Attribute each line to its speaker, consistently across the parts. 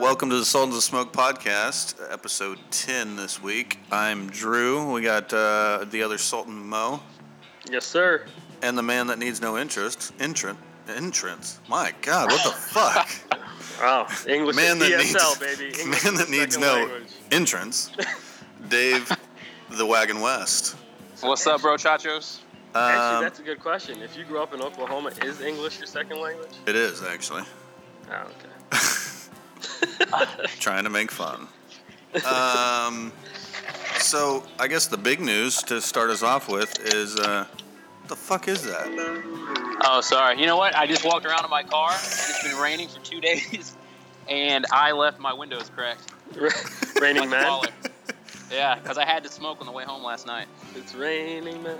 Speaker 1: Welcome to the Sultans of Smoke podcast, episode 10 this week. I'm Drew. We got uh, the other Sultan Mo
Speaker 2: Yes, sir.
Speaker 1: and the man that needs no interest. Entrant. Entrance. My God, what the fuck?
Speaker 2: Wow, English
Speaker 1: Man that
Speaker 2: ESL,
Speaker 1: needs,
Speaker 2: baby. English
Speaker 1: man that needs no
Speaker 2: language.
Speaker 1: entrance. Dave, the Wagon West.
Speaker 3: What's up, bro, chachos?
Speaker 2: Actually,
Speaker 1: Um,
Speaker 2: that's a good question. If you grew up in Oklahoma, is English your second language?
Speaker 1: it is actually.
Speaker 2: Oh, okay.
Speaker 1: trying to make fun. Um, so I guess the big news to start us off with is uh, what the fuck is that?
Speaker 3: Oh, sorry. You know what? I just walked around in my car. It's been raining for two days, and I left my windows cracked.
Speaker 2: raining
Speaker 3: like
Speaker 2: man.
Speaker 3: baller. Yeah, because I had to smoke on the way home last night.
Speaker 2: It's raining man.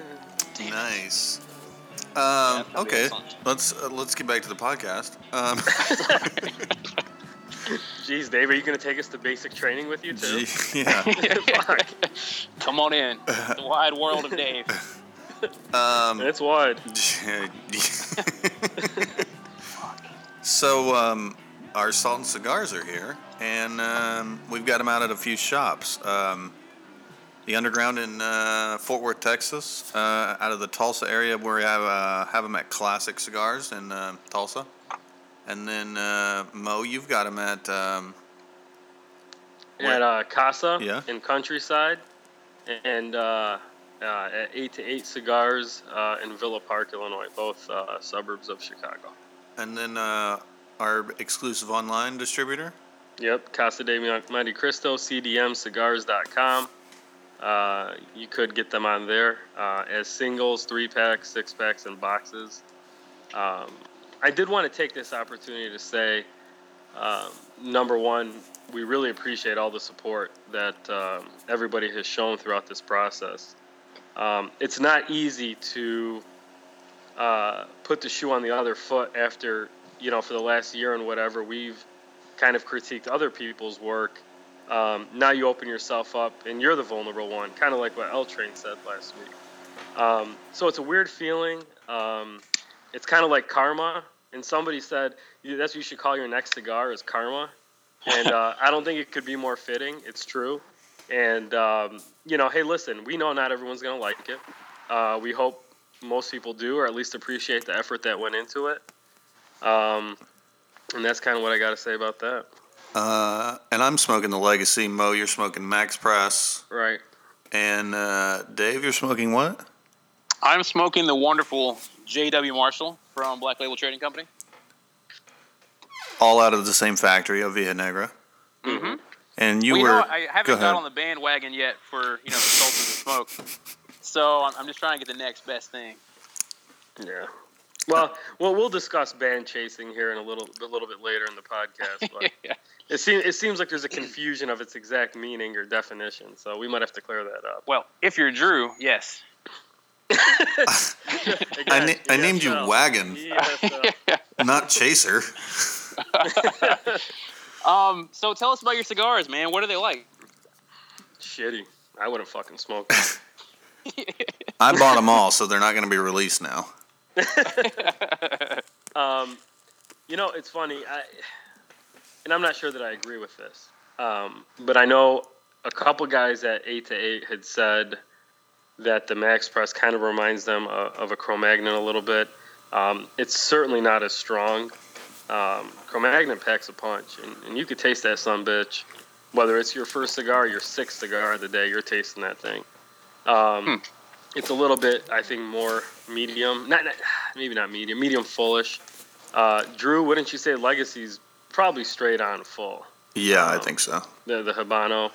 Speaker 1: Nice. Um,
Speaker 3: that'd
Speaker 1: okay,
Speaker 3: excellent.
Speaker 1: let's uh, let's get back to the podcast. Um,
Speaker 2: Jeez, Dave, are you gonna take us to basic training with you too?
Speaker 1: gee, yeah.
Speaker 3: Come on in. The wide world of Dave.
Speaker 1: Um,
Speaker 2: It's wide.
Speaker 1: so um, our salt and cigars are here, and um, we've got them out at a few shops. Um, the underground in uh, Fort Worth, Texas, uh, out of the Tulsa area, where we have uh, have them at Classic Cigars in uh, Tulsa, and then uh, Mo, you've got him at um,
Speaker 2: At uh, Casa
Speaker 1: Yeah.
Speaker 2: in Countryside, and uh, uh, at Eight to Eight Cigars uh, in Villa Park, Illinois, both uh, suburbs of Chicago.
Speaker 1: and then uh, our exclusive online distributor.
Speaker 2: Yep, Casa de Monte Cristo, CDMcigars.com. Uh, you could get them on there uh, as singles, three packs, six packs, and boxes. Um, I did want to take this opportunity to say, um, number one, we really appreciate all the support that um, everybody has shown throughout this process. Um, it's not easy to uh, put the shoe on the other foot after, you know, for the last year and whatever, we've kind of critiqued other people's work. Um, now you open yourself up and you're the vulnerable one, kind of like what L Train said last week. Um, so it's a weird feeling. Um, it's kind of like karma. And somebody said that's what you should call your next cigar is karma. And uh, I don't think it could be more fitting. It's true. And um, you know, hey, listen, we know not everyone's gonna like it. Uh, we hope most people do, or at least appreciate the effort that went into it. Um, and that's kind of what I got to say about that.
Speaker 1: Uh, and I'm smoking the Legacy. Mo, you're smoking Max Press.
Speaker 2: Right.
Speaker 1: And uh, Dave, you're smoking what?
Speaker 3: I'm smoking the wonderful J.W. Marshall from Black Label Trading Company.
Speaker 1: All out of the same factory Oveja Negra.
Speaker 3: Mm-hmm.
Speaker 1: And you
Speaker 3: well, you
Speaker 1: were.
Speaker 3: know, I haven't
Speaker 1: ahead.
Speaker 3: got on the bandwagon yet for you know the Sultans of Smoke, so I'm, I'm just trying to get the next best thing.
Speaker 2: Yeah. Well, well, we'll discuss band chasing here in a little, a little bit later in the podcast. But
Speaker 3: yeah.
Speaker 2: it seems, it seems like there's a confusion of its exact meaning or definition, so we might have to clear that up.
Speaker 3: Well, if you're Drew, yes.
Speaker 1: I,
Speaker 2: Again,
Speaker 1: na- I named you
Speaker 2: ESL.
Speaker 1: Wagon,
Speaker 2: ESL.
Speaker 1: not Chaser.
Speaker 3: Um, so tell us about your cigars, man. What are they like?
Speaker 2: Shitty. I wouldn't fucking smoke. them.
Speaker 1: I bought them all, so they're not going to be released now.
Speaker 2: Um, you know, it's funny, I, and I'm not sure that I agree with this, um, but I know a couple guys at eight to eight had said that the Max Press kind of reminds them of, of a Cro-Magnon a little bit. Um, it's certainly not as strong. Um, Cro-Magnon packs a punch, and, and you could taste that son bitch. Whether it's your first cigar or your sixth cigar of the day, you're tasting that thing. Um, It's a little bit, I think, more medium. Not, not maybe not medium, medium fullish. Uh, Drew, wouldn't you say Legacy's probably straight on full?
Speaker 1: Yeah, I
Speaker 2: Um,
Speaker 1: think so.
Speaker 2: The the Habano.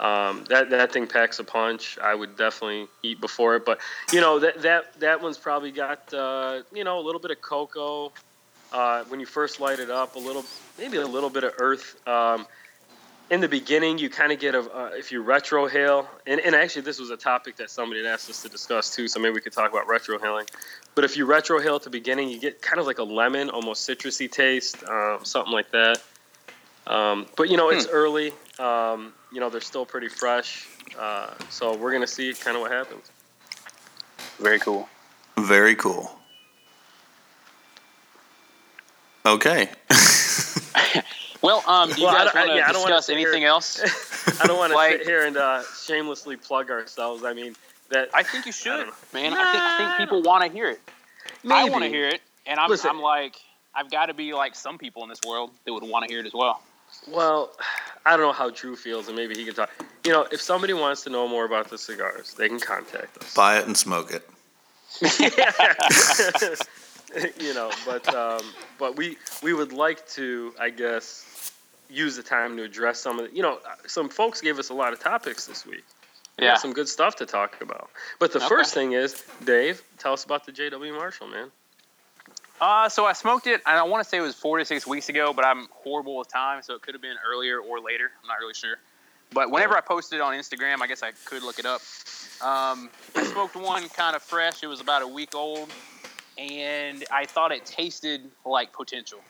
Speaker 2: Um, that that thing packs a punch. I would definitely eat before it, but you know that that that one's probably got uh, you know a little bit of cocoa uh, when you first light it up. A little maybe a little bit of earth. Um, in the beginning, you kind of get a uh, if you retrohale, and, and actually this was a topic that somebody had asked us to discuss too, so maybe we could talk about retrohaling. But if you retrohale at the beginning, you get kind of like a lemon, almost citrusy taste, um, something like that. Um, but you know, it's early. Um, you know, they're still pretty fresh, uh, so we're gonna see kind of what happens.
Speaker 3: Very cool.
Speaker 1: Very cool. Okay.
Speaker 3: Well, um, do you
Speaker 2: Well,
Speaker 3: guys want to
Speaker 2: yeah, I don't wanna
Speaker 3: discuss anything
Speaker 2: here-
Speaker 3: else?
Speaker 2: I don't want to sit here and uh, shamelessly plug ourselves. I mean, that
Speaker 3: I think you should,
Speaker 2: don't know.
Speaker 3: man. I think I think people want to hear it.
Speaker 2: Maybe.
Speaker 3: I want to hear it, and I'm, I'm like, I've got to be like some people in this world that would want to hear it as well.
Speaker 2: Well, I don't know how Drew feels, and maybe he can talk. You know, if somebody wants to know more about the cigars, they can contact us.
Speaker 1: Buy it and smoke it.
Speaker 2: you know, but um, but we we would like to, I guess, use the time to address some of the. You know, some folks gave us a lot of topics this week.
Speaker 3: Yeah.
Speaker 2: some good stuff to talk about. But the
Speaker 3: Okay.
Speaker 2: first thing is, Dave, tell us about the JW Marshall, man.
Speaker 3: Uh, so I smoked it, and I want to say it was four to six weeks ago, but I'm horrible with time, so it could have been earlier or later. I'm not really sure. But whenever I posted it on Instagram, I guess I could look it up. Um, I smoked one kind of fresh. It was about a week old, and I thought it tasted like potential.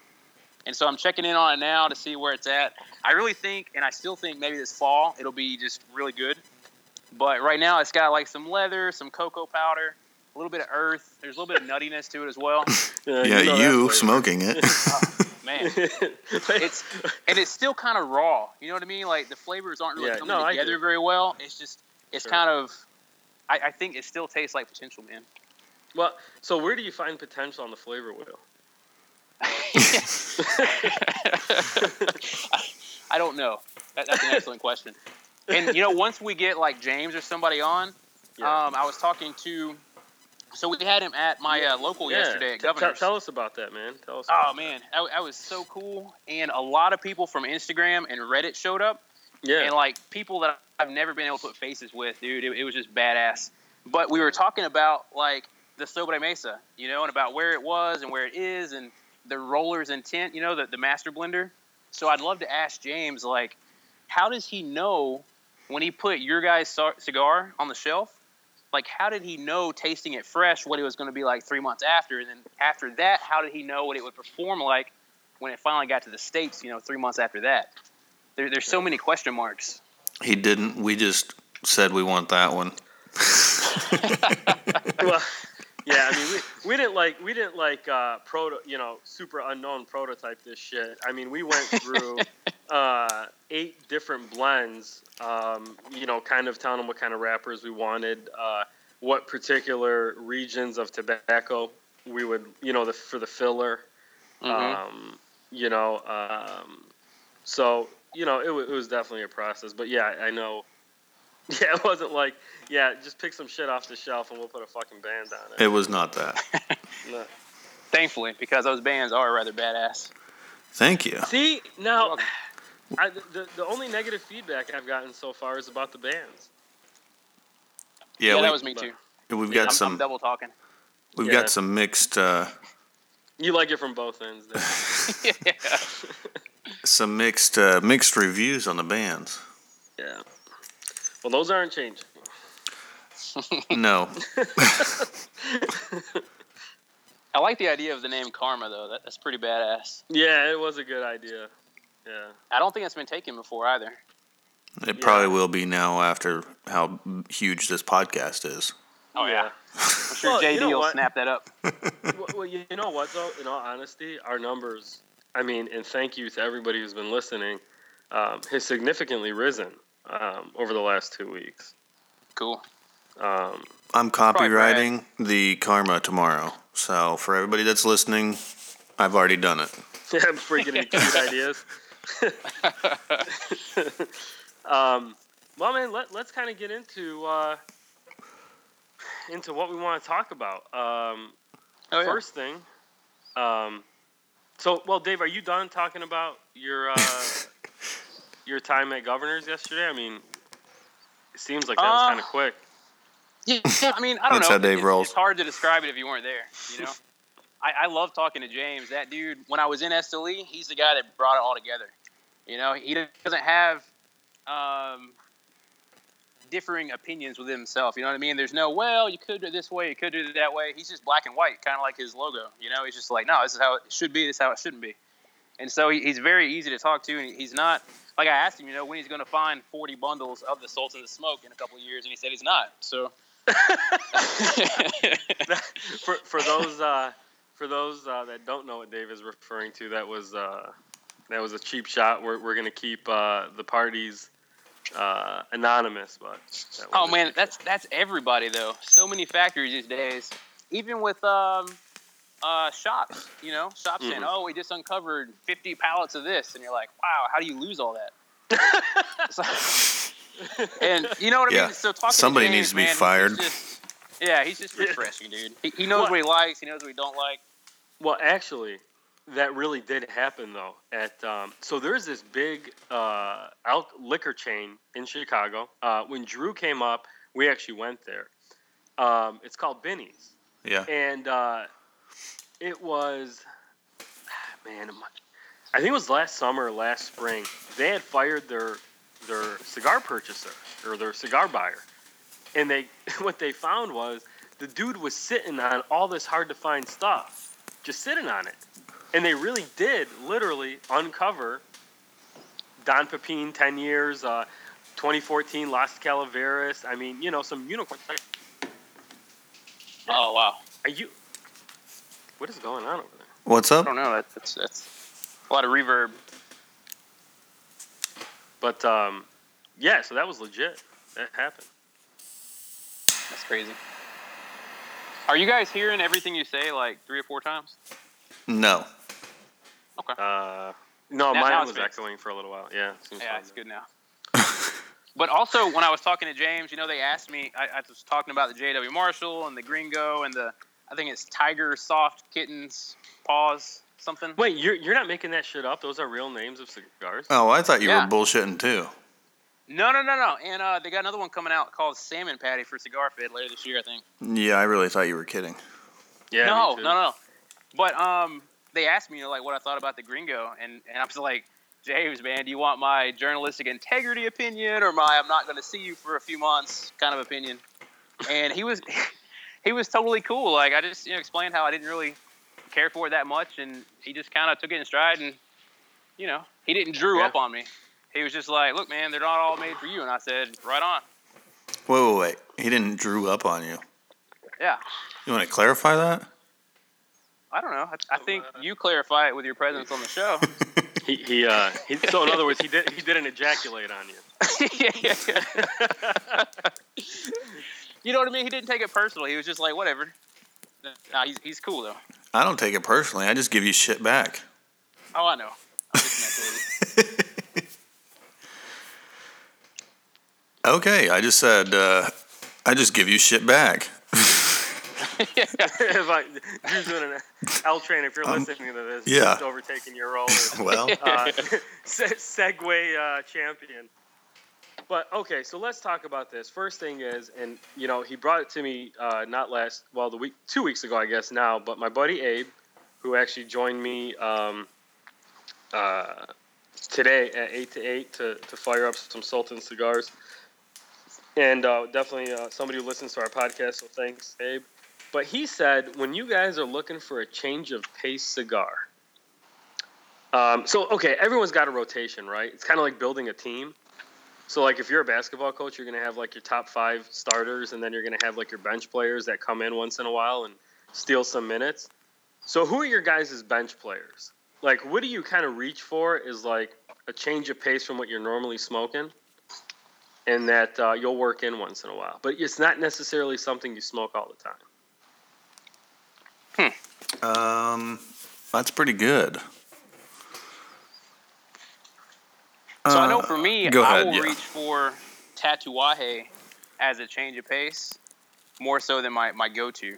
Speaker 3: And so I'm checking in on it now to see where it's at. I really think, and I still think maybe this fall it'll be just really good. But right now it's got like some leather, some cocoa powder, little bit of earth. There's a little bit of nuttiness to it as well.
Speaker 2: Uh,
Speaker 1: yeah,
Speaker 2: know
Speaker 1: you smoking it.
Speaker 3: Man, it's and it's still kind of raw. You know what I mean? Like the flavors aren't really
Speaker 2: Yeah,
Speaker 3: coming
Speaker 2: no,
Speaker 3: together very well. It's just it's
Speaker 2: Sure.
Speaker 3: kind of. I, I think it still tastes like potential, man.
Speaker 2: well, so where do you find potential on the flavor wheel?
Speaker 3: I don't know. That, that's an excellent question. And you know, once we get like James or somebody on,
Speaker 2: Yeah.
Speaker 3: um, I was talking to. So we had him at my uh, local
Speaker 2: Yeah.
Speaker 3: yesterday at Governor's.
Speaker 2: tell us about that, man. Tell us.
Speaker 3: Oh man, that, that was so cool, and a lot of people from Instagram and Reddit showed up.
Speaker 2: Yeah.
Speaker 3: and like people that I've never been able to put faces with, dude. It, it was just badass. But we were talking about like the Sobremesa, you know, and about where it was and where it is, and the rollers intent, you know, the, the master blender. So I'd love to ask James, like, how does he know when he put your guy's cigar on the shelf? Like, how did he know tasting it fresh what it was going to be like three months after? And then after that, how did he know what it would perform like when it finally got to the States, you know, three months after that? There, there's so many question marks.
Speaker 1: he didn't. We just said we want that one.
Speaker 2: well, yeah. I mean, we, we didn't like we didn't like uh, proto, you know, super unknown prototype this shit. I mean, we went through uh, eight different blends. Um, you know, kind of telling them what kind of wrappers we wanted, uh, what particular regions of tobacco we would, you know, the for the filler.
Speaker 3: Mhm.
Speaker 2: Um, you know, um, so you know, it, wa- it was definitely a process. But yeah, I know. Yeah, it wasn't like, yeah, just pick some shit off the shelf and we'll put a fucking band on it.
Speaker 1: It was not that.
Speaker 2: No.
Speaker 3: Thankfully, because those bands are rather badass.
Speaker 1: Thank you.
Speaker 2: See,
Speaker 3: You're
Speaker 2: now,
Speaker 3: welcome.
Speaker 2: I, the, the only negative feedback I've gotten so far is about the bands.
Speaker 1: Yeah,
Speaker 3: Yeah,
Speaker 1: we,
Speaker 3: that was me too.
Speaker 1: we've
Speaker 2: yeah,
Speaker 1: got
Speaker 3: I'm, I'm
Speaker 1: some.
Speaker 3: double talking.
Speaker 1: We've
Speaker 2: Yeah.
Speaker 1: got some mixed. Uh,
Speaker 2: You like it from both ends.
Speaker 3: Yeah.
Speaker 1: some mixed uh, mixed reviews on the bands.
Speaker 2: yeah. Well, those aren't changing.
Speaker 1: No,
Speaker 3: I like the idea of the name Karma though. That, that's pretty badass.
Speaker 2: Yeah, it was a good idea. Yeah.
Speaker 3: I don't think it's been taken before either.
Speaker 1: it
Speaker 2: Yeah.
Speaker 1: probably will be now after how huge this podcast is.
Speaker 3: Oh yeah, I'm sure
Speaker 2: Well,
Speaker 3: JD
Speaker 2: you know
Speaker 3: will
Speaker 2: what?
Speaker 3: snap that up.
Speaker 2: well, well, you you know what though? In all honesty, our numbers. I mean, and thank you to everybody who's been listening. Um, has significantly risen um, over the last two weeks.
Speaker 3: Cool.
Speaker 2: Um,
Speaker 1: I'm copywriting the karma tomorrow. So for everybody that's listening, I've already done it.
Speaker 2: I'm freaking any cute ideas. um, well, man, let, let's kind of get into uh, into what we want to talk about. Um,
Speaker 3: Oh yeah.
Speaker 2: First thing, um, so well, Dave, are you done talking about your uh, your time at Governors yesterday? I mean, it seems like that was
Speaker 3: Uh,
Speaker 2: kind of quick.
Speaker 3: Yeah, I mean, I don't
Speaker 1: That's
Speaker 3: know.
Speaker 1: how Dave
Speaker 3: it's,
Speaker 1: rolls.
Speaker 3: It's hard to describe it if you weren't there. You know, I, I love talking to James. That dude, when I was in SLE, he's the guy that brought it all together. You know, he doesn't have um, differing opinions with himself. You know what I mean? There's no, well, you could do it this way, you could do it that way. He's just black and white, kind of like his logo. You know, he's just like, no, this is how it should be. This is how it shouldn't be. And so he, he's very easy to talk to, and he's not like I asked him, you know, when he's going to find 40 bundles of the Sultans of the Smoke in a couple of years, and he said he's not. So.
Speaker 2: for for those uh, for those uh, that don't know what Dave is referring to, that was uh, That was a cheap shot. We're, we're gonna keep uh, the parties uh, anonymous, but
Speaker 3: Oh man,
Speaker 2: cheap
Speaker 3: that's that's everybody though. So many factories these days. Even with um, uh, shops, you know, shops saying,
Speaker 2: Mhm.
Speaker 3: "Oh, we just uncovered 50 pallets of this," and you're like, "Wow, how do you lose all that?" So- and you know what I
Speaker 1: Yeah.
Speaker 3: mean? So talking
Speaker 1: Somebody
Speaker 3: to James,
Speaker 1: needs to be
Speaker 3: man, he's
Speaker 1: fired.
Speaker 3: just- yeah, he's just refreshing, dude. He, he knows
Speaker 2: What?
Speaker 3: what he likes. He knows what he don't like.
Speaker 2: Well, actually, that really did happen though. At um, so there's this big uh, al- liquor chain in Chicago. Uh, when Drew came up, we actually went there. Um, it's called Binny's,
Speaker 1: Yeah.
Speaker 2: and uh, it was man, I think it was last summer or last spring. They had fired their their cigar purchaser or their cigar buyer, and they what they found was the dude was sitting on all this hard to find stuff, just sitting on it, and they really did literally uncover Don Pepin, ten years, uh, 2014 Las Calaveras. I mean, you know, some unicorns.
Speaker 3: Oh wow,
Speaker 2: Are you? What is going on over there?
Speaker 1: What's up?
Speaker 3: I don't know. That, that's that's a lot of reverb.
Speaker 2: But um, yeah, so that was legit. That happened.
Speaker 3: That's crazy. Are you guys hearing everything you say like three or four times?
Speaker 1: No.
Speaker 2: Uh, no,
Speaker 3: Now- now
Speaker 2: mine
Speaker 3: it's
Speaker 2: was
Speaker 3: fixed.
Speaker 2: echoing for a little while. Yeah. seems
Speaker 3: Yeah,
Speaker 2: fine
Speaker 3: it's
Speaker 2: now.
Speaker 3: good now. But also, when I was talking to James, you know, they asked me. I, I was talking about the J.W. Marshall and the Gringo and the. I think it's Tiger Soft Kittens Paws something.
Speaker 2: Wait, you're you're not making that shit up? Those are real names of cigars.
Speaker 1: Oh, I thought you
Speaker 3: Yeah.
Speaker 1: were bullshitting too.
Speaker 3: No, no, no, no. And uh, they got another one coming out called Salmon Patty for Cigar Fed later this year, I think.
Speaker 1: Yeah, I really thought you were kidding.
Speaker 2: Yeah.
Speaker 3: no, no, no, no. But um, they asked me, you know, like what I thought about the Gringo, and and I was like, James, man, do you want my journalistic integrity opinion or my I'm not going to see you for a few months kind of opinion? And he was he was totally cool. Like I just you know explained how I didn't really care for it that much, and he just kind of took it in stride, and you know he didn't drew
Speaker 2: Yeah.
Speaker 3: up on me. He was just like, look, man, they're not all made for you, and I said, right on.
Speaker 1: Wait, wait, wait. He didn't drew up on you.
Speaker 3: Yeah.
Speaker 1: You want to clarify that?
Speaker 3: I don't know. I, I think you clarify it with your presence on the show.
Speaker 2: He he uh he, so in other words he did he didn't ejaculate on you.
Speaker 3: you know what I mean? He didn't take it personally. He was just like, whatever. Nah, he's, he's cool though.
Speaker 1: I don't take it personally. I just give you shit back.
Speaker 3: Oh, I know. I'm just messing with
Speaker 1: Okay, I just said uh, I just give you shit back.
Speaker 2: it's like Drew's doing an L train. If you're
Speaker 1: Um,
Speaker 2: listening to this,
Speaker 1: yeah.
Speaker 2: he's overtaking your role as
Speaker 1: Well,
Speaker 2: uh, se- Segway uh, champion. But okay, so let's talk about this. First thing is, and you know, he brought it to me uh, not last, well, the week, two weeks ago, I guess now. But my buddy Abe, who actually joined me um, uh, today at eight to eight to, to fire up some Sultan cigars, and uh, definitely uh, somebody who listens to our podcast. So thanks, Abe. But he said when you guys are looking for a change of pace cigar. Um, so okay, everyone's got a rotation, right? It's kind of like building a team. So like if you're a basketball coach, you're gonna have like your top five starters, and then you're gonna have like your bench players that come in once in a while and steal some minutes. So who are your guys' bench players? Like what do you kind of reach for? Is like a change of pace from what you're normally smoking, and that uh, you'll work in once in a while. But it's not necessarily something you smoke all the time. Hmm.
Speaker 1: um, that's pretty good.
Speaker 3: So I
Speaker 1: Uh,
Speaker 3: know for me,
Speaker 1: go
Speaker 3: I
Speaker 1: ahead,
Speaker 3: will
Speaker 1: yeah.
Speaker 3: reach for Tatuaje as a change of pace more so than my, my go-to.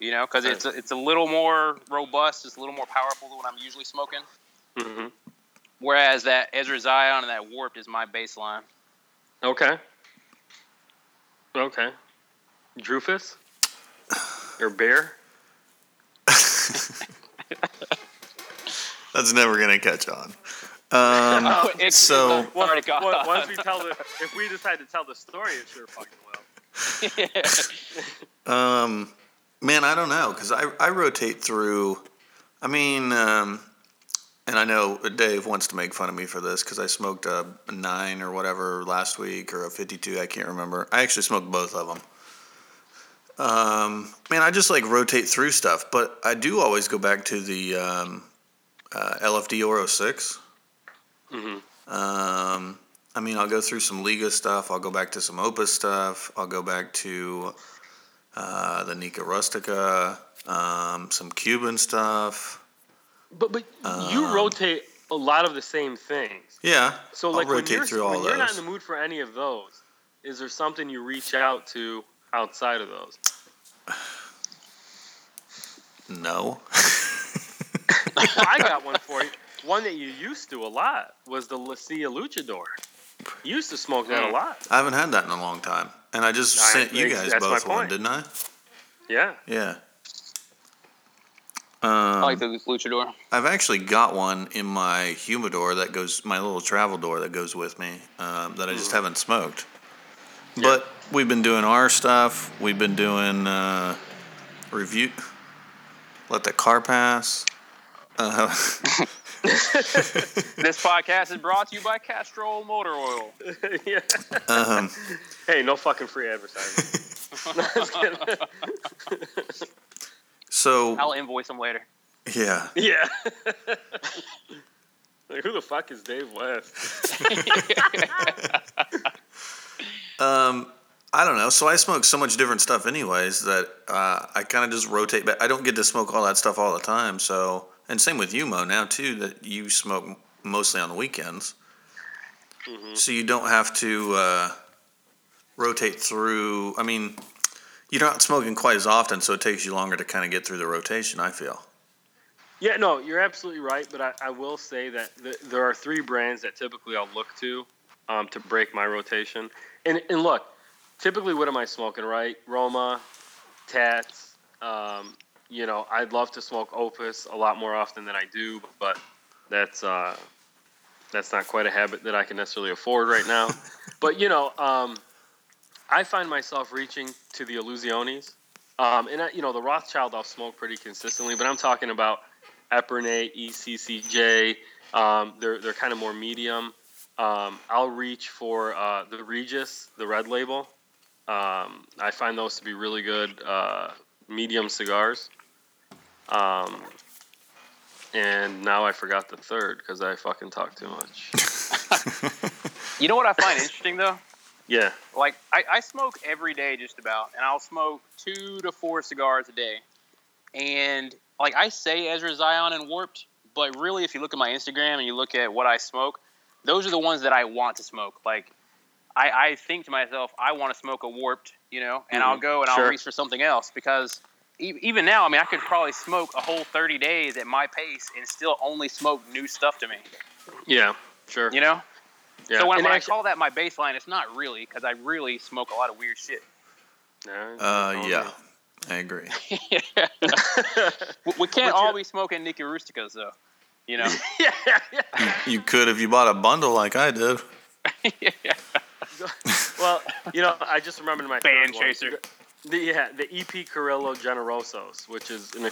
Speaker 3: You know, because it's a, it's a little more robust, it's a little more powerful than what I'm usually smoking.
Speaker 2: Mm-hmm.
Speaker 3: Whereas that Ezra Zion and that Warped is my baseline.
Speaker 2: Okay. Okay. Drufus? Or Bear?
Speaker 1: That's never gonna catch on. Um,
Speaker 3: Oh, it's-
Speaker 1: so
Speaker 3: it's already gone.
Speaker 2: Once- once we tell the, if we decide to tell the story, it sure fucking will.
Speaker 1: Um, man, I don't know because I, I rotate through. I mean, um, and I know Dave wants to make fun of me for this because I smoked a, nine or whatever last week or a fifty-two. I can't remember. I actually smoked both of them. Um, man, I just like rotate through stuff, but I do always go back to the um, uh, LFD Oro Six.
Speaker 2: Mm-hmm.
Speaker 1: Um, I mean, I'll go through some Liga stuff. I'll go back to some Opus stuff. I'll go back to uh, the Nica Rustica, um, some Cuban stuff.
Speaker 2: But but you
Speaker 1: Um,
Speaker 2: rotate a lot of the same things.
Speaker 1: Yeah,
Speaker 2: So
Speaker 1: I'll
Speaker 2: like when
Speaker 1: rotate
Speaker 2: you're,
Speaker 1: through all
Speaker 2: when you're not in the mood for any of those, is there something you reach out to outside of those?
Speaker 1: No.
Speaker 2: I got one for you. One that you used to a lot was the Lucia Luchador. You used to smoke that a
Speaker 3: Mm.
Speaker 2: lot.
Speaker 1: I haven't had that in a long time. And I just
Speaker 2: I
Speaker 1: sent you guys both one, didn't I?
Speaker 2: Yeah.
Speaker 1: Yeah.
Speaker 3: I
Speaker 1: Um,
Speaker 3: like the luchador.
Speaker 1: I've actually got one in my humidor that goes, my little travel door that goes with me, um, that I just haven't smoked. But we've been doing our stuff. We've been doing uh, review. Let the car pass. Uh,
Speaker 3: This podcast is brought to you by Castrol Motor Oil.
Speaker 2: yeah.
Speaker 1: um,
Speaker 2: Hey, no fucking free advertising. No, I was kidding.
Speaker 1: So
Speaker 3: I'll invoice them later.
Speaker 1: yeah,
Speaker 2: yeah. like, who the fuck is Dave West?
Speaker 1: Um, I don't know. So I smoke so much different stuff, anyways, that uh, I kind of just rotate. But I don't get to smoke all that stuff all the time. So, and same with you, Mo. Now too, that you smoke mostly on the weekends, so you don't have to uh, rotate through. I mean, you're not smoking quite as often, so it takes you longer to kind of get through the rotation. I feel.
Speaker 2: Yeah, no, you're absolutely right. But I, I will say that th- there are three brands that typically I'll look to um, to break my rotation. And, and look, typically, what am I smoking, right? Roma, Tats. Um, you know, I'd love to smoke Opus a lot more often than I do, but that's uh, that's not quite a habit that I can necessarily afford right now. but you know, um, I find myself reaching to the Illusiones. Um, and I, you know, the Rothschild I'll smoke pretty consistently, but I'm talking about Epernay, E ECCJ. Um, they're they're kind of more medium. Um, I'll reach for uh, the Regius, the red label. Um, I find those to be really good uh, medium cigars. Um, and now I forgot the third because I fucking talk too much.
Speaker 3: You know what I find interesting though?
Speaker 2: Yeah.
Speaker 3: Like I, I smoke every day just about, and I'll smoke two to four cigars a day. And like I say Ezra Zion and Warped, but really if you look at my Instagram and you look at what I smoke, those are the ones that I want to smoke. Like I, I think to myself, I want to smoke a Warped, you know, and I'll
Speaker 2: Mhm.
Speaker 3: go and I'll
Speaker 2: Sure.
Speaker 3: reach for something else because e- even now, I mean, I could probably smoke a whole 30 days at my pace and still only smoke new stuff to me,
Speaker 2: Yeah. Sure.
Speaker 3: you know?
Speaker 2: Yeah.
Speaker 3: So when,
Speaker 2: And
Speaker 3: when I call that my baseline, it's not really because I really smoke a lot of weird shit.
Speaker 2: Yeah,
Speaker 1: Uh, yeah, I agree.
Speaker 3: we, we can't all be smoking Nica Rusticas though, you know.
Speaker 2: yeah, yeah.
Speaker 1: You could if you bought a bundle like I did.
Speaker 2: Well, you know, I just remembered my
Speaker 3: Fan chaser.
Speaker 2: The, the- yeah, the EP Carrillo Generosos, which is in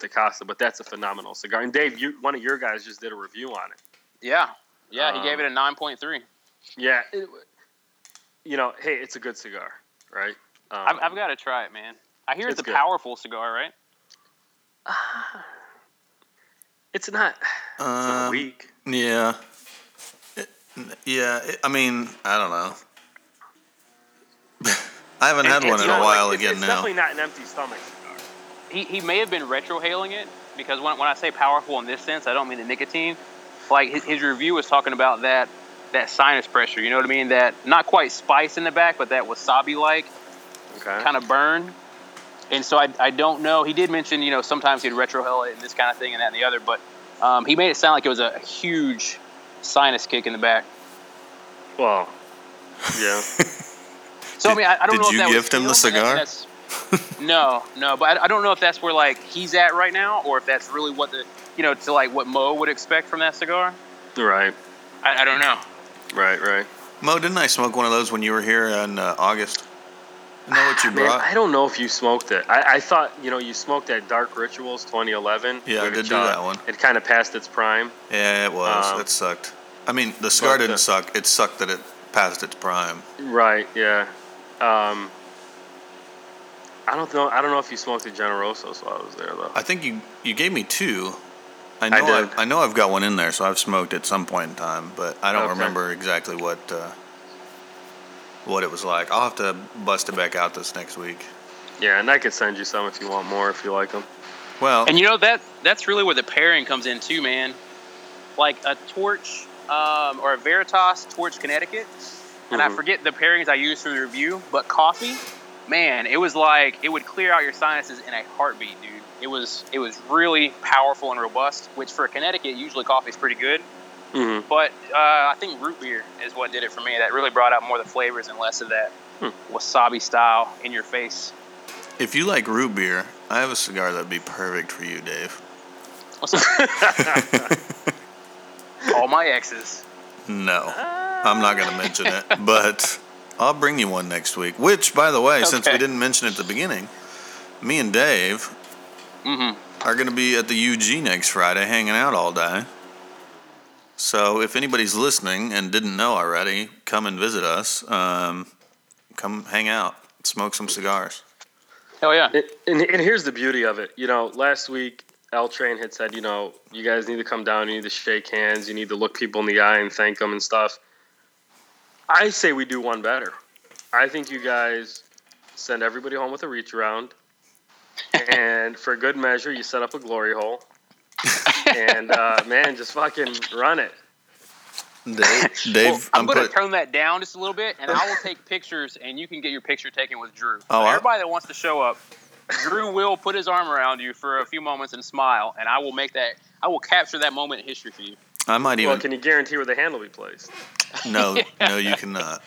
Speaker 2: the Casa, but that's a phenomenal cigar. And Dave, you one of your guys just did a review on it.
Speaker 3: yeah, yeah. He
Speaker 2: Um,
Speaker 3: gave it a nine point three.
Speaker 2: Yeah, it, you know, hey, it's a good cigar, right? Um,
Speaker 3: I've, I've got to try it, man. I hear it's,
Speaker 2: It's
Speaker 3: a
Speaker 2: good.
Speaker 3: powerful cigar, right?
Speaker 2: It's not, it's not
Speaker 1: Um,
Speaker 2: weak.
Speaker 1: Yeah. It- yeah, it- I mean, I don't know. I haven't had
Speaker 3: It-
Speaker 1: one in a while
Speaker 2: it's,
Speaker 1: again
Speaker 2: it's
Speaker 1: now.
Speaker 2: definitely not an empty stomach cigar.
Speaker 3: He, he may have been retrohaling it because when, when I say powerful in this sense, I don't mean the nicotine. Like his, his review was talking about that that sinus pressure. You know what I mean? That not quite spice in the back, but that wasabi like
Speaker 2: Okay.
Speaker 3: kind of burn. And so I, I don't know. He did mention, you know, sometimes he'd retrohale it and this kind of thing and that and the other, but um, he made it sound like it was a huge sinus kick in the back.
Speaker 2: Well, yeah.
Speaker 3: So I mean, I, I don't
Speaker 1: Did
Speaker 3: know if
Speaker 1: you
Speaker 3: that was
Speaker 1: gift him the
Speaker 3: steel, but that-
Speaker 1: cigar?
Speaker 3: that's- no, no, but I, I don't know if that's where like he's at right now, or if that's really what the you know to like what Mo would expect from that cigar.
Speaker 2: right,
Speaker 3: I, I don't know.
Speaker 2: right, right.
Speaker 1: Mo, didn't I smoke one of those when you were here in uh, August? Isn't that what you
Speaker 2: Man,
Speaker 1: brought?
Speaker 2: I don't know if you smoked it. I, I thought, you know, you smoked that Dark Rituals 2011.
Speaker 1: Yeah, I did do that one.
Speaker 2: It kind of passed its prime.
Speaker 1: yeah, it was.
Speaker 2: Um,
Speaker 1: it sucked. I mean, the cigar didn't
Speaker 2: uh,
Speaker 1: suck. It sucked that it passed its prime.
Speaker 2: Right. Yeah. Um, I don't know. I don't know if you smoked the Generosos while I was there though.
Speaker 1: I think you you gave me two. I know I,
Speaker 2: did.
Speaker 1: I, know I've got one in there, so I've smoked at some point in time, but I don't
Speaker 2: Okay.
Speaker 1: remember exactly what uh, what it was like. I'll have to bust it back out this next week.
Speaker 2: Yeah, and I could send you some if you want more, if you like them.
Speaker 1: Well,
Speaker 3: And you know that that's really where the pairing comes in too, man. Like a torch um, or a Veritas Torch Connecticut, and I
Speaker 2: Mhm.
Speaker 3: forget the pairings I used for the review, but coffee, man, it was like it would clear out your sinuses in a heartbeat, dude. It was it was really powerful and robust, which for Connecticut usually coffee is pretty good.
Speaker 2: Mm-hmm.
Speaker 3: But uh, I think root beer is what did it for me. That really brought out more of the flavors and less of that
Speaker 2: Hmm.
Speaker 3: wasabi style in your face.
Speaker 1: if you like root beer, I have a cigar that'd be perfect for you, Dave.
Speaker 3: What's? All my exes.
Speaker 1: No, I'm not going to mention it, but I'll bring you one next week. Which, by the way, since we didn't mention it at the beginning, me and Dave
Speaker 3: Mm-hmm.
Speaker 1: are going to be at the UG next Friday hanging out all day. So if anybody's listening and didn't know already, come and visit us. Um, come hang out, smoke some cigars.
Speaker 3: Hell yeah.
Speaker 2: And, and, and here's the beauty of it. You know, last week L Train had said, you know, you guys need to come down, you need to shake hands, you need to look people in the eye and thank them and stuff. I say we do one better. I think you guys send everybody home with a reach around, and for good measure, you set up a glory hole, and uh, man, just fucking run it.
Speaker 1: Dave,
Speaker 3: Well, I'm,
Speaker 1: I'm
Speaker 3: going to
Speaker 1: put,
Speaker 3: tone that down just a little bit, and I will take pictures, and you can get your picture taken with Drew.
Speaker 1: Oh,
Speaker 3: So
Speaker 1: I-
Speaker 3: everybody that wants to show up, Drew will put his arm around you for a few moments and smile, and I will make that. I will capture that moment in history for you.
Speaker 1: I might even.
Speaker 2: Well,
Speaker 1: even.
Speaker 2: can you guarantee where the hand will be placed?
Speaker 1: no, no, you cannot.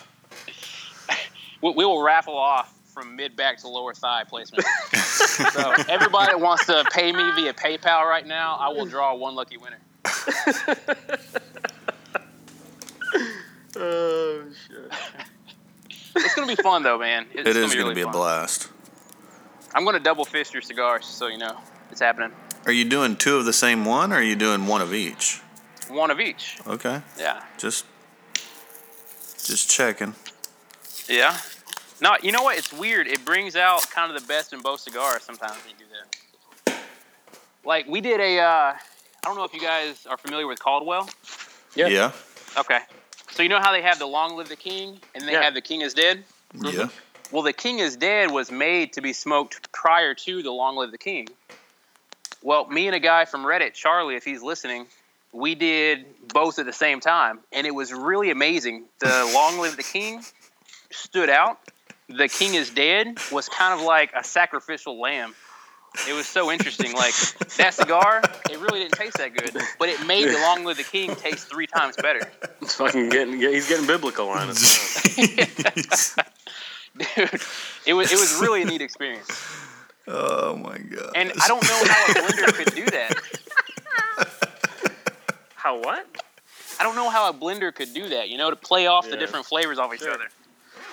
Speaker 3: We, we will raffle off from mid back to lower thigh placement. so everybody that wants to pay me via PayPal right now, I will draw one lucky winner.
Speaker 2: Oh shit!
Speaker 3: It's gonna be fun though, man. It's
Speaker 1: It is
Speaker 3: going
Speaker 1: going to be a
Speaker 3: fun.
Speaker 1: blast.
Speaker 3: I'm gonna double fist your cigars, so you know it's happening.
Speaker 1: Are you doing two of the same one, or are you doing one of each?
Speaker 3: One of each.
Speaker 1: Okay,
Speaker 3: Yeah.
Speaker 1: just just checking.
Speaker 3: Yeah. No, you know what? It's weird. It brings out kind of the best in both cigars sometimes when you do that. Like we did a. Uh, I don't know if you guys are familiar with Caldwell.
Speaker 2: Yeah.
Speaker 1: Yeah,
Speaker 3: Okay. So you know how they have the Long Live the King, and they
Speaker 2: Yeah.
Speaker 3: have the King is Dead.
Speaker 1: yeah.
Speaker 3: Well, the King is Dead was made to be smoked prior to the Long Live the King. Well, me and a guy from Reddit, Charlie, if he's listening, we did both at the same time, and it was really amazing. The Long Live the King stood out. The King is Dead was kind of like a sacrificial lamb. It was so interesting. Like that cigar, it really didn't taste that good, but it made the Long Live the King taste three times better.
Speaker 2: He's fucking getting. He's getting biblical on it.
Speaker 3: Dude, it was it was really a neat experience.
Speaker 1: oh my god.
Speaker 3: And I don't know how a blender could do that.
Speaker 2: How what?
Speaker 3: I don't know how a blender could do that, you know, to play off the different flavors off each
Speaker 2: Sure.
Speaker 3: other.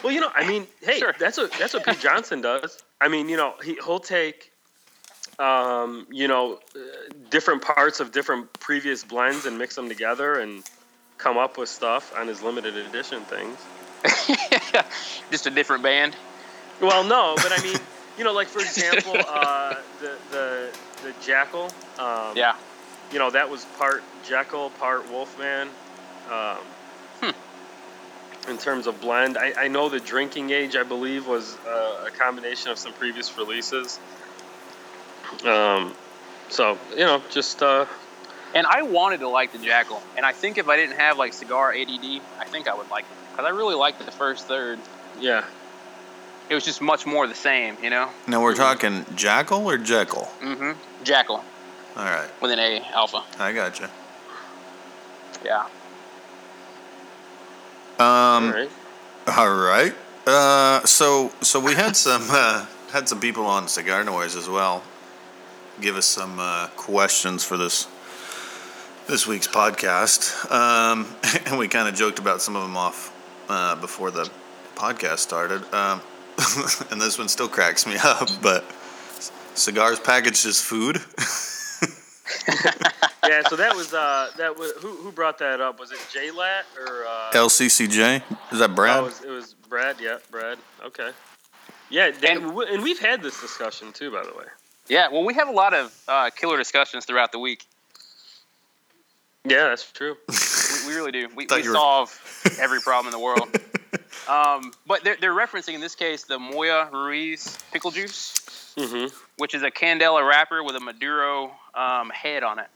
Speaker 2: Well, you know, I mean, hey,
Speaker 3: Sure.
Speaker 2: that's what that's what Pete Johnson does. I mean, you know, he he'll take, um, you know, uh, different parts of different previous blends and mix them together and come up with stuff on his limited edition things.
Speaker 3: Just a different band.
Speaker 2: Well, no, but I mean, you know, like for example, uh, the the the Jackal. Um,
Speaker 3: Yeah.
Speaker 2: You know, that was part Jekyll, part Wolfman. Um,
Speaker 3: Hmm.
Speaker 2: In terms of blend, I, I know the drinking age, I believe, was uh, a combination of some previous releases. Um, so you know, just uh,
Speaker 3: And I wanted to like the Jackal. And I think if I didn't have like cigar ADD, I think I would like it. Because I really liked the first third.
Speaker 2: yeah,
Speaker 3: It was just much more the same, you know?
Speaker 1: now we're talking Jackal or Jekyll.
Speaker 3: Mm-hmm. Jackal
Speaker 1: All right,
Speaker 3: with an A alpha.
Speaker 1: I gotcha.
Speaker 3: Yeah.
Speaker 1: Um,
Speaker 2: all right.
Speaker 1: All right. Uh, so so we had some uh, had some people on Cigar Noise as well. Give us some uh, questions for this this week's podcast, um, and we kind of joked about some of them off uh, before the podcast started. Um, and this one still cracks me up, but cigars packaged as food.
Speaker 2: Yeah. So that was uh, that was who who brought that up? Was it J Lat or uh,
Speaker 1: LCCJ is that Brad?
Speaker 2: Oh, it was, it was Brad. Yeah, Brad. Okay. Yeah, they,
Speaker 3: And-
Speaker 2: and, and we've had this discussion too, by the way.
Speaker 3: Yeah, well, we have a lot of uh, killer discussions throughout the week.
Speaker 2: Yeah, that's true.
Speaker 3: We, we really do. We, we
Speaker 1: you were-
Speaker 3: solve every problem in the world. Um, but they're, they're referencing in this case the Moya Ruiz pickle juice,
Speaker 2: hmm
Speaker 3: which is a Candela wrapper with a Maduro um, head on it,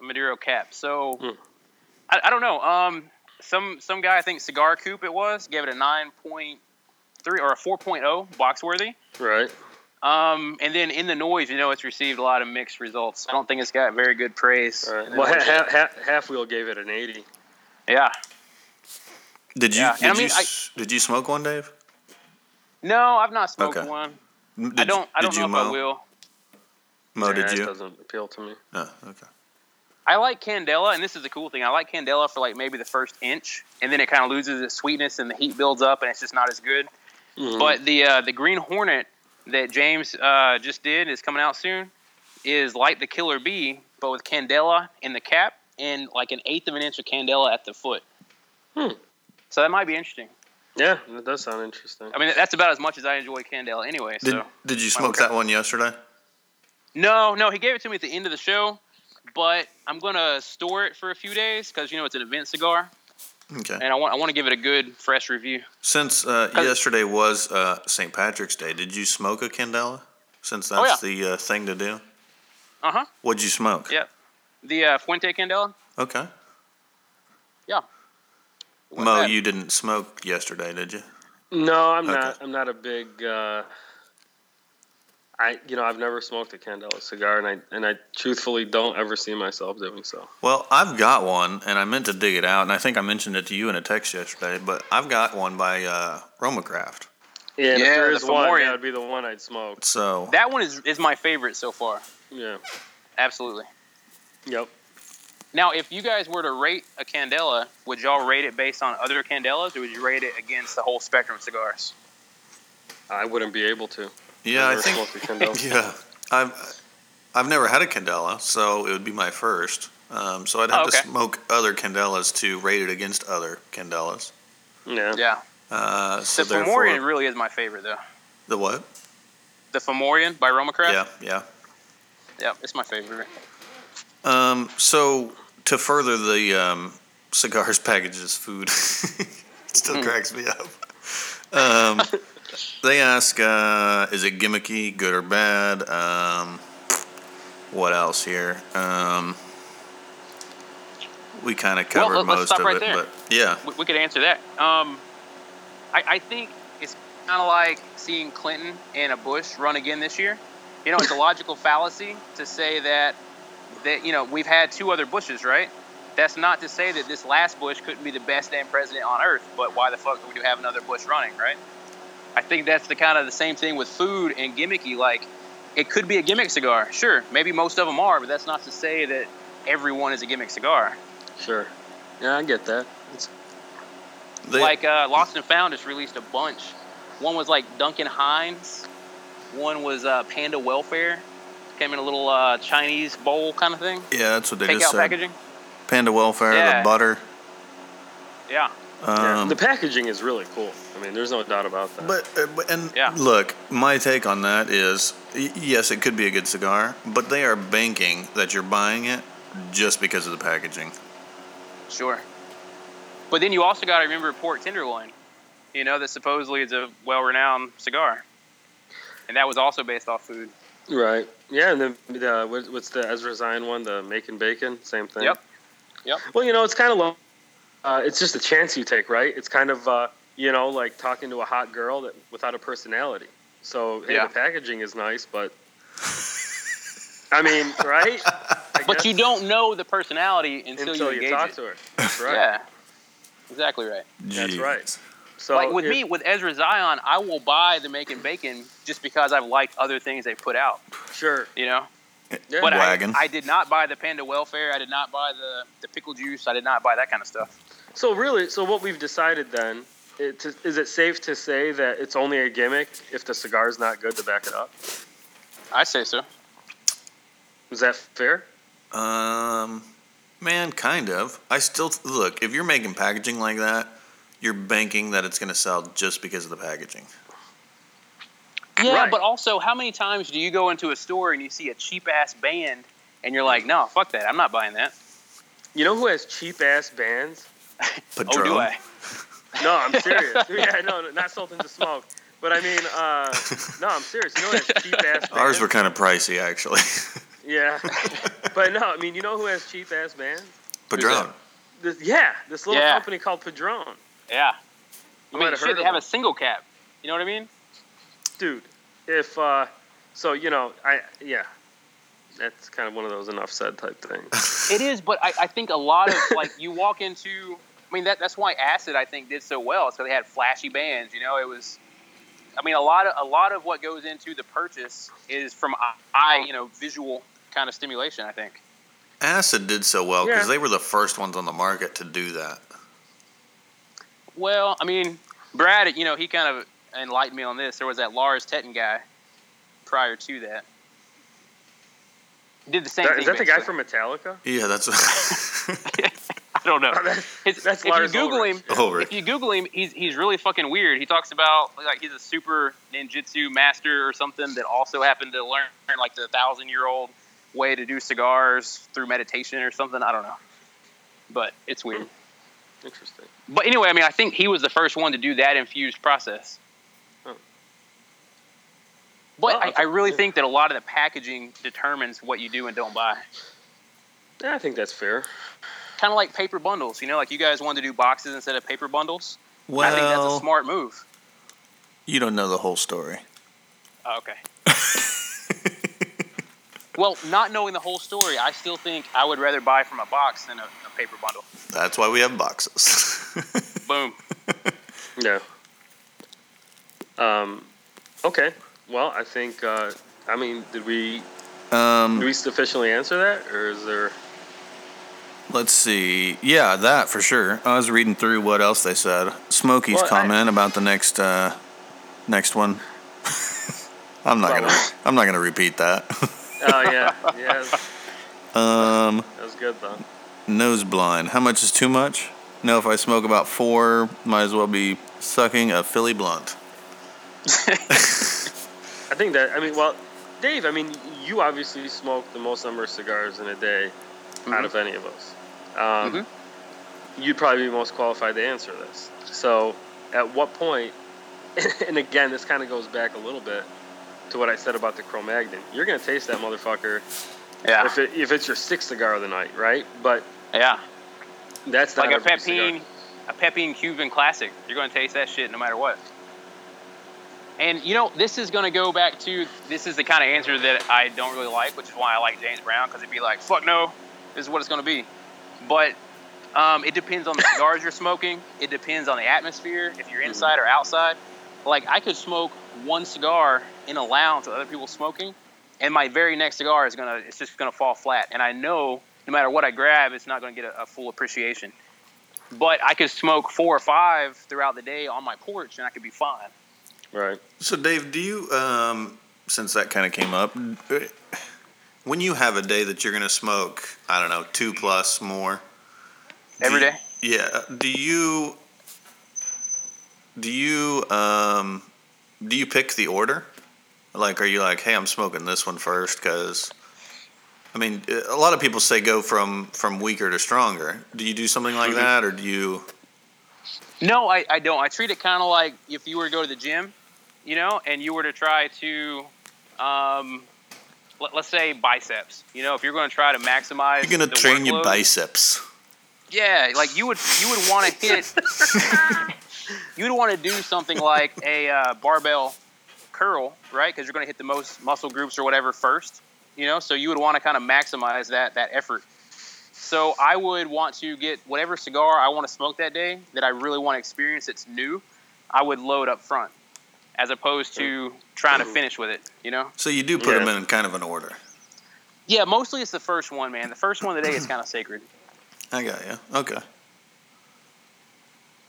Speaker 3: a Maduro cap. So
Speaker 2: Hmm.
Speaker 3: I, I don't know. Um, some some guy I think Cigar Coop it was gave it a nine point three or a four box worthy.
Speaker 2: Right.
Speaker 3: Um, and then in the noise, you know, it's received a lot of mixed results. I don't think it's got very good praise.
Speaker 2: All right.
Speaker 3: in the
Speaker 2: Well,
Speaker 3: noise.
Speaker 2: ha- ha- ha- halfwheel gave it an 80.
Speaker 3: yeah.
Speaker 1: Did you
Speaker 3: Yeah,
Speaker 1: did
Speaker 3: and I
Speaker 1: you
Speaker 3: mean, I-
Speaker 1: s- did you smoke one, Dave?
Speaker 3: No, I've not smoked
Speaker 1: Okay.
Speaker 3: one.
Speaker 1: Did
Speaker 3: I don't. I don't
Speaker 1: you
Speaker 3: know if
Speaker 1: Mo?
Speaker 3: I will.
Speaker 1: Mo, did
Speaker 2: it
Speaker 1: you?
Speaker 2: doesn't appeal to me.
Speaker 1: No. Okay.
Speaker 3: I like Candela, and this is the cool thing. I like Candela for like maybe the first inch, and then it kind of loses its sweetness, and the heat builds up, and it's just not as good.
Speaker 2: Mhm.
Speaker 3: But the uh, the Green Hornet that James uh, just did is coming out soon. Is like the Killer Bee, but with Candela in the cap and like an eighth of an inch of Candela at the foot.
Speaker 2: Hmm.
Speaker 3: So that might be interesting.
Speaker 2: yeah, that does sound interesting.
Speaker 3: I mean, that's about as much as I enjoy Candela anyway.
Speaker 1: Did
Speaker 3: So
Speaker 1: Did you smoke that one yesterday?
Speaker 3: No, no, he gave it to me at the end of the show, but I'm gonna store it for a few days because you know it's an event cigar,
Speaker 1: Okay.
Speaker 3: and I want I want to give it a good fresh review.
Speaker 1: Since uh,
Speaker 3: 'Cause-
Speaker 1: yesterday was uh, St. Patrick's Day, did you smoke a Candela? Since that's
Speaker 3: Oh, yeah.
Speaker 1: the uh, thing to do.
Speaker 3: Uh huh.
Speaker 1: What'd you smoke?
Speaker 3: Yeah. The uh, Fuente Candela.
Speaker 1: Okay.
Speaker 3: Yeah. Wasn't
Speaker 1: Mo,
Speaker 3: bad.
Speaker 1: you didn't smoke yesterday, did you?
Speaker 2: No, I'm
Speaker 1: Okay.
Speaker 2: not. I'm not a big. I you know I've never smoked a Candela cigar, and I and I truthfully don't ever see myself doing so.
Speaker 1: Well, I've got one, and I meant to dig it out, and I think I mentioned it to you in a text yesterday. But I've got one by uh, Romacraft.
Speaker 2: Yeah, and if
Speaker 3: Yeah,
Speaker 2: there
Speaker 3: the
Speaker 2: is one, that would be the one I'd smoke.
Speaker 1: So
Speaker 3: That one is is my favorite so far.
Speaker 2: Yeah.
Speaker 3: Absolutely.
Speaker 2: Yep.
Speaker 3: Now, if you guys were to rate a Candela, would y'all rate it based on other Candelas, or would you rate it against the whole spectrum of cigars?
Speaker 2: I wouldn't be able to.
Speaker 1: Yeah, I
Speaker 2: Never
Speaker 1: think
Speaker 2: smoked a Candela.
Speaker 1: yeah, I've I've never had a Candela, so it would be my first. Um, so I'd have
Speaker 3: Oh,
Speaker 1: to smoke other Candelas to rate it against other Candelas.
Speaker 2: Yeah.
Speaker 3: Yeah.
Speaker 1: Uh, so
Speaker 3: the Fomorian really is my favorite, though.
Speaker 1: the what?
Speaker 3: The Fomorian by Romacraft.
Speaker 1: Yeah, yeah.
Speaker 3: Yeah, it's my favorite.
Speaker 1: Um, so to further the um, cigars packages food, still
Speaker 3: Hmm.
Speaker 1: cracks me up. Um, they ask, uh, is it gimmicky, good or bad? Um, what else here? Um, we kind of covered
Speaker 3: let- let's
Speaker 1: most of
Speaker 3: right
Speaker 1: it,
Speaker 3: there.
Speaker 1: but yeah,
Speaker 3: We, we could answer that. Um, I, I think it's kind of like seeing Clinton and a Bush run again this year. You know, it's a logical fallacy to say that that you know we've had two other Bushes, right? That's not to say that this last Bush couldn't be the best damn president on earth, but why the fuck would we have another Bush running, right? I think that's the kind of the same thing with food and gimmicky. Like, it could be a gimmick cigar, sure. Maybe most of them are, but that's not to say that everyone is a gimmick cigar.
Speaker 2: Sure. Yeah, I get that. It's,
Speaker 1: they,
Speaker 3: like uh, Lost and Found just released a bunch. One was like Duncan Hines. One was uh, Panda Welfare. Came in a little uh, Chinese bowl kind of thing.
Speaker 1: yeah, that's what they just
Speaker 3: Takeout
Speaker 1: said.
Speaker 3: packaging.
Speaker 1: Panda welfare,
Speaker 3: Yeah.
Speaker 1: the butter.
Speaker 3: Yeah.
Speaker 2: Yeah.
Speaker 1: Um,
Speaker 2: The packaging is really cool. I mean, there's no doubt about that.
Speaker 1: But, uh, but and
Speaker 3: Yeah.
Speaker 1: look, my take on that is yes, it could be a good cigar, but they are banking that you're buying it just because of the packaging.
Speaker 3: Sure. But then you also got to remember Pork Tenderloin. You know that supposedly is a well-renowned cigar, and that was also based off food.
Speaker 2: right. Yeah, and then the what's the Ezra Zion one? The Macon Bacon, same thing.
Speaker 3: Yep. Yep.
Speaker 2: Well, you know, it's kind of low. Uh, it's just a chance you take, right? It's kind of uh, you know like talking to a hot girl that without a personality. So hey,
Speaker 3: Yeah.
Speaker 2: the packaging is nice, but I mean, right? I
Speaker 3: But you don't know the personality until,
Speaker 2: until
Speaker 3: you
Speaker 2: you
Speaker 3: engage
Speaker 2: talk
Speaker 3: it.
Speaker 2: to her. That's right.
Speaker 3: Yeah. Exactly right.
Speaker 2: That's right. So
Speaker 3: like with
Speaker 2: if-
Speaker 3: me, with Ezra Zion, I will buy the Macon Bacon just because I've liked other things they put out.
Speaker 2: sure.
Speaker 3: You know.
Speaker 2: Yeah.
Speaker 3: But I,
Speaker 1: Wagon.
Speaker 3: I did not buy the Panda Welfare. I did not buy the, the pickle juice. I did not buy that kind of stuff.
Speaker 2: So really, so what we've decided then, it, to, is it safe to say that it's only a gimmick if the cigar's not good to back it up?
Speaker 3: I say so.
Speaker 2: Is that fair?
Speaker 1: Um, man, kind of. I still look if you're making packaging like that, you're banking that it's going to sell just because of the packaging.
Speaker 3: Yeah,
Speaker 2: Right.
Speaker 3: but also, how many times do you go into a store and you see a cheap ass band and you're like, no, fuck that. I'm not buying that.
Speaker 2: You know who has cheap ass bands?
Speaker 1: Padron.
Speaker 3: Oh, do I?
Speaker 2: No, I'm serious. yeah, no, no, not Sultan to Smoke. But I mean, uh, no, I'm serious. You know who has cheap ass bands?
Speaker 1: Ours were kind of pricey, actually.
Speaker 2: Yeah. but no, I mean, you know who has cheap ass bands?
Speaker 1: Padron.
Speaker 2: This, yeah, this little
Speaker 3: Yeah.
Speaker 2: company called Padron.
Speaker 3: Yeah. I
Speaker 2: might
Speaker 3: mean,
Speaker 2: have
Speaker 3: shit, they have
Speaker 2: them.
Speaker 3: a single cap. You know what I mean?
Speaker 2: Dude. If uh, so, you know, I yeah, that's kind of one of those enough said type things.
Speaker 3: It is, but I, I think a lot of like you walk into. I mean that that's why Acid I think did so well. It's because they had flashy bands. You know, it was. I mean, a lot of a lot of what goes into the purchase is from eye, you know, visual kind of stimulation. I think.
Speaker 1: Acid did so well because
Speaker 2: Yeah.
Speaker 1: they were the first ones on the market to do that.
Speaker 3: Well, I mean, Brad, you know, he kind of enlightened me on this. There was that Lars Tetens guy prior to that. He did the same
Speaker 2: That-
Speaker 3: thing.
Speaker 2: is that the guy from Metallica?
Speaker 1: Yeah, that's.
Speaker 3: I don't know. His-
Speaker 2: that's
Speaker 3: if
Speaker 2: Lars
Speaker 3: you Google
Speaker 2: Ulrich.
Speaker 3: him,
Speaker 1: Ulrich.
Speaker 3: if you Google him, he's he's really fucking weird. He talks about like he's a super ninjutsu master or something that also happened to learn like the thousand year old way to do cigars through meditation or something. I don't know, but it's weird. Hmm.
Speaker 2: Interesting.
Speaker 3: But anyway, I mean, I think he was the first one to do that infused process.
Speaker 2: Huh.
Speaker 3: But
Speaker 2: Well,
Speaker 3: I, I really
Speaker 2: yeah.
Speaker 3: think that a lot of the packaging determines what you do and don't buy.
Speaker 2: Yeah, I think that's fair.
Speaker 3: Kind of like paper bundles, you know, like you guys wanted to do boxes instead of paper bundles. I think that's a
Speaker 1: well,
Speaker 3: smart move.
Speaker 1: you don't know the whole story.
Speaker 3: Oh, okay. well, not knowing the whole story, I still think I would rather buy from a box than a, a paper bundle.
Speaker 1: That's why we have boxes.
Speaker 3: Boom.
Speaker 2: Yeah. Um, okay. Well, I think. Uh, I mean, did we
Speaker 1: um,
Speaker 2: did we sufficiently answer that, or is there?
Speaker 1: Let's see. Yeah, that for sure. I was reading through what else they said. Smokey's
Speaker 2: Well, I-
Speaker 1: comment about the next uh, next one. I'm not gonna. I'm not gonna repeat that.
Speaker 2: Oh yeah, yeah.
Speaker 1: um,
Speaker 2: That was good though.
Speaker 1: nose blind. How much is too much? No, if I smoke about four, might as well be sucking a Philly blunt.
Speaker 2: I think that. I mean, well, Dave. I mean, you obviously smoke the most number of cigars in a day out of any of us. Um,
Speaker 3: Mhm.
Speaker 2: You'd probably be most qualified to answer this. So, at what point? And again, this kind of goes back a little bit to what I said about the Cro-Magnon. You're gonna taste that motherfucker
Speaker 3: Yeah.
Speaker 2: if it, if it's your sixth cigar of the night, right? But
Speaker 3: Yeah.
Speaker 2: that's not
Speaker 3: Like a. Pepin, a Pepin Cuban classic. You're going to taste that shit no matter what. And you know, this is going to go back to this is the kind of answer that I don't really like, which is why I like James Brown because it'd be like, fuck no, this is what it's going to be. But um, it depends on the cigars you're smoking. It depends on the atmosphere, if you're inside or outside. Like I could smoke one cigar in a lounge with other people smoking, and my very next cigar is gonna it's just gonna fall flat. And I know no matter what I grab, it's not gonna get a, a full appreciation. But I could smoke four or five throughout the day on my porch, and I could be fine.
Speaker 2: Right.
Speaker 1: So, Dave, do you, um, since that kind of came up, when you have a day that you're going to smoke, I don't know, two plus more
Speaker 3: Every
Speaker 1: you-
Speaker 3: day?
Speaker 1: Yeah. Do you, do you, um, do you pick the order? Like, are you like, hey, I'm smoking this one first because, I mean, a lot of people say go from from weaker to stronger. Do you do something like
Speaker 3: Mhm.
Speaker 1: that, or do you?
Speaker 3: No, I, I don't. I treat it kind of like if you were to go to the gym, you know, and you were to try to, um, let, us say biceps. You know, if you're going to try to maximize,
Speaker 1: You're gonna
Speaker 3: the
Speaker 1: train your biceps.
Speaker 3: Yeah, like you would you would want to hit. you would want to do something like a uh, barbell curl, right? Because you're going to hit the most muscle groups or whatever first. You know, so you would want to kind of maximize that that effort. So I would want to get whatever cigar I want to smoke that day that I really want to experience. That's new. I would load up front, as opposed to trying to finish with it. You know.
Speaker 1: So you do put
Speaker 2: Yeah.
Speaker 1: them in kind of an order.
Speaker 3: Yeah, mostly it's the first one, man. The first one of the day is kind of sacred.
Speaker 1: I got you. Okay.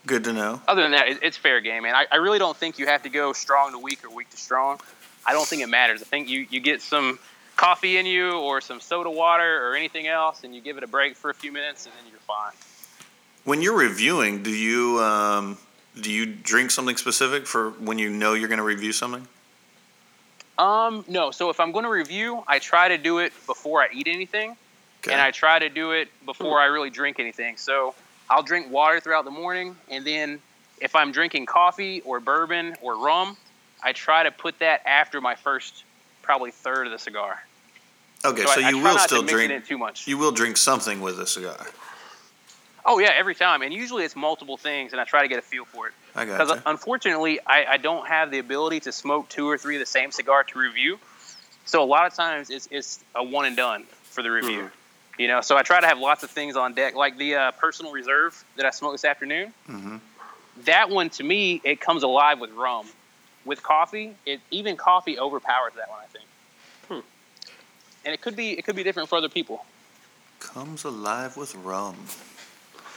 Speaker 1: Good to know.
Speaker 3: other than that, it's fair game, man. I, I really don't think you have to go strong to weak or weak to strong. I don't think it matters. I think you, you get some coffee in you or some soda water or anything else, and you give it a break for a few minutes, and then you're fine.
Speaker 1: When you're reviewing, do you um, do you drink something specific for when you know you're going to review something?
Speaker 3: Um, no. So if I'm going to review, I try to do it before I eat anything,
Speaker 1: Okay.
Speaker 3: and I try to do it before I really drink anything. So I'll drink water throughout the morning, and then if I'm drinking coffee or bourbon or rum, I try to put that after my first probably third of the cigar.
Speaker 1: okay,
Speaker 3: so
Speaker 1: so,
Speaker 3: I, I
Speaker 1: you
Speaker 3: try
Speaker 1: will still drink.
Speaker 3: it too much.
Speaker 1: You will drink something with a cigar.
Speaker 3: Oh yeah, every time, and usually it's multiple things, and I try to get a feel for it.
Speaker 1: I
Speaker 3: Because
Speaker 1: got you.
Speaker 3: unfortunately, I, I don't have the ability to smoke two or three of the same cigar to review. So a lot of times it's, it's a one and done for the review.
Speaker 1: Hmm.
Speaker 3: You know, so I try to have lots of things on deck, like the uh, personal reserve that I smoked this afternoon.
Speaker 1: Mhm.
Speaker 3: That one, to me, it comes alive with rum. With coffee, it even coffee overpowers that one, I think.
Speaker 2: Hmm.
Speaker 3: And it could be it could be different for other people.
Speaker 1: Comes alive with rum.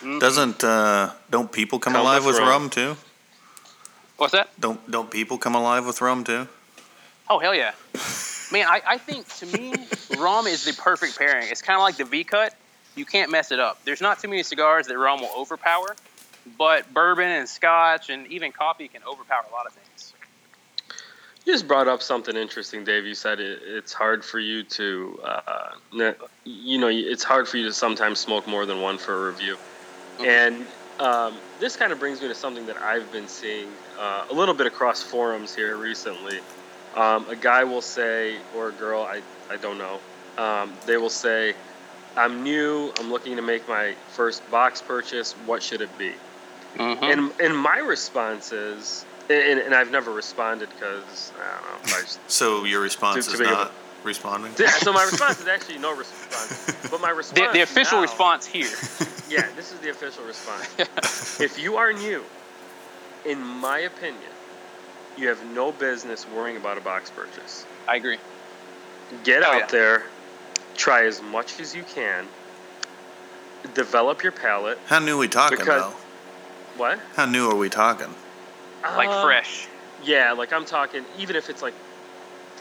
Speaker 3: Mhm.
Speaker 1: Doesn't uh, don't people come
Speaker 2: Come
Speaker 1: alive
Speaker 2: with
Speaker 1: with
Speaker 2: rum.
Speaker 1: rum too?
Speaker 3: What's that?
Speaker 1: Don't don't people come alive with rum too?
Speaker 3: Oh hell yeah, man! I, I think to me, rum is the perfect pairing. It's kind of like the V cut. You can't mess it up. There's not too many cigars that rum will overpower, but bourbon and scotch and even coffee can overpower a lot of things.
Speaker 2: You just brought up something interesting, Dave. You said it, it's hard for you to, uh, you know, it's hard for you to sometimes smoke more than one for a review. And um, this kind of brings me to something that I've been seeing uh, a little bit across forums here recently. Um, a guy will say, or a girl, I, I don't know, um, they will say, I'm new, I'm looking to make my first box purchase, what should it be?
Speaker 3: Mm-hmm.
Speaker 2: And and my response is, and, and I've never responded because I don't know. I
Speaker 1: So your response
Speaker 2: Too-
Speaker 1: is
Speaker 2: too
Speaker 1: not responding.
Speaker 2: yeah, so my response is actually no response. But my response.
Speaker 3: the, the official
Speaker 2: now-
Speaker 3: response here.
Speaker 2: Yeah, this is the official response. if you are new, in my opinion, you have no business worrying about a box purchase.
Speaker 3: I agree.
Speaker 2: Get
Speaker 3: Oh,
Speaker 2: out
Speaker 3: yeah.
Speaker 2: there, try as much as you can, develop your palate.
Speaker 1: How new are we talking
Speaker 2: Because-
Speaker 1: though?
Speaker 2: What?
Speaker 1: How new are we talking?
Speaker 3: Like
Speaker 2: Uh,
Speaker 3: fresh.
Speaker 2: Yeah, like I'm talking, even if it's like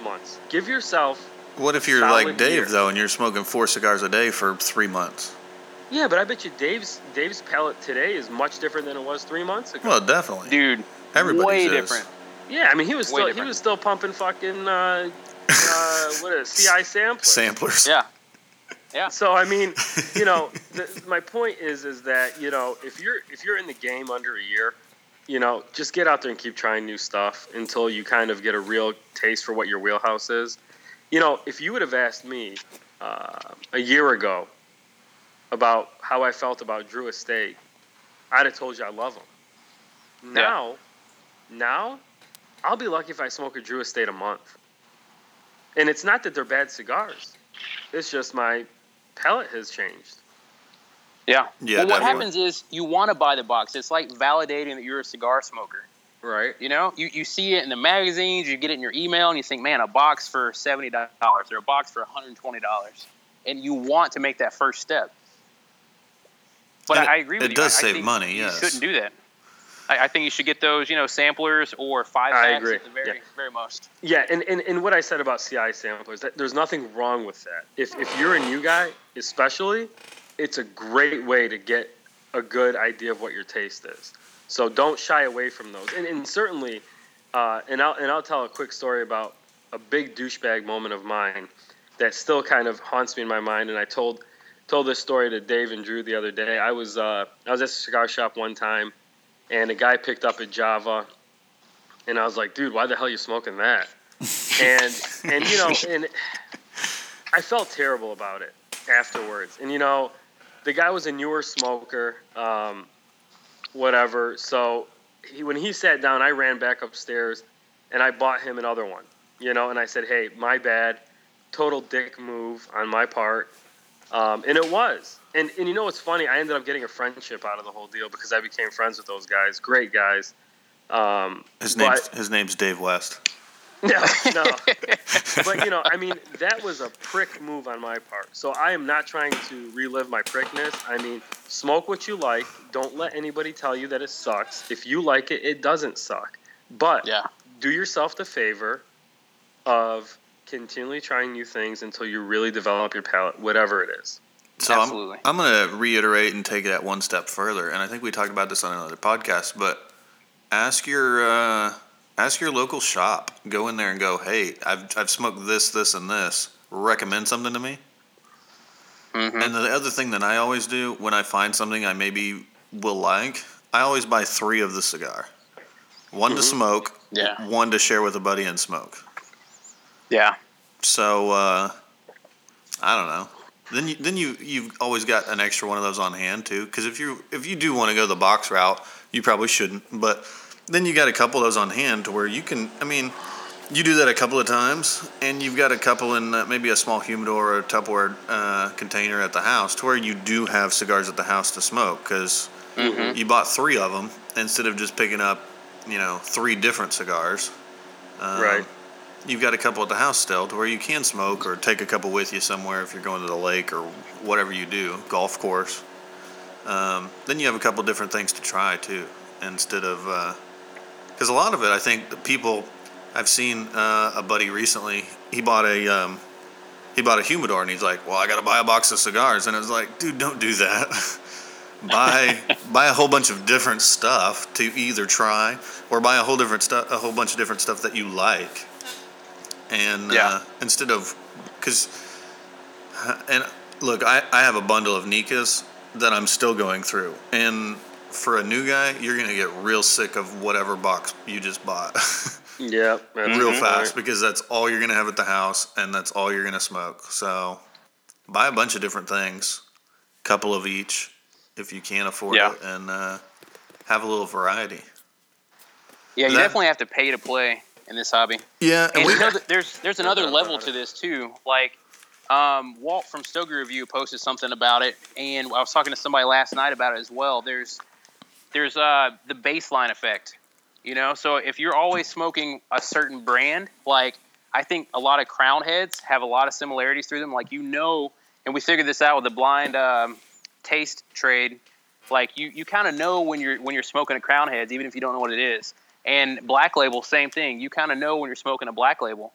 Speaker 2: months. Give yourself
Speaker 1: What if you're like Dave
Speaker 2: year.
Speaker 1: though, and you're smoking four cigars a day for three months?
Speaker 2: Yeah, but I bet you Dave's Dave's palate today is much different than it was three months ago.
Speaker 1: Well, definitely.
Speaker 3: Dude,
Speaker 1: Everybody's
Speaker 3: way
Speaker 1: is.
Speaker 3: different.
Speaker 2: yeah, I mean he was
Speaker 3: Way
Speaker 2: still he was still pumping fucking uh, uh, what is it, CI samples.
Speaker 1: Samplers.
Speaker 3: Yeah. Yeah.
Speaker 2: So I mean, you know, the, my point is is that you know if you're if you're in the game under a year, you know, just get out there and keep trying new stuff until you kind of get a real taste for what your wheelhouse is. You know, if you would have asked me uh, a year ago about how I felt about Drew Estate, I'd have told you I love him.
Speaker 3: Yeah.
Speaker 2: Now, now, I'll be lucky if I smoke a Drew Estate a month. And it's not that they're bad cigars. It's just my palate has changed.
Speaker 3: Yeah.
Speaker 1: Yeah,
Speaker 3: well, what happens is you want to buy the box. It's like validating that you're a cigar smoker.
Speaker 2: Right.
Speaker 3: You know, you, you see it in the magazines, you get it in your email, and you think, man, a box for seventy dollars or a box for one hundred twenty dollars, and you want to make that first step. But
Speaker 1: And
Speaker 3: I, I
Speaker 1: it-
Speaker 3: agree
Speaker 1: it
Speaker 3: with you.
Speaker 1: does
Speaker 3: I- I
Speaker 1: save
Speaker 3: think
Speaker 1: money,
Speaker 3: You shouldn't do that. I, I think you should get those, you know, samplers or five
Speaker 2: I
Speaker 3: packs
Speaker 2: agree.
Speaker 3: at the very,
Speaker 2: Yeah.
Speaker 3: very most.
Speaker 2: Yeah, and, and, and what I said about CI samplers, that there's nothing wrong with that. If, if you're a new guy, especially, it's a great way to get a good idea of what your taste is. So don't shy away from those. And, and certainly, uh, and, I'll, and I'll tell a quick story about a big douchebag moment of mine that still kind of haunts me in my mind. And I told told this story to Dave and Drew the other day. I was uh, I was at a cigar shop one time, and a guy picked up a Java, and I was like, dude, why the hell are you smoking that? and and you know, and I felt terrible about it afterwards. And you know, the guy was a newer smoker, um, whatever. So he, when he sat down, I ran back upstairs, and I bought him another one. You know, and I said, hey, my bad, total dick move on my part. Um, and it was. And, and you know what's funny? I ended up getting a friendship out of the whole deal because I became friends with those guys. Great guys. Um,
Speaker 1: His
Speaker 2: but-
Speaker 1: his name's Dave West.
Speaker 2: No, no. but you know, I mean, that was a prick move on my part. So I am not trying to relive my prickness. I mean, smoke what you like. Don't let anybody tell you that it sucks. If you like it, it doesn't suck. But
Speaker 3: Yeah.
Speaker 2: do yourself the favor of continually trying new things until you really develop your palate, whatever it is.
Speaker 1: So
Speaker 3: Absolutely.
Speaker 1: I'm, I'm going to reiterate and take that one step further, and I think we talked about this on another podcast. But ask your uh, ask your local shop. Go in there and go, hey, I've I've smoked this, this, and this. Recommend something to me.
Speaker 3: Mhm.
Speaker 1: And the other thing that I always do when I find something I maybe will like, I always buy three of the cigar. One to smoke,
Speaker 3: Yeah.
Speaker 1: one to share with a buddy and smoke.
Speaker 3: Yeah.
Speaker 1: So uh, I don't know. Then you then you you've always got an extra one of those on hand too. Because if you if you do want to go the box route, you probably shouldn't. But then you got a couple of those on hand to where you can. I mean, you do that a couple of times, and you've got a couple in uh, maybe a small humidor or a Tupperware uh, container at the house, to where you do have cigars at the house to smoke. Because
Speaker 3: Mhm.
Speaker 1: you bought three of them instead of just picking up, you know, three different cigars. Um,
Speaker 2: Right.
Speaker 1: You've got a couple at the house still, to where you can smoke or take a couple with you somewhere if you're going to the lake or whatever you do, golf course. Um, then you have a couple different things to try too, instead of because a lot of it, I think, the people I've seen uh, a buddy recently. He bought a um, he bought a humidor, and he's like, "Well, I got to buy a box of cigars," and I was like, "Dude, don't do that." buy buy a whole bunch of different stuff to either try or buy a whole different stuff a whole bunch of different stuff that you like and
Speaker 3: Yeah.
Speaker 1: uh, instead of because and look I, I have a bundle of nikas that i'm still going through and for a new guy you're going to get real sick of whatever box you just bought
Speaker 2: Yep. that's
Speaker 1: real
Speaker 2: right.
Speaker 1: fast because that's all you're going to have at the house and that's all you're going to smoke so buy a bunch of different things couple of each if you can afford
Speaker 3: Yeah.
Speaker 1: it and uh, have a little variety
Speaker 3: Yeah, you
Speaker 1: That-
Speaker 3: definitely have to pay to play in this hobby.
Speaker 1: yeah and
Speaker 3: And
Speaker 1: we
Speaker 3: you know there's there's another level to this too. Like um, Walt from Stogie Review posted something about it, and I was talking to somebody last night about it as well. There's there's uh, the baseline effect, you know. So if you're always smoking a certain brand, like I think a lot of Crowned Heads have a lot of similarities through them. Like you know, and we figured this out with the blind um, taste trade. Like you, you kind of know when you're when you're smoking a Crowned Heads, even if you don't know what it is. And black label, same thing. You kind of know when you're smoking a black label.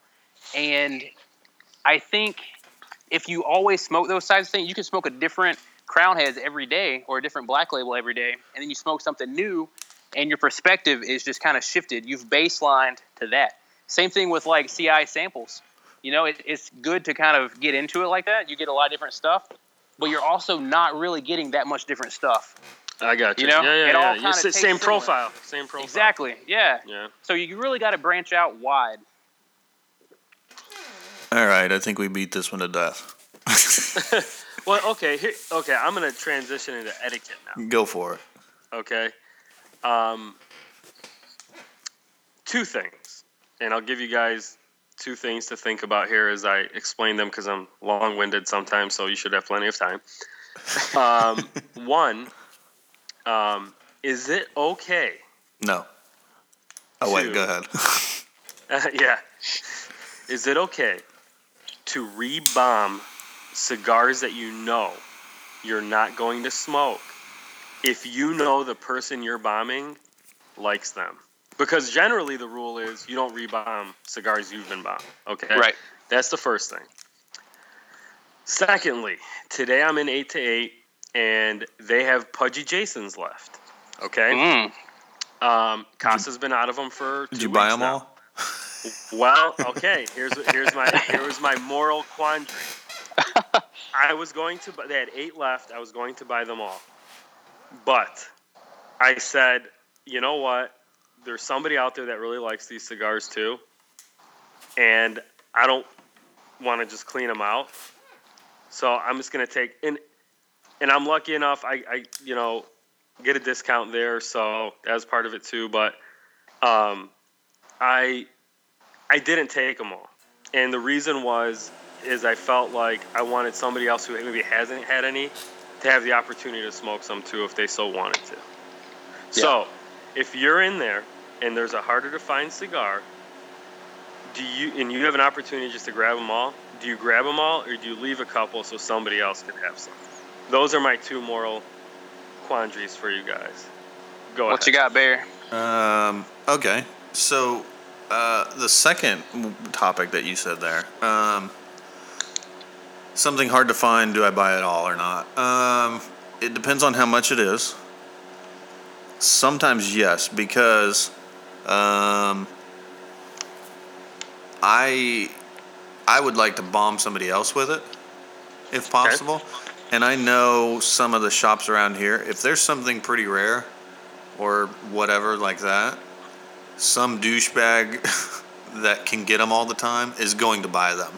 Speaker 3: And I think if you always smoke those types of things, you can smoke a different Crowned Heads every day or a different black label every day, and then you smoke something new, and your perspective is just kind of shifted. You've baselined to that. Same thing with like CI samples. You know, it, it's good to kind of get into it like that. You get a lot of different stuff, but you're also not really getting that much different stuff.
Speaker 2: I got you.
Speaker 3: You know,
Speaker 2: yeah, yeah,
Speaker 3: it all
Speaker 2: yeah.
Speaker 3: kinda
Speaker 2: It's the
Speaker 3: tastes
Speaker 2: same
Speaker 3: similar.
Speaker 2: profile. Same profile.
Speaker 3: Exactly. Yeah.
Speaker 2: Yeah.
Speaker 3: So you really got to branch out wide.
Speaker 1: all right i think we beat this one to death
Speaker 2: Well, okay. Here, okay. I'm gonna transition into etiquette now.
Speaker 1: go for it
Speaker 2: Okay. Um, two things, and I'll give you guys two things to think about here as I explain them because I'm long-winded sometimes, so you should have plenty of time. Um, one, um, is it okay?
Speaker 1: no oh wait go ahead
Speaker 2: Uh, yeah. Is it okay to re-bomb cigars that you know you're not going to smoke if you know the person you're bombing likes them? Because generally the rule is you don't re-bomb cigars you've been bombed. Okay.
Speaker 3: Right.
Speaker 2: That's the first thing. Secondly, today I'm in eight to eight, and they have Pudgy Jasons left. Okay.
Speaker 3: Mm.
Speaker 2: Um, Casa's been out of them for.
Speaker 1: did
Speaker 2: two
Speaker 1: you buy them
Speaker 2: now.
Speaker 1: all
Speaker 2: Well, okay. Here's here's my here's my moral quandary. I was going to. They had eight left. I was going to buy them all, but I said, you know what? There's somebody out there that really likes these cigars too, and I don't want to just clean them out. So I'm just gonna take and and I'm lucky enough. I, I you know get a discount there, so that's part of it too. But um, I I didn't take them all, and the reason was is I felt like I wanted somebody else who maybe hasn't had any to have the opportunity to smoke some too if they so wanted to. So if you're in there and there's a harder to find cigar, do you and you have an opportunity just to grab them all? Do you grab them all or do you leave a couple so somebody else can have some? Those are my two moral quandaries for you guys. Go ahead.
Speaker 3: What
Speaker 2: ahead.
Speaker 3: you got, Bear?
Speaker 1: Um, okay. So, uh, the second topic that you said there, um, something hard to find, do I buy it all or not? Um, it depends on how much it is. Sometimes yes, because um, I I would like to bomb somebody else with it, if possible. and I know some of the shops around here. If there's something pretty rare, or whatever like that, some douchebag that can get them all the time is going to buy them.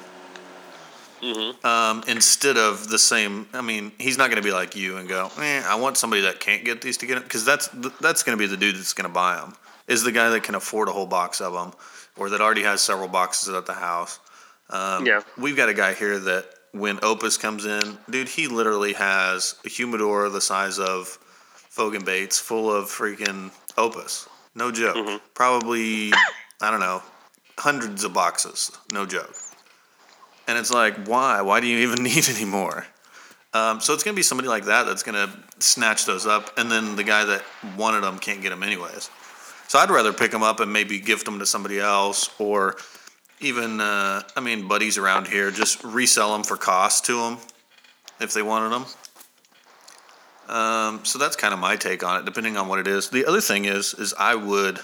Speaker 2: Mm-hmm.
Speaker 1: Um, instead of the same, I mean, he's not going to be like you and go, eh, I want somebody that can't get these to get them because that's that's going to be the dude that's going to buy them. Is the guy that can afford a whole box of them, or that already has several boxes at the house. Um,
Speaker 2: Yeah.
Speaker 1: we've got a guy here that when Opus comes in, dude, he literally has a humidor the size of Fogan Bates full of freaking Opus. No joke. Probably, I don't know, hundreds of boxes. No joke. And it's like, why? Why do you even need any more? Um, so it's going to be somebody like that that's going to snatch those up, and then the guy that wanted them can't get them anyways. So I'd rather pick them up and maybe gift them to somebody else, or even, uh, I mean, buddies around here, just resell them for cost to them if they wanted them. Um, so that's kind of my take on it, depending on what it is. The other thing is, is I would,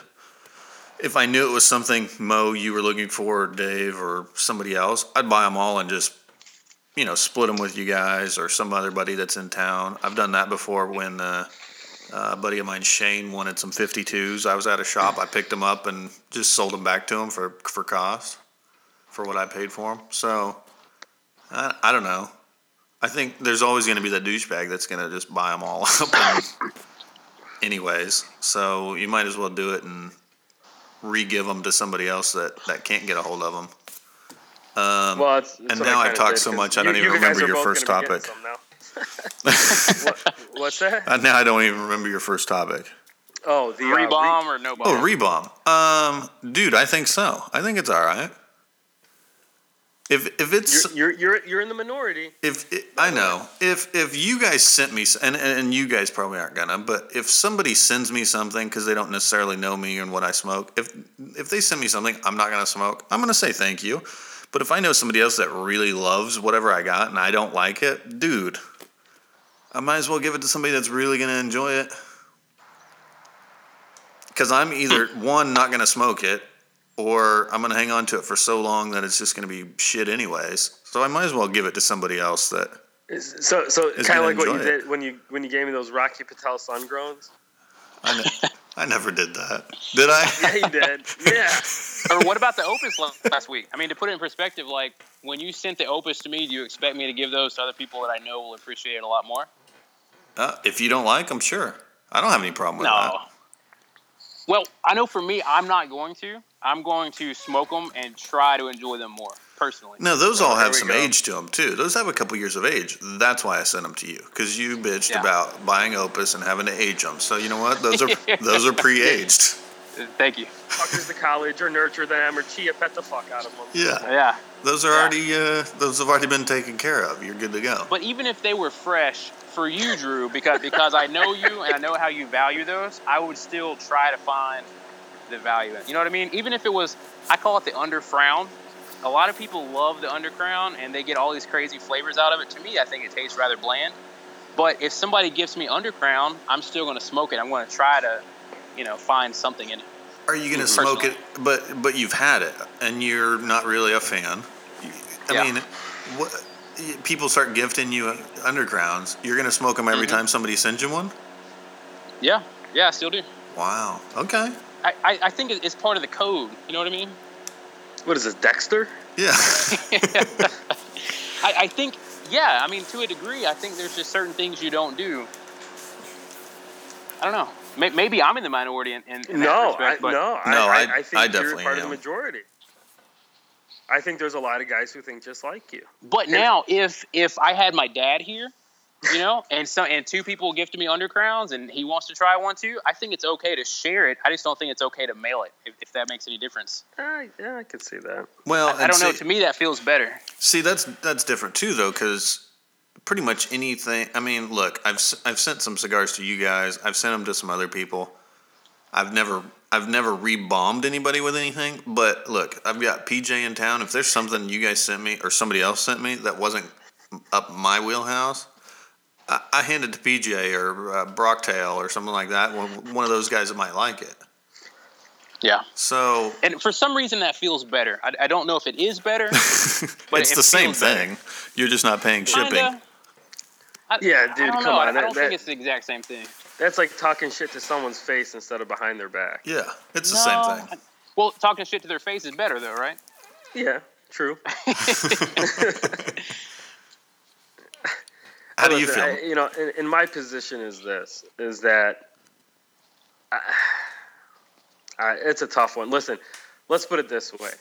Speaker 1: if I knew it was something Mo you were looking for, or Dave, or somebody else, I'd buy them all and just, you know, split them with you guys or some other buddy that's in town. I've done that before when uh, uh, a buddy of mine, Shane, wanted some 52s. I was at a shop, I picked them up and just sold them back to him for for cost, for what I paid for them. So, I, I don't know. I think there's always going to be that douchebag that's going to just buy them all up. and- anyways, so you might as well do it and re-give them to somebody else that, that can't get a hold of them. Um,
Speaker 2: Well, it's, it's
Speaker 1: And now
Speaker 2: I
Speaker 1: I've talked
Speaker 2: did,
Speaker 1: so
Speaker 2: 'cause
Speaker 1: much, I don't even
Speaker 2: you
Speaker 1: remember your first
Speaker 2: gonna be getting
Speaker 1: topic.
Speaker 2: what, what's that?
Speaker 1: and now I don't even remember your first topic.
Speaker 2: Oh, the uh,
Speaker 3: Free
Speaker 2: re-
Speaker 3: or no bomb?
Speaker 1: Oh, rebomb. Um, dude, I think so. I think it's all right. If if it's
Speaker 2: You're, you're you're you're in the minority.
Speaker 1: if it, I know if if you guys sent me and and you guys probably aren't gonna, but if somebody sends me something because they don't necessarily know me and what I smoke, if if they send me something I'm not gonna smoke, I'm gonna say thank you. But if I know somebody else that really loves whatever I got and I don't like it, dude, I might as well give it to somebody that's really gonna enjoy it. Because I'm either one not gonna smoke it, or I'm gonna hang on to it for so long that it's just gonna be shit anyways. So I might as well give it to somebody else that
Speaker 2: Is- So so
Speaker 1: Is
Speaker 2: kind of like what you
Speaker 1: enjoy it.
Speaker 2: did when you when you gave me those Rocky Patel Sun Growns.
Speaker 1: I, ne- I never did that. Did I?
Speaker 2: Yeah, you did. Yeah.
Speaker 3: or what about the opus last week? I mean, to put it in perspective, like when you sent the opus to me, do you expect me to give those to other people that I know will appreciate it a lot more?
Speaker 1: Uh, if you don't like them, sure. I don't have any problem with
Speaker 3: that. Well, I know for me, I'm not going to. I'm going to smoke them and try to enjoy them more personally.
Speaker 1: No, those all
Speaker 2: Oh,
Speaker 1: have some
Speaker 2: go.
Speaker 1: age to them too. Those have a couple years of age. That's why I sent them to you because you bitched
Speaker 3: Yeah.
Speaker 1: about buying Opus and having to age them. So you know what? Those are those are pre-aged.
Speaker 3: Thank you.
Speaker 2: Fuckers to college or nurture them or chia pet the fuck out of them.
Speaker 1: Yeah,
Speaker 3: Yeah.
Speaker 1: those are
Speaker 3: Yeah.
Speaker 1: already uh, those have already been taken care of. You're good to go.
Speaker 3: But even if they were fresh for you, Drew, because because I know you and I know how you value those, I would still try to find the value in. it. You know what I mean? Even if it was, I call it the under frown. A lot of people love the undercrown and they get all these crazy flavors out of it. To me, I think it tastes rather bland. But if somebody gives me undercrown, I'm still going to smoke it. I'm going to try to, you know, find something in it.
Speaker 1: Are you going to smoke it? But but you've had it and you're not really a fan. I
Speaker 3: Yeah.
Speaker 1: mean, what, people start gifting you undercrowns. You're going to smoke them every
Speaker 3: Mhm.
Speaker 1: time somebody sends you one.
Speaker 3: Yeah, yeah, I still do.
Speaker 1: Wow. Okay.
Speaker 3: I, I, I think it's part of the code. You know what I mean?
Speaker 2: What is this, Dexter?
Speaker 1: Yeah.
Speaker 3: I, I think, yeah. I mean, to a degree, I think there's just certain things you don't do. I don't know. Maybe I'm in the minority in, in, in that
Speaker 2: No, I,
Speaker 3: respect, but
Speaker 2: no, I,
Speaker 1: No,
Speaker 2: I,
Speaker 1: I-
Speaker 2: I think
Speaker 1: I
Speaker 2: you're
Speaker 1: definitely
Speaker 2: part of the majority. I think there's a lot of guys who think just like you.
Speaker 3: but now if if I had my dad here, you know, and so and two people gifted me undercrowns, and he wants to try one too, I think it's okay to share it. I just don't think it's okay to mail it. If, if that makes any difference,
Speaker 2: Uh, yeah, I could see that.
Speaker 1: Well,
Speaker 3: I, I don't know. To me, that feels better.
Speaker 1: See, that's that's different too, though, because pretty much anything. I mean, look, I've s- I've sent some cigars to you guys. I've sent them to some other people. I've never I've never rebombed anybody with anything. But look, I've got PJ in town. If there's something you guys sent me or somebody else sent me that wasn't up my wheelhouse, I, I hand it to PJ or uh, Brocktail or something like that. One, one of those guys that might like it.
Speaker 3: Yeah.
Speaker 1: So
Speaker 3: And for some reason, that feels better. I, I don't know if it is better.
Speaker 1: but it's
Speaker 3: it
Speaker 1: the same
Speaker 3: feels better.
Speaker 1: thing. You're just not paying shipping.
Speaker 3: Kinda. I,
Speaker 2: Yeah,
Speaker 3: I
Speaker 2: dude,
Speaker 3: don't
Speaker 2: come
Speaker 3: know.
Speaker 2: on,
Speaker 3: I, I
Speaker 2: that-
Speaker 3: don't
Speaker 2: that-
Speaker 3: think it's the exact same thing.
Speaker 2: That's like talking shit to someone's face instead of behind their back.
Speaker 1: Yeah, it's the
Speaker 3: No,
Speaker 1: same thing.
Speaker 3: Well, talking shit to their face is better, though, right?
Speaker 2: Yeah, true.
Speaker 1: How do you feel?
Speaker 2: I- you know, in, in my position is this: is that I, I, it's a tough one. Listen, let's put it this way: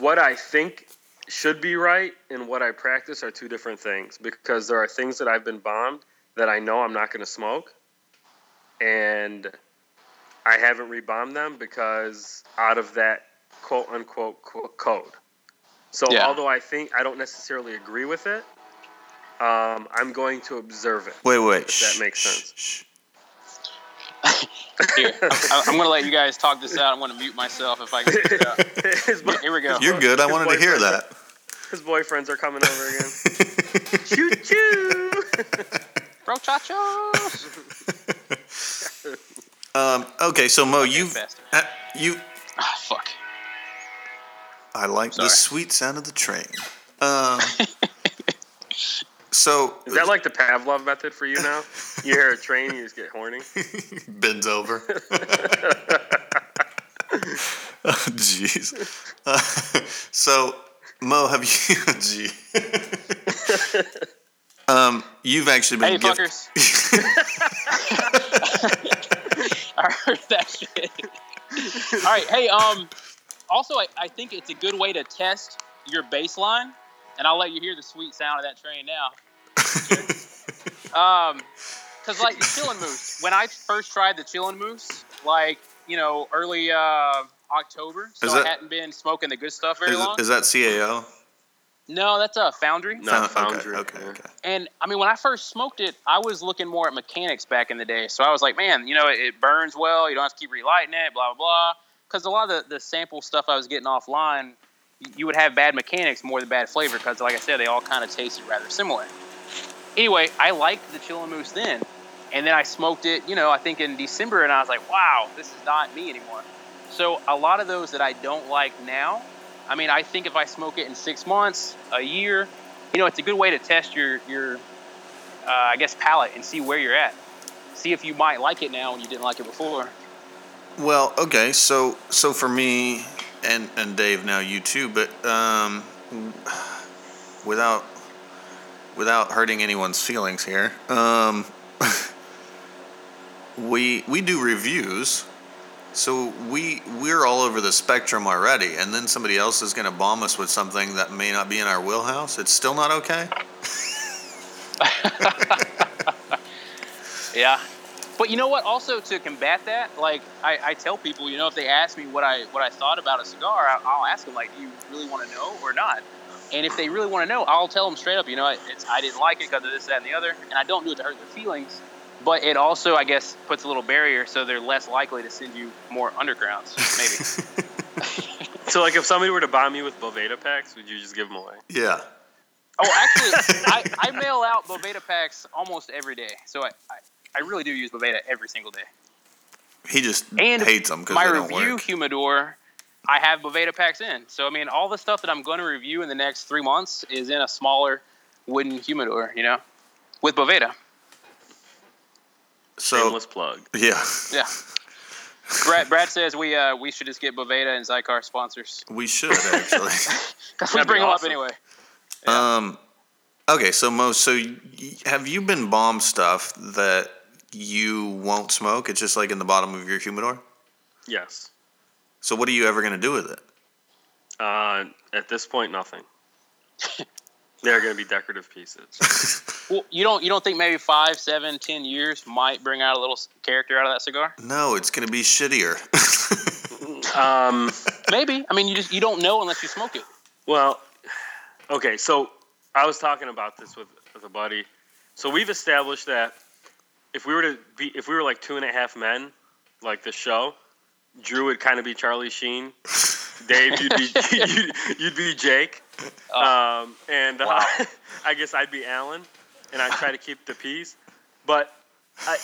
Speaker 2: what I think should be right and what I practice are two different things. Because there are things that I've been bombed that I know I'm not going to smoke, and I haven't rebombed them because out of that quote unquote qu- code. So
Speaker 3: Yeah.
Speaker 2: although I think I don't necessarily agree with it, um, I'm going to observe it.
Speaker 1: Wait, wait.
Speaker 2: If that makes sense.
Speaker 1: shh.
Speaker 3: Here, I, I'm going to let you guys talk this out. I'm going to mute myself if I can get it.
Speaker 2: His bo-
Speaker 3: Here we go.
Speaker 1: You're good. I wanted to hear that.
Speaker 2: are- His boyfriends are coming over again. choo choo.
Speaker 3: Brochachos!
Speaker 1: Um, okay, so Mo, you
Speaker 3: faster.
Speaker 1: uh, you
Speaker 3: Ah, fuck.
Speaker 1: I like the sweet sound of the train. Um, so
Speaker 2: Is that like the Pavlov method for you now? You hear a train, you just get horny.
Speaker 1: bends over? Oh, Jeez. Uh, so Mo, have you? Gee. um, you've actually been.
Speaker 3: Hey,
Speaker 1: gift-
Speaker 3: fuckers. I heard that shit. All right. Hey, um, also, I, I think it's a good way to test your baseline, and I'll let you hear the sweet sound of that train now. Um, cause like the chillin' moose. When I first tried the chillin' moose, like you know, early uh, October, so
Speaker 1: Is
Speaker 3: I
Speaker 1: that-
Speaker 3: hadn't been smoking the good stuff very
Speaker 1: Is,
Speaker 3: long.
Speaker 1: is that CAO?
Speaker 3: no, that's a Foundry.
Speaker 2: No.
Speaker 1: Found-
Speaker 2: Foundry,
Speaker 1: Okay, okay, okay.
Speaker 3: And I mean, when I first smoked it, I was looking more at mechanics back in the day. So I was like, man, you know, it, it burns well. You don't have to keep relighting it, blah, blah, blah. Because a lot of the, the sample stuff I was getting offline, y- you would have bad mechanics more than bad flavor. Because, like I said, they all kind of tasted rather similar. Anyway, I liked the Chillin' Moose then. And then I smoked it, you know, I think in December, and I was like, wow, this is not me anymore. So a lot of those that I don't like now, I mean, I think if I smoke it in six months, a year, you know, it's a good way to test your your, uh, I guess, palate and see where you're at. See if you might like it now when you didn't like it before.
Speaker 1: Well, okay, so so for me and and Dave, now you too, but um, without without hurting anyone's feelings here, um, we we do reviews, so we we're all over the spectrum already, and then somebody else is going to bomb us with something that may not be in our wheelhouse. It's still not okay.
Speaker 3: Yeah. But you know what? Also, to combat that, like I, I tell people, you know, if they ask me what I what I thought about a cigar, I, I'll ask them like, "Do you really want to know or not?" And if they really want to know, I'll tell them straight up, you know, it's I didn't like it because of this, that, and the other, and I don't do it to hurt their feelings. But it also, I guess, puts a little barrier, so they're less likely to send you more undercrowns, maybe.
Speaker 2: So, like, if somebody were to bomb you with Boveda packs, would you just give them away?
Speaker 1: yeah.
Speaker 3: Oh, actually, I, I mail out Boveda packs almost every day, so I, I, I really do use Boveda every single day.
Speaker 1: He just
Speaker 3: And
Speaker 1: hates them because
Speaker 3: my
Speaker 1: they don't
Speaker 3: review
Speaker 1: work.
Speaker 3: humidor, I have Boveda packs in. So I mean, all the stuff that I'm going to review in the next three months is in a smaller wooden humidor, you know, with Boveda.
Speaker 1: So
Speaker 2: Shameless plug.
Speaker 1: yeah,
Speaker 3: Yeah. Brad, Brad says we uh, we should just get Boveda and Xikar sponsors
Speaker 1: we should actually.
Speaker 3: because we
Speaker 2: That'd
Speaker 3: bring them
Speaker 2: awesome.
Speaker 3: up anyway. Yeah.
Speaker 1: Um, okay, so Mo, so y- have you been bomb stuff that you won't smoke? It's just like in the bottom of your humidor.
Speaker 2: Yes.
Speaker 1: So what are you ever gonna do with it?
Speaker 2: Uh, at this point, nothing. They're going to be decorative pieces.
Speaker 3: Well, you don't you don't think maybe five, seven, ten years might bring out a little character out of that cigar?
Speaker 1: No, it's gonna be shittier.
Speaker 2: Um,
Speaker 3: Maybe. I mean, you just you don't know unless you smoke it.
Speaker 2: well, okay. So I was talking about this with, with a buddy. So we've established that if we were to be, if we were like two and a half men, like the show, Drew would kind of be Charlie Sheen. Dave, you'd be you'd, you'd be Jake, um, and uh,
Speaker 3: Wow.
Speaker 2: I guess I'd be Alan, and I'd try to keep the peace. But I,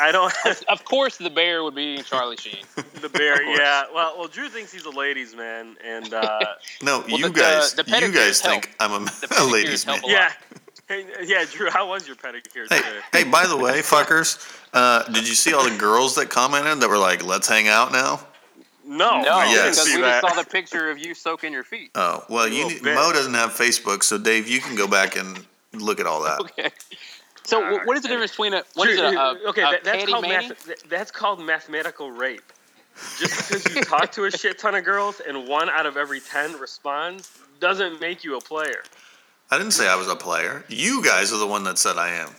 Speaker 2: I don't.
Speaker 3: Of course, the bear would be Charlie Sheen.
Speaker 2: The bear, yeah. Well, well, Drew thinks he's a ladies' man, and uh,
Speaker 1: no, you
Speaker 3: the- the-
Speaker 1: guys,
Speaker 3: the
Speaker 1: you guys
Speaker 3: help.
Speaker 1: think I'm a,
Speaker 3: The
Speaker 1: a ladies man.
Speaker 3: a
Speaker 2: yeah, Hey, yeah, Drew, how was your pedicure
Speaker 1: Hey,
Speaker 2: today?
Speaker 1: hey, by the way, fuckers, uh, did you see all the girls that commented that were like, "Let's hang out now"?
Speaker 2: No,
Speaker 3: No,
Speaker 2: I didn't
Speaker 1: Yes.
Speaker 3: because
Speaker 2: see
Speaker 3: we
Speaker 2: that.
Speaker 3: just saw the picture of you soaking your feet.
Speaker 1: Oh, well, you need. Mo doesn't have Facebook, so Dave, you can go back and look at all that.
Speaker 3: Okay. So wh- what is the difference between a what is it?
Speaker 2: Drew,
Speaker 3: A, a,
Speaker 2: okay,
Speaker 3: a
Speaker 2: that, that's called math, that's called mathematical rape. Just because you talk to a shit ton of girls and one out of every ten responds doesn't make you a player.
Speaker 1: I didn't say I was a player. You guys are the one that said I am.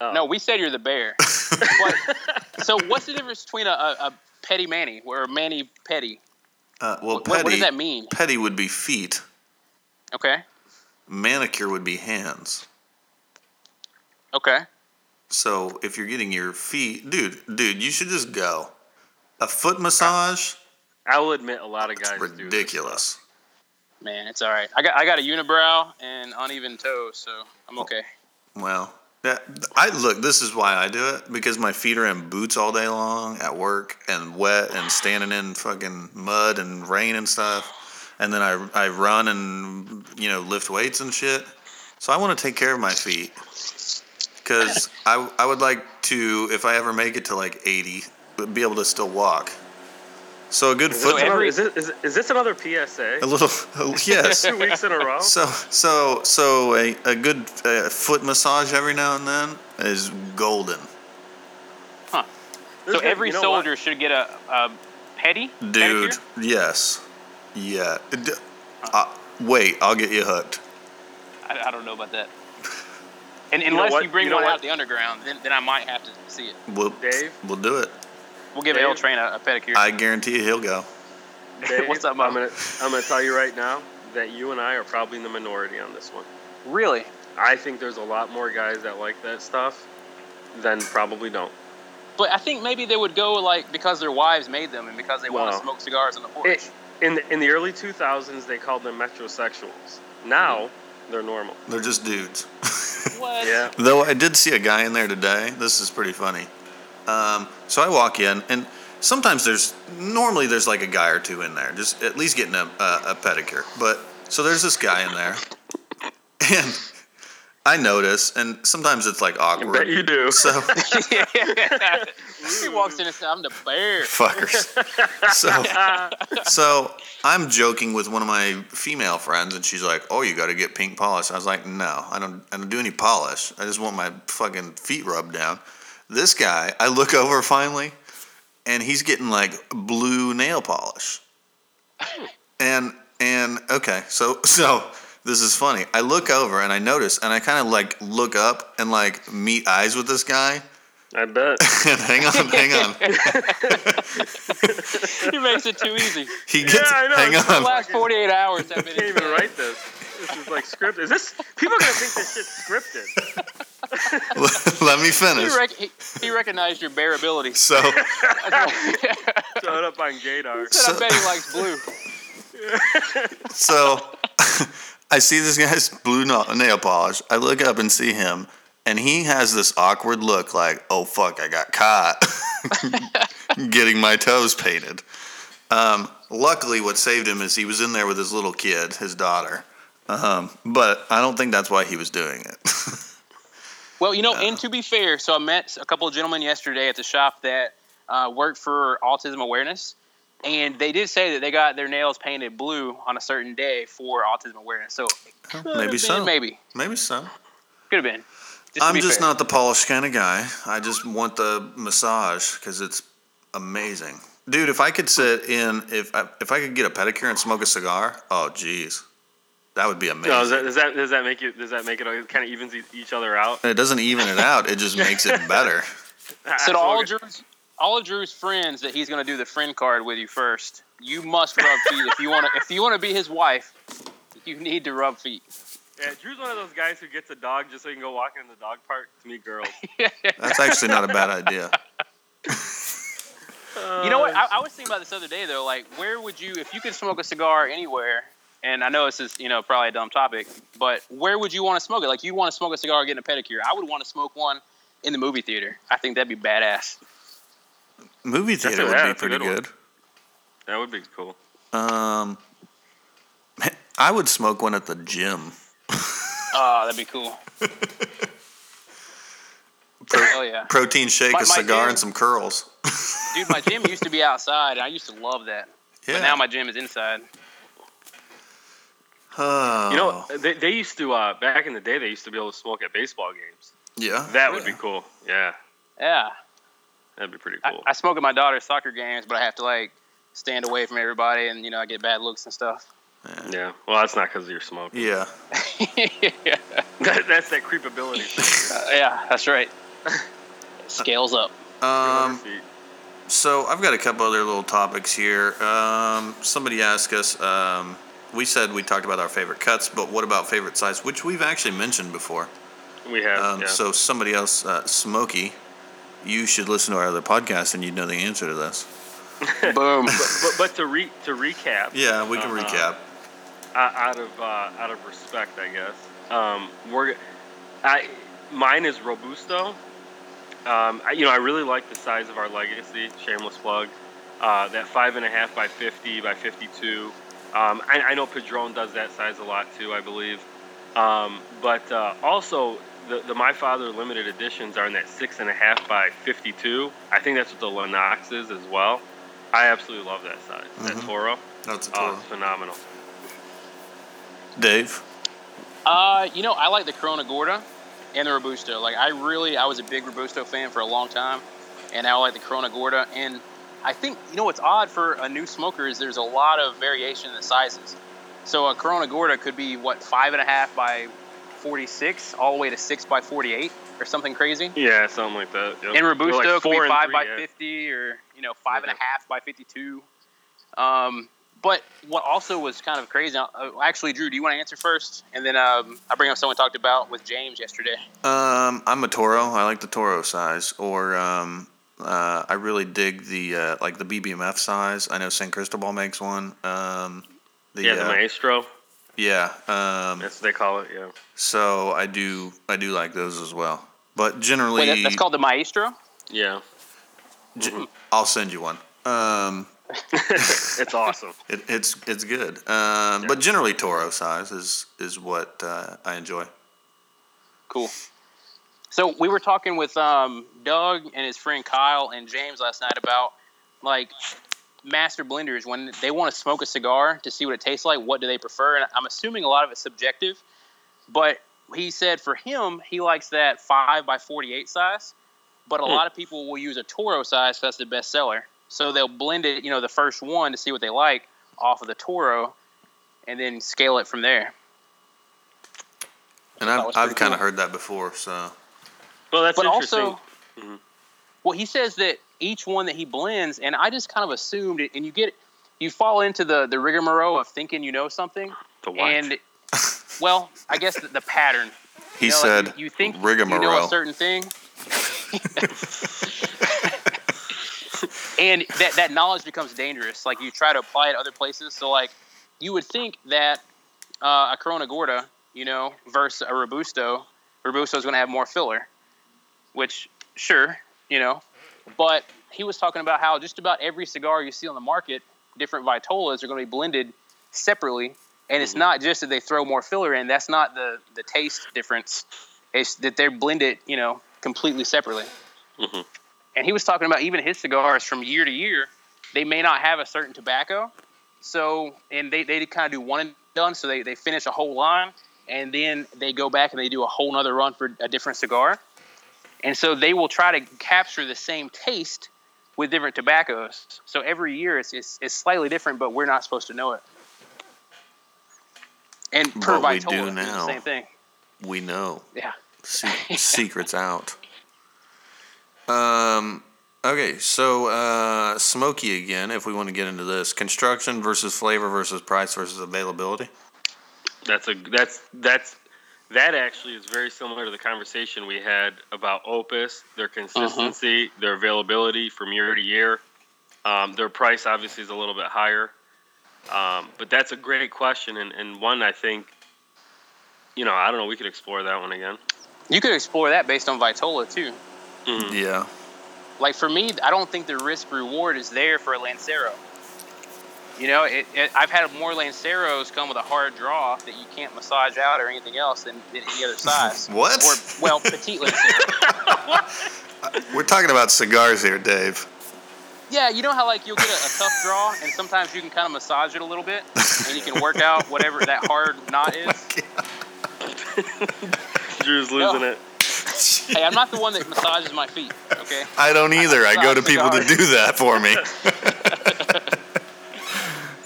Speaker 2: Oh.
Speaker 3: No, we said you're the bear. but, so what's the difference between a, a, a petty manny or a manny petty?
Speaker 1: Uh, well,
Speaker 3: What-
Speaker 1: petty.
Speaker 3: what does that mean?
Speaker 1: Petty would be feet.
Speaker 3: Okay.
Speaker 1: Manicure would be hands.
Speaker 3: Okay.
Speaker 1: So if you're getting your feet, dude, dude, you should just go. A foot massage,
Speaker 2: I will admit a lot of guys do. this
Speaker 1: ridiculous.
Speaker 3: Man, it's all right. I got I got a unibrow and uneven toes, so I'm okay.
Speaker 1: Well, that, I look. This is why I do it because my feet are in boots all day long at work and wet and standing in fucking mud and rain and stuff. And then I I run and you know lift weights and shit. So I want to take care of my feet because I I would like to if I ever make it to like eighty, be able to still walk. So a good
Speaker 2: Is
Speaker 1: foot.
Speaker 2: this, another,
Speaker 3: every-
Speaker 2: is, this, is, is this another PSA?
Speaker 1: a little yes.
Speaker 2: Two weeks in a row?
Speaker 1: So so so a, a good uh, foot massage every now and then is golden, Huh.
Speaker 3: So
Speaker 2: This is-
Speaker 3: every
Speaker 2: you know what?
Speaker 3: soldier should get a, a petty
Speaker 1: dude.
Speaker 3: pedicure?
Speaker 1: Yes, yeah. D- uh, wait, I'll get you hooked.
Speaker 3: I, I don't know about that. And unless you,
Speaker 2: what?
Speaker 3: bring
Speaker 2: You know
Speaker 3: one
Speaker 2: what?
Speaker 3: out the underground, then, then I might have to see it.
Speaker 1: We'll
Speaker 2: Dave?
Speaker 1: we'll do it.
Speaker 3: We'll give
Speaker 2: Dave?
Speaker 3: L Train a, a pedicure.
Speaker 1: I guarantee you he'll go.
Speaker 2: Dave,
Speaker 3: What's up,
Speaker 2: I'm
Speaker 3: Mom?
Speaker 2: gonna I'm gonna tell you right now that you and I are probably in the minority on this one.
Speaker 3: really?
Speaker 2: I think there's a lot more guys that like that stuff than probably don't.
Speaker 3: But I think maybe they would go like because their wives made them and because they want to smoke cigars on the porch.
Speaker 2: It, in the, in the early 2000s, they called them metrosexuals. Now mm-hmm. they're normal.
Speaker 1: They're just dudes.
Speaker 3: what?
Speaker 2: Yeah.
Speaker 1: Though I did see a guy in there today. This is pretty funny. Um, so I walk in, and sometimes there's normally there's like a guy or two in there, just at least getting a, a, a pedicure. But so there's this guy in there, and I notice, and sometimes it's like
Speaker 2: I bet
Speaker 1: awkward.
Speaker 2: you do.
Speaker 1: So
Speaker 3: he walks in and says, "I'm the bear."
Speaker 1: fuckers. So so I'm joking with one of my female friends, and she's like, "Oh, you got to get pink polish." I was like, "No, I don't. I don't do any polish. I just want my fucking feet rubbed down." This guy, I look over finally, and he's getting like blue nail polish. And and okay, so so this is funny. I look over and I notice, and I kind of like look up and like meet eyes with this guy.
Speaker 2: I bet.
Speaker 1: And hang on, hang on.
Speaker 3: he makes it too easy.
Speaker 1: He gets.
Speaker 2: Yeah, I know.
Speaker 1: Hang
Speaker 2: It's
Speaker 3: The
Speaker 1: on.
Speaker 3: last 48 hours
Speaker 2: I
Speaker 3: been.
Speaker 2: can't even write this. This is like scripted. Is this people are gonna think this shit's scripted?
Speaker 1: Let me
Speaker 3: He,
Speaker 1: finish.
Speaker 3: rec- he, he recognized your bear ability.
Speaker 1: So,
Speaker 2: Showed up on Gaydar.
Speaker 3: Said, I bet he likes blue.
Speaker 1: so I see this guy's blue na- nail polish. I look up and see him, and he has this awkward look, like, "Oh fuck, I got caught getting my toes painted." Um, luckily, what saved him is he was in there with his little kid, his daughter. Um, but I don't think that's why he was doing it.
Speaker 3: Well, you know, and to be fair, so I met a couple of gentlemen yesterday at the shop that uh, work for autism awareness, and they did say that they got their nails painted blue on a certain day for autism awareness. So
Speaker 1: maybe so.
Speaker 3: maybe
Speaker 1: Maybe so.
Speaker 3: could have been. Just
Speaker 1: I'm
Speaker 3: be
Speaker 1: just
Speaker 3: fair.
Speaker 1: not the polished kind of guy. I just want the massage because it's amazing, dude. If I could sit in, if I, if I could get a pedicure and smoke a cigar, oh jeez, that would be amazing.
Speaker 2: No, does that, does that does that make it does that make it kind of evens e- each other out?
Speaker 1: it doesn't even it out. It just makes it better.
Speaker 3: So to all Drew's, all of Drew's friends that he's going to do the friend card with you first. You must rub feet if you want to. If you want to be his wife, you need to rub feet.
Speaker 2: Yeah, Drew's one of those guys who gets a dog just so he can go walking in the dog park to meet girls.
Speaker 1: That's actually not a bad idea.
Speaker 3: Uh, you know what? I, I was thinking about this other day though. Like, where would you, if you could smoke a cigar anywhere? And I know this is, you know, probably a dumb topic, but where would you want to smoke it? Like, you want to smoke a cigar, getting a pedicure. I would want to smoke one in the movie theater. I think that'd be badass.
Speaker 1: Movie
Speaker 2: a-
Speaker 1: theater
Speaker 2: yeah,
Speaker 1: would be pretty
Speaker 2: good
Speaker 1: good.
Speaker 2: That would be cool.
Speaker 1: Um, I would smoke one at the gym.
Speaker 3: Oh, that'd be cool.
Speaker 1: Pro-
Speaker 3: Oh yeah,
Speaker 1: protein shake,
Speaker 3: My-
Speaker 1: a cigar,
Speaker 3: gym-
Speaker 1: and some curls.
Speaker 3: dude. My gym used to be outside, and I used to love that.
Speaker 1: Yeah.
Speaker 3: But now my gym is inside.
Speaker 1: Oh.
Speaker 2: You know, they, they used to uh, back in the day. They used to be able to smoke at baseball games.
Speaker 1: yeah.
Speaker 2: That would be cool. Yeah,
Speaker 3: Yeah,
Speaker 2: that'd be pretty cool.
Speaker 3: I smoke at my daughter's soccer games, but I have to like stand away from everybody, and you know I get bad looks and stuff.
Speaker 2: yeah. Well, that's not because you're smoking.
Speaker 1: Yeah.
Speaker 3: yeah.
Speaker 2: That, that's that creepability.
Speaker 3: Uh, yeah, that's right. Scales up.
Speaker 1: Um, so I've got a couple other little topics here. Um, somebody asked us. Um, we said we talked about our favorite cuts, but what about favorite size, which we've actually mentioned before.
Speaker 2: we have.
Speaker 1: Um,
Speaker 2: yeah.
Speaker 1: So somebody else, uh, Smokey, you should listen to our other podcast and you'd know the answer to this.
Speaker 3: Boom.
Speaker 2: but, but to re to recap,
Speaker 1: Yeah, we can
Speaker 2: Uh-huh.
Speaker 1: recap.
Speaker 2: uh, out of uh, out of respect, I guess. Um, we're, I, mine is robusto. Um, I, you know, I really like the size of our legacy. Shameless plug. Uh, that five and a half by fifty by fifty-two. Um, I, I know Padron does that size a lot too, I believe. Um, but uh, also, the, the My Father limited editions are in that six and a half by fifty-two. I think that's what the Lennox is as well. I absolutely love that size. That
Speaker 1: Mhm.
Speaker 2: Toro.
Speaker 1: That's a
Speaker 2: Oh,
Speaker 1: total.
Speaker 2: it's phenomenal.
Speaker 1: Dave.
Speaker 3: Uh, you know, I like the Corona Gorda and the Robusto. Like, I really, I was a big Robusto fan for a long time, and now I like the Corona Gorda. And I think, you know, what's odd for a new smoker is there's a lot of variation in the sizes. So a Corona Gorda could be what five and a half by 46, all the way to six by 48, or something crazy.
Speaker 2: Yeah, something like that. Yep.
Speaker 3: And
Speaker 2: They're
Speaker 3: Robusto
Speaker 2: like
Speaker 3: could be five
Speaker 2: three,
Speaker 3: by
Speaker 2: yeah.
Speaker 3: 50, or you know, five and a half by 52. Um, but what also was kind of crazy. Uh, actually, Drew, do you want to answer first, and then um, I bring up someone talked about with James yesterday.
Speaker 1: Um, I'm a Toro. I like the Toro size, or um, uh, I really dig the uh, like the BBMF size. I know San Cristobal makes one. Um, the,
Speaker 2: Yeah, the
Speaker 1: uh,
Speaker 2: Maestro.
Speaker 1: yeah. Um,
Speaker 2: That's what they call it. Yeah.
Speaker 1: so I do I do like those as well. But generally,
Speaker 3: Wait, that's called the Maestro.
Speaker 2: Yeah.
Speaker 1: ge-
Speaker 2: Mm-hmm.
Speaker 1: I'll send you one. Um,
Speaker 2: it's awesome.
Speaker 1: it, it's it's good. Um, But generally, Toro size is is what uh, I enjoy.
Speaker 3: Cool. So we were talking with um, Doug and his friend Kyle and James last night about like master blenders when they want to smoke a cigar to see what it tastes like. What do they prefer? And I'm assuming a lot of it's subjective, but he said for him he likes that five by 48 size. But a
Speaker 2: Hmm.
Speaker 3: lot of people will use a Toro size 'cause that's the best seller. So they'll blend it, you know, the first one to see what they like off of the Toro, and then scale it from there.
Speaker 1: And I've, I've
Speaker 3: pretty
Speaker 1: kind of
Speaker 3: cool.
Speaker 1: heard that before. So
Speaker 2: Well, that's
Speaker 3: but
Speaker 2: interesting.
Speaker 3: also,
Speaker 2: Mhm.
Speaker 3: well, he says that each one that he blends, and I just kind of assumed it, and you get, you fall into the the rigmarole of thinking you know something,
Speaker 2: the what?
Speaker 3: and well, I guess the, the pattern.
Speaker 1: he
Speaker 3: You know, like,
Speaker 1: said,
Speaker 3: you, you think
Speaker 1: rigmarole.
Speaker 3: you know a certain thing, and that that knowledge becomes dangerous. Like you try to apply it other places. So like, you would think that uh, a Corona Gorda, you know, versus a Robusto, Robusto is going to have more filler, which sure, you know, but he was talking about how just about every cigar you see on the market, different Vitolas are going to be blended separately, and it's
Speaker 2: Mhm.
Speaker 3: not just that they throw more filler in. That's not the the taste difference. It's that they're blended, you know, completely separately.
Speaker 2: Mhm.
Speaker 3: And he was talking about even his cigars from year to year, they may not have a certain tobacco. So, and they, they kind of do one and done. So they, they finish a whole line and then they go back and they do a whole nother run for a different cigar. And so they will try to capture the same taste with different tobaccos. So every year it's, it's, it's slightly different, but we're not supposed to know it. And per
Speaker 1: But we do
Speaker 3: it's the
Speaker 1: now.
Speaker 3: same thing.
Speaker 1: we know.
Speaker 3: Yeah.
Speaker 1: Se- secrets out. Um. Okay, so uh, Smoky again. If we want to get into this, construction versus flavor versus price versus availability.
Speaker 2: That's a that's that's that actually is very similar to the conversation we had about Opus, their consistency, their availability from year to year. Um, their price obviously is a little bit higher, um, but that's a great question and, and one I think, you know, I don't know, we could explore that one again.
Speaker 3: You could explore that based on Vitola too.
Speaker 2: Mhm.
Speaker 1: Yeah.
Speaker 3: Like for me, I don't think the risk reward is there for a Lancero. You know, it, it, I've had more Lanceros come with a hard draw that you can't massage out or anything else than, than any other size.
Speaker 1: What?
Speaker 3: Or well, petite Lancero.
Speaker 1: We're talking about cigars here, Dave.
Speaker 3: yeah, you know how like you'll get a, a tough draw, and sometimes you can kind of massage it a little bit, and you can work out whatever that hard knot oh is.
Speaker 2: Drew's
Speaker 3: No.
Speaker 2: losing it.
Speaker 3: Hey, I'm not the one that massages my feet. Okay.
Speaker 1: I don't either. I go to people to do that for me.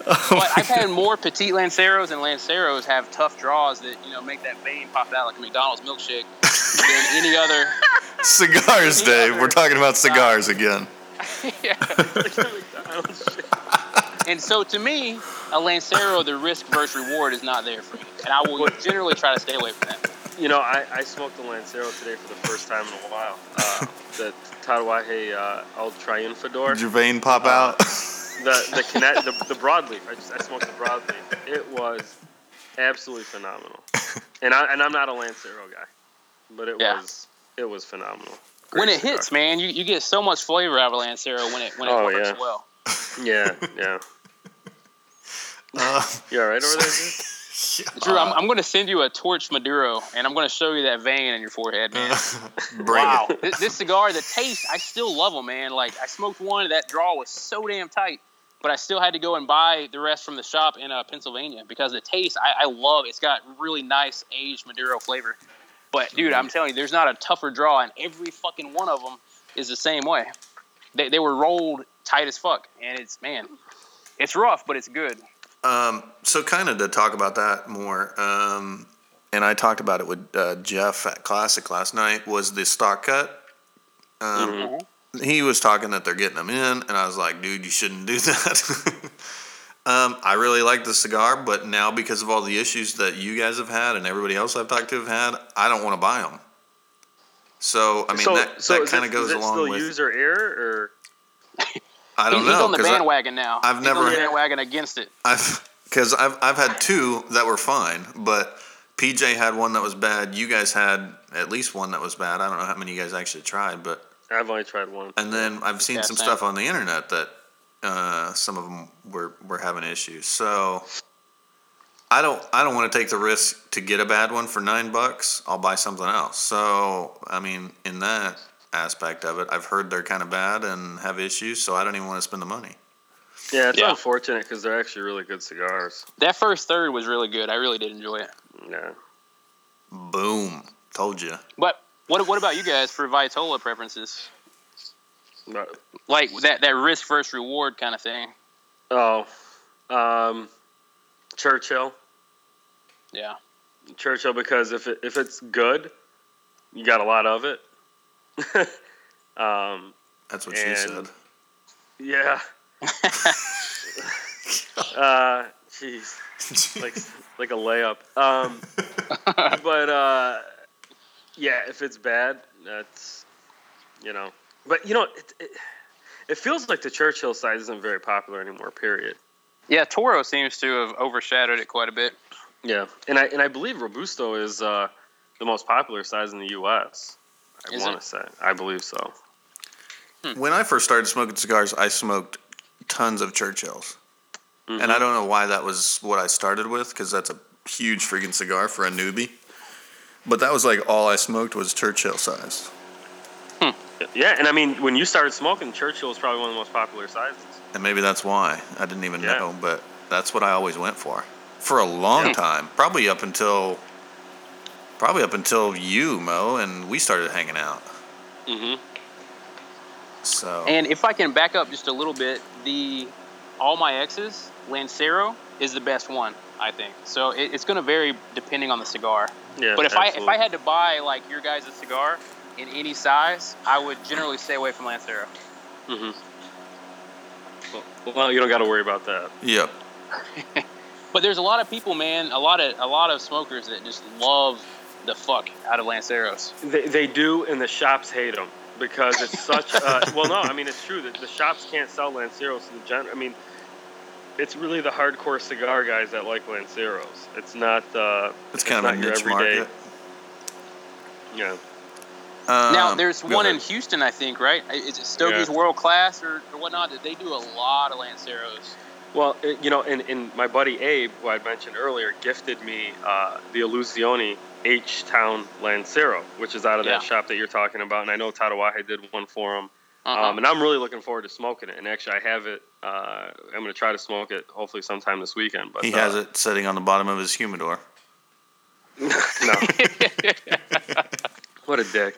Speaker 3: But I've had more petite Lanceros and Lanceros have tough draws that you know make that vein pop out like a McDonald's milkshake than any other.
Speaker 1: Cigars,
Speaker 3: Any
Speaker 1: Dave.
Speaker 3: other
Speaker 1: We're talking about cigars again.
Speaker 3: yeah. And so to me, a Lancero, the risk versus reward is not there for me, and I will generally try to stay away from that.
Speaker 2: You know, I, I smoked a Lancero today for the first time in a while. Uh, the Tatuaje uh, El Triunfador.
Speaker 1: Did your vein pop
Speaker 3: Uh,
Speaker 1: out?
Speaker 2: The the connect the, the broadleaf. I just I smoked the broadleaf. It was absolutely phenomenal. And I and I'm not a Lancero guy, but it
Speaker 3: Yeah.
Speaker 2: was it was phenomenal.
Speaker 3: when
Speaker 2: Great
Speaker 3: it hits, man, you, you get so much flavor out of Lancero when it when it
Speaker 2: Oh,
Speaker 3: works
Speaker 2: yeah.
Speaker 3: well.
Speaker 2: Yeah, yeah.
Speaker 1: Uh,
Speaker 2: You all right over there? Drew?
Speaker 3: Drew, I'm, I'm going to send you a torch Maduro, and I'm going to show you that vein in your forehead, man.
Speaker 1: bring
Speaker 3: wow,
Speaker 1: it.
Speaker 3: this, this cigar, the taste, I still love them, man. Like I smoked one, that draw was so damn tight, but I still had to go and buy the rest from the shop in uh, Pennsylvania because the taste, I, I love. It's got really nice aged Maduro flavor. But dude, I'm telling you, there's not a tougher draw, and every fucking one of them is the same way. They, they were rolled tight as fuck, and it's man, it's rough, but it's good.
Speaker 1: Um, so kind of to talk about that more, um, and I talked about it with uh, Jeff at Classic last night. Was the stock cut? Um,
Speaker 2: Mhm.
Speaker 1: He was talking that they're getting them in, and I was like, dude, you shouldn't do that. um, I really like the cigar, but now because of all the issues that you guys have had and everybody else I've talked to have had, I don't want to buy them. So I mean
Speaker 2: so
Speaker 1: that,
Speaker 2: so
Speaker 1: that
Speaker 2: is
Speaker 1: kind of goes
Speaker 2: is it
Speaker 1: along
Speaker 2: still
Speaker 1: with.
Speaker 2: user error or
Speaker 1: I don't
Speaker 3: He-
Speaker 1: know
Speaker 3: He's on the
Speaker 1: 'cause I-
Speaker 3: bandwagon now.
Speaker 1: I've
Speaker 3: He's
Speaker 1: never-
Speaker 3: on the bandwagon against it.
Speaker 1: I've because I've I've had two that were fine, but PJ had one that was bad. You guys had at least one that was bad. I don't know how many you guys actually tried, but
Speaker 2: I've only tried one.
Speaker 1: and then I've seen
Speaker 3: Yeah,
Speaker 1: some
Speaker 3: same.
Speaker 1: stuff on the internet that uh, some of them were were having issues. So I don't I don't want to take the risk to get a bad one for nine bucks. I'll buy something else. So I mean, in that aspect of it, I've heard they're kind of bad and have issues. So I don't even want to spend the money.
Speaker 2: Yeah, it's
Speaker 3: Yeah.
Speaker 2: unfortunate because they're actually really good cigars.
Speaker 3: That first third was really good. I really did enjoy it.
Speaker 2: Yeah.
Speaker 1: Boom, told you.
Speaker 3: But what what about you guys for Vitola preferences?
Speaker 2: But-
Speaker 3: Like that that risk versus reward kind of thing.
Speaker 2: oh, um, Churchill.
Speaker 3: Yeah.
Speaker 2: Churchill because if it, if it's good, you got a lot of it. um,
Speaker 1: That's what she said.
Speaker 2: yeah. uh, jeez, like like a layup. Um, but uh, yeah, if it's bad, that's you know. But you know, it, it, it feels like the Churchill size isn't very popular anymore. Period.
Speaker 3: Yeah, Toro seems to have overshadowed it quite a bit.
Speaker 2: Yeah, and I and I believe Robusto is uh, the most popular size in the U.S. I want to say. I believe so.
Speaker 1: When I first started smoking cigars, I smoked tons of Churchills. And
Speaker 2: Mm-hmm.
Speaker 1: I don't know why that was what I started with, because that's a huge freaking cigar for a newbie. But that was like all I smoked was Churchill size.
Speaker 2: Yeah, and I mean, when you started smoking, Churchill was probably one of the most popular sizes.
Speaker 1: And maybe that's why. I didn't even
Speaker 2: Yeah.
Speaker 1: know, but that's what I always went for. For a long
Speaker 2: Yeah.
Speaker 1: time. Probably up until probably up until you, Mo, and we started hanging out.
Speaker 2: Mm-hmm.
Speaker 1: So
Speaker 3: And if I can back up just a little bit, the all my exes Lancero is the best one, I think. So it, it's going to vary depending on the cigar.
Speaker 2: Yeah,
Speaker 3: But if I if. I had to buy like your guys' cigar in any size, I would generally stay away from Lancero.
Speaker 2: Mm-hmm. Well, well, you don't got to worry about that.
Speaker 1: Yep.
Speaker 3: But there's a lot of people, man, a lot of a lot of smokers that just love the fuck out of Lanceros.
Speaker 2: They, they do, and the shops hate them because it's such. A, well, no, I mean it's true that the shops can't sell Lanceros to the general. I mean, it's really the hardcore cigar guys that like Lanceros. It's not. Uh,
Speaker 1: It's kind of a niche
Speaker 2: everyday-
Speaker 1: market.
Speaker 2: Yeah.
Speaker 3: now
Speaker 1: Um,
Speaker 3: there's
Speaker 1: go
Speaker 3: one in. Houston, I think, right? Is it Stogie's
Speaker 2: Yeah.
Speaker 3: World Class or, or whatnot? That they do a lot of Lanceros.
Speaker 2: Well, it- you know, and, and my buddy Abe, who I mentioned earlier, gifted me uh, the Illusione H Town Lancero, which is out of
Speaker 3: Yeah.
Speaker 2: that shop that you're talking about. And I know Tatuaje did one for him.
Speaker 3: Uh-huh.
Speaker 2: Um, and I'm really looking forward to smoking it. And actually, I have it. Uh, I'm going to try to smoke it hopefully sometime this weekend. But
Speaker 1: He
Speaker 2: uh,
Speaker 1: has it sitting on the bottom of his humidor.
Speaker 2: no. what a dick.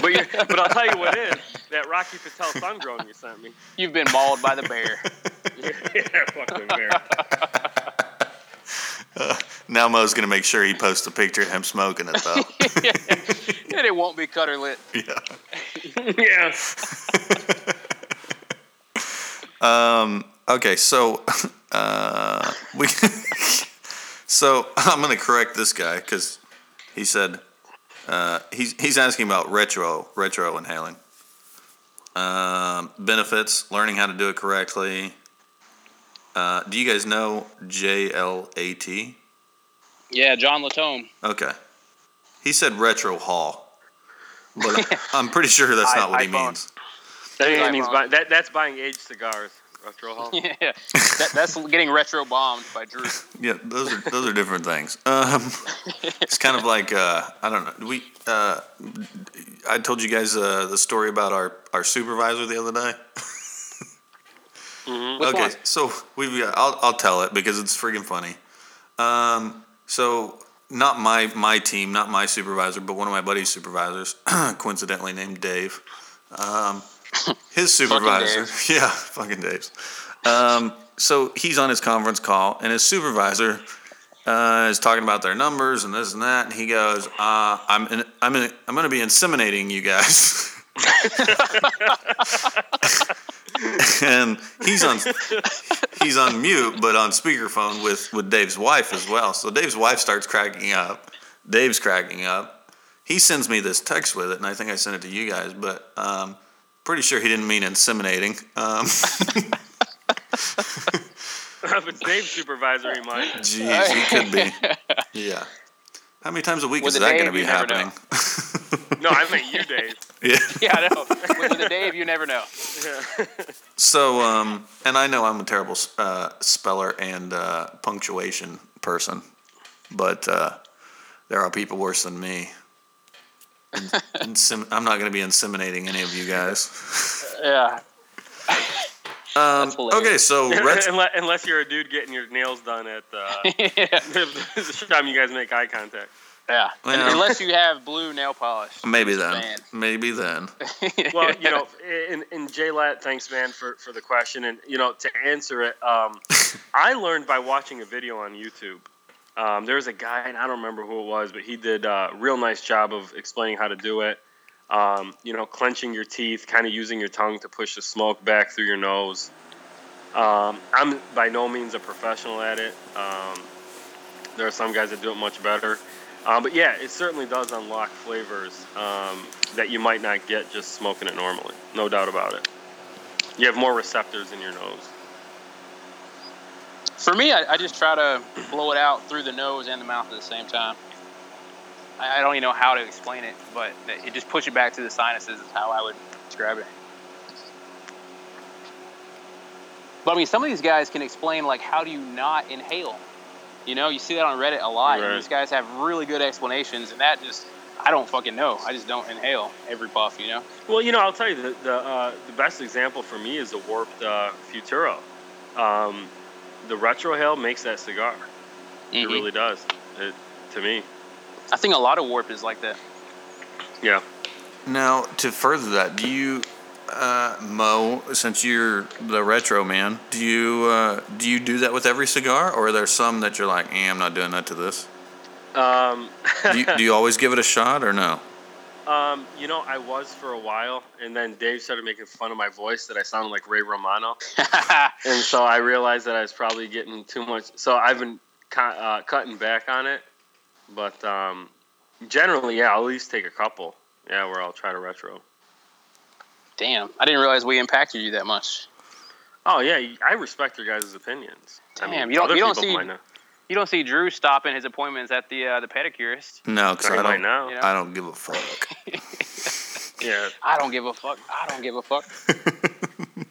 Speaker 2: but, you, but I'll tell you what is that Rocky Patel sun grown you sent me.
Speaker 3: You've been mauled by the bear.
Speaker 2: yeah, fucking bear.
Speaker 1: Now Mo's gonna make sure he posts a picture of him smoking it though.
Speaker 3: and it won't be cutter lit.
Speaker 1: yeah.
Speaker 2: yeah.
Speaker 1: Um. Okay. So, uh, we. so I'm gonna correct this guy because he said uh, he's he's asking about retro retro inhaling. Um, benefits, learning how to do it correctly. Uh, do you guys know JLAT?
Speaker 3: Yeah, John Latome.
Speaker 1: Okay. He said retro hall, but I'm pretty sure that's not what he
Speaker 3: iPhone.
Speaker 1: means.
Speaker 2: That
Speaker 3: Right,
Speaker 2: means
Speaker 3: Ron.
Speaker 2: buy, that, that's buying aged cigars. Retro Hall.
Speaker 3: Yeah, that, that's getting retro bombed by Drew.
Speaker 1: Yeah, those are those are different things. Um, it's kind of like uh, I don't know. We uh, I told you guys uh, the story about our, our supervisor the other day.
Speaker 3: Which
Speaker 1: okay,
Speaker 3: one?
Speaker 1: so we've got, I'll I'll tell it because it's freaking funny. Um, so not my my team, not my supervisor, but one of my buddy's supervisors, coincidentally named Dave. Um, his supervisor,
Speaker 3: Dave.
Speaker 1: yeah, fucking Dave's. Um, so he's on his conference call, and his supervisor uh, is talking about their numbers and this and that, and he goes, uh, "I'm in, I'm in, I'm going to be inseminating you guys." and he's on he's on mute but on speakerphone with with Dave's wife as well. So Dave's wife starts cracking up. Dave's cracking up. He sends me this text with it, and I think I sent it to you guys, but um, pretty sure he didn't mean inseminating. Um,
Speaker 2: if it's Dave's supervisor, he might.
Speaker 1: Jeez, he could be. Yeah. How many times a week
Speaker 3: With
Speaker 1: is that going to be
Speaker 3: you never know.
Speaker 1: happening?
Speaker 2: No, I meant you, Dave.
Speaker 1: Yeah.
Speaker 3: Yeah, I know. With, with a Dave, you never know.
Speaker 2: Yeah.
Speaker 1: So, um, and I know I'm a terrible uh, speller and uh, punctuation person, but uh, there are people worse than me. In- insim- I'm not going to be inseminating any of you guys.
Speaker 3: Yeah.
Speaker 1: Um, okay, so ret-
Speaker 2: unless, unless you're a dude getting your nails done at uh,
Speaker 3: yeah.
Speaker 2: the time you guys make eye contact.
Speaker 3: Yeah.
Speaker 1: Well-
Speaker 3: unless you have blue nail polish.
Speaker 1: maybe then,
Speaker 3: banned.
Speaker 1: maybe then.
Speaker 2: Well, you know, in, in J-Lat, thanks, man, for, for the question. And, you know, to answer it, um, I learned by watching a video on YouTube. Um, there was a guy, and I don't remember who it was, but he did a real nice job of explaining how to do it. Um, you know, clenching your teeth, kind of using your tongue to push the smoke back through your nose. Um, I'm by no means a professional at it. Um, there are some guys that do it much better. Um, but yeah, it certainly does unlock flavors um, that you might not get just smoking it normally. No doubt about it. You have more receptors in your nose.
Speaker 3: For me, I, I just try to blow it out through the nose and the mouth at the same time. I, I don't even know how to explain it, but it just pushes it back to the sinuses is how I would describe it. But I mean, some of these guys can explain like how do you not inhale? You know, you see that on Reddit a lot.
Speaker 2: Right.
Speaker 3: And these guys have really good explanations, and that just I don't fucking know. I just don't inhale every puff. You know.
Speaker 2: Well, you know, I'll tell you the the, uh, the best example for me is the warped uh, Futuro. Um, the retro hail makes that cigar. It
Speaker 3: Mhm.
Speaker 2: really does. It to me.
Speaker 3: I think a lot of warp is like that.
Speaker 2: Yeah.
Speaker 1: Now, to further that, do you, uh, Mo, since you're the retro man, do you uh, do you do that with every cigar, or are there some that you're like, eh, I'm not doing that to this?
Speaker 2: Um,
Speaker 1: Do you, do you always give it a shot, or no?
Speaker 2: Um, you know, I was for a while, and then Dave started making fun of my voice that I sounded like Ray Romano, and so I realized that I was probably getting too much. So I've been cu- uh, cutting back on it, but um, generally, yeah, I'll at least take a couple. Yeah, where I'll try to retro.
Speaker 3: Damn, I didn't realize we impacted you that much.
Speaker 2: Oh yeah, I respect your guys' opinions. I
Speaker 3: Damn, you don't- you don't see- You don't see Drew stopping his appointments at the uh, the pedicurist.
Speaker 1: No, because I don't.
Speaker 2: now.
Speaker 3: You know?
Speaker 1: I don't give a fuck.
Speaker 2: Yeah.
Speaker 3: I don't give a fuck. I don't give a fuck.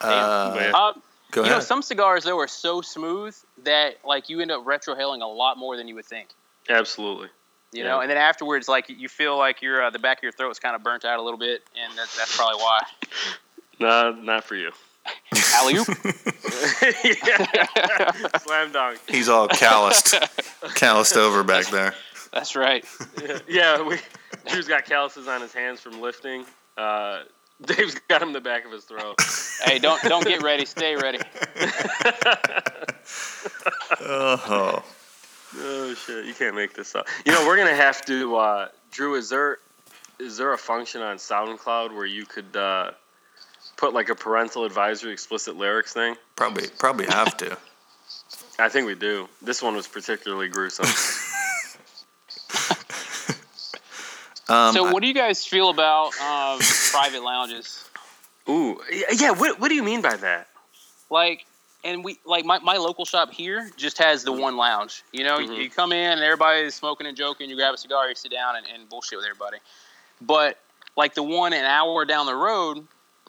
Speaker 1: Uh,
Speaker 3: Uh,
Speaker 1: go
Speaker 3: you know, some cigars though are so smooth that like you end up retrohaling a lot more than you would think.
Speaker 2: Absolutely.
Speaker 3: You
Speaker 2: Yeah.
Speaker 3: know, and then afterwards, like you feel like your uh, the back of your throat is kind of burnt out a little bit, and that's that's probably why.
Speaker 2: Nah, not for you.
Speaker 3: Alley oop.
Speaker 2: Slam dunk.
Speaker 1: He's all calloused, calloused over back there.
Speaker 3: That's right.
Speaker 2: Yeah, we, Drew's got calluses on his hands from lifting. Uh, Dave's got him in the back of his throat.
Speaker 3: hey, don't don't get ready. Stay ready.
Speaker 1: Oh,
Speaker 2: Oh shit! You can't make this up. You know, we're gonna have to. Uh, Drew, is there is there a function on SoundCloud where you could uh, put like a parental advisory explicit lyrics thing?
Speaker 1: probably, probably have to.
Speaker 2: I think we do. This one was particularly gruesome.
Speaker 1: Um,
Speaker 3: so, what do you guys feel about um, private lounges?
Speaker 2: Ooh, yeah. yeah, What What do you mean by that?
Speaker 3: Like, and we like my, my local shop here just has the one lounge. You know,
Speaker 2: Mhm.
Speaker 3: you come in and everybody's smoking and joking. You grab a cigar, you sit down and, and bullshit with everybody. But like the one an hour down the road,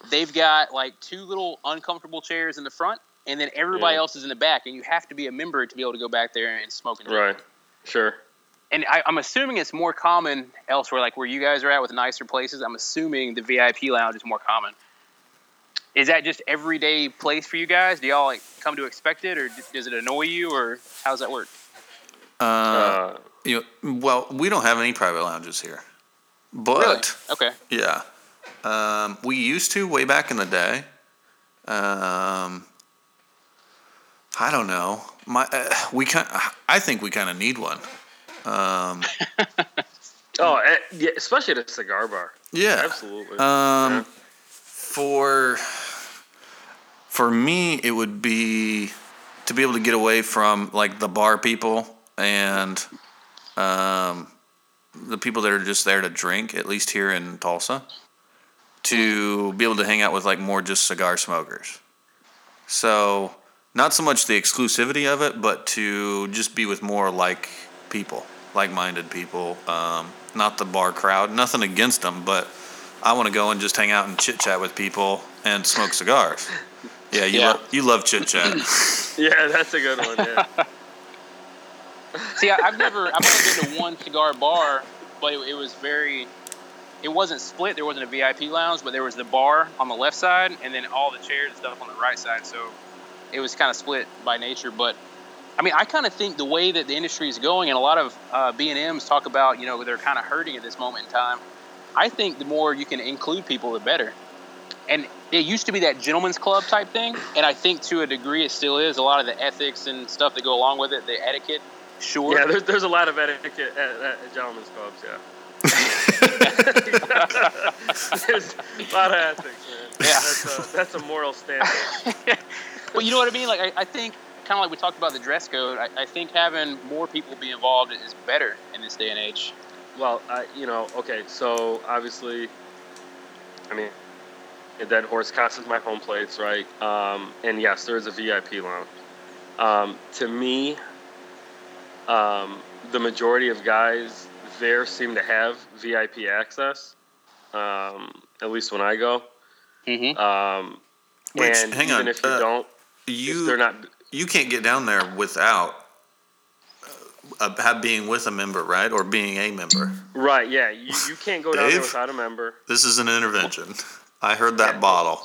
Speaker 3: they've got like two little uncomfortable chairs in the front, and then everybody
Speaker 2: Yeah.
Speaker 3: else is in the back, and you have to be a member to be able to go back there and smoke and drink.
Speaker 2: Right. Sure.
Speaker 3: And I, I'm assuming it's more common elsewhere, like where you guys are at with nicer places. I'm assuming the VIP lounge is more common. Is that just everyday place for you guys? Do y'all like come to expect it, or does it annoy you, or how does that work?
Speaker 1: uh,
Speaker 2: Uh,
Speaker 1: you well, we don't have any private lounges here, but
Speaker 3: Okay.
Speaker 1: yeah, um, we used to way back in the day. Um, I don't know. My uh, we kind. I think we kind of need one. Um,
Speaker 2: oh, eh, yeah, especially at a cigar bar.
Speaker 1: yeah.
Speaker 2: Absolutely.
Speaker 1: Um,
Speaker 2: Yeah.
Speaker 1: for for me, it would be to be able to get away from like the bar people and um, the people that are just there to drink. At least here in Tulsa, to be able to hang out with like more just cigar smokers. So not so much the exclusivity of it, but to just be with more like people, like-minded people. Um, not the bar crowd. Nothing against them, but I want to go and just hang out and chit chat with people and smoke cigars. Yeah, you
Speaker 3: Yeah.
Speaker 1: love you love chit chat.
Speaker 2: yeah, that's a good one. Yeah.
Speaker 3: See, I, I've never I've only been to one cigar bar, but it, it was very. It wasn't split. There wasn't a VIP lounge, but there was the bar on the left side, and then all the chairs and stuff on the right side. So it was kind of split by nature. But I mean, I kind of think the way that the industry is going, and a lot of uh, B and M's talk about, you know, they're kind of hurting at this moment in time. I think the more you can include people, the better. And it used to be that gentleman's club type thing, and I think to a degree it still is. A lot of the ethics and stuff that go along with it, the etiquette, sure.
Speaker 2: Yeah, there's, there's a lot of etiquette at, at gentlemen's clubs, yeah. there's a lot of ethics, man.
Speaker 3: Yeah.
Speaker 2: That's a, that's a moral standard.
Speaker 3: Well, you know what I mean? Like, I, I think, kind of like we talked about the dress code, I, I think having more people be involved is better in this day and age.
Speaker 2: Well, I, you know, okay, so obviously, I mean, that horse counts as my home place, right? Um, and yes, there is a VIP lounge. Um, to me, um, the majority of guys there seem to have VIP access, um, at least when I go.
Speaker 3: Mm-hmm.
Speaker 2: Um,
Speaker 1: Which-
Speaker 2: and
Speaker 1: hang
Speaker 2: even
Speaker 1: on,
Speaker 2: if you
Speaker 1: uh,
Speaker 2: don't, if
Speaker 1: You
Speaker 2: they're not.
Speaker 1: you can't get down there without uh, have being with a member, right, or being a member.
Speaker 2: Right, yeah, you, you can't go down there without a member.
Speaker 1: This is an intervention. I heard that bottle.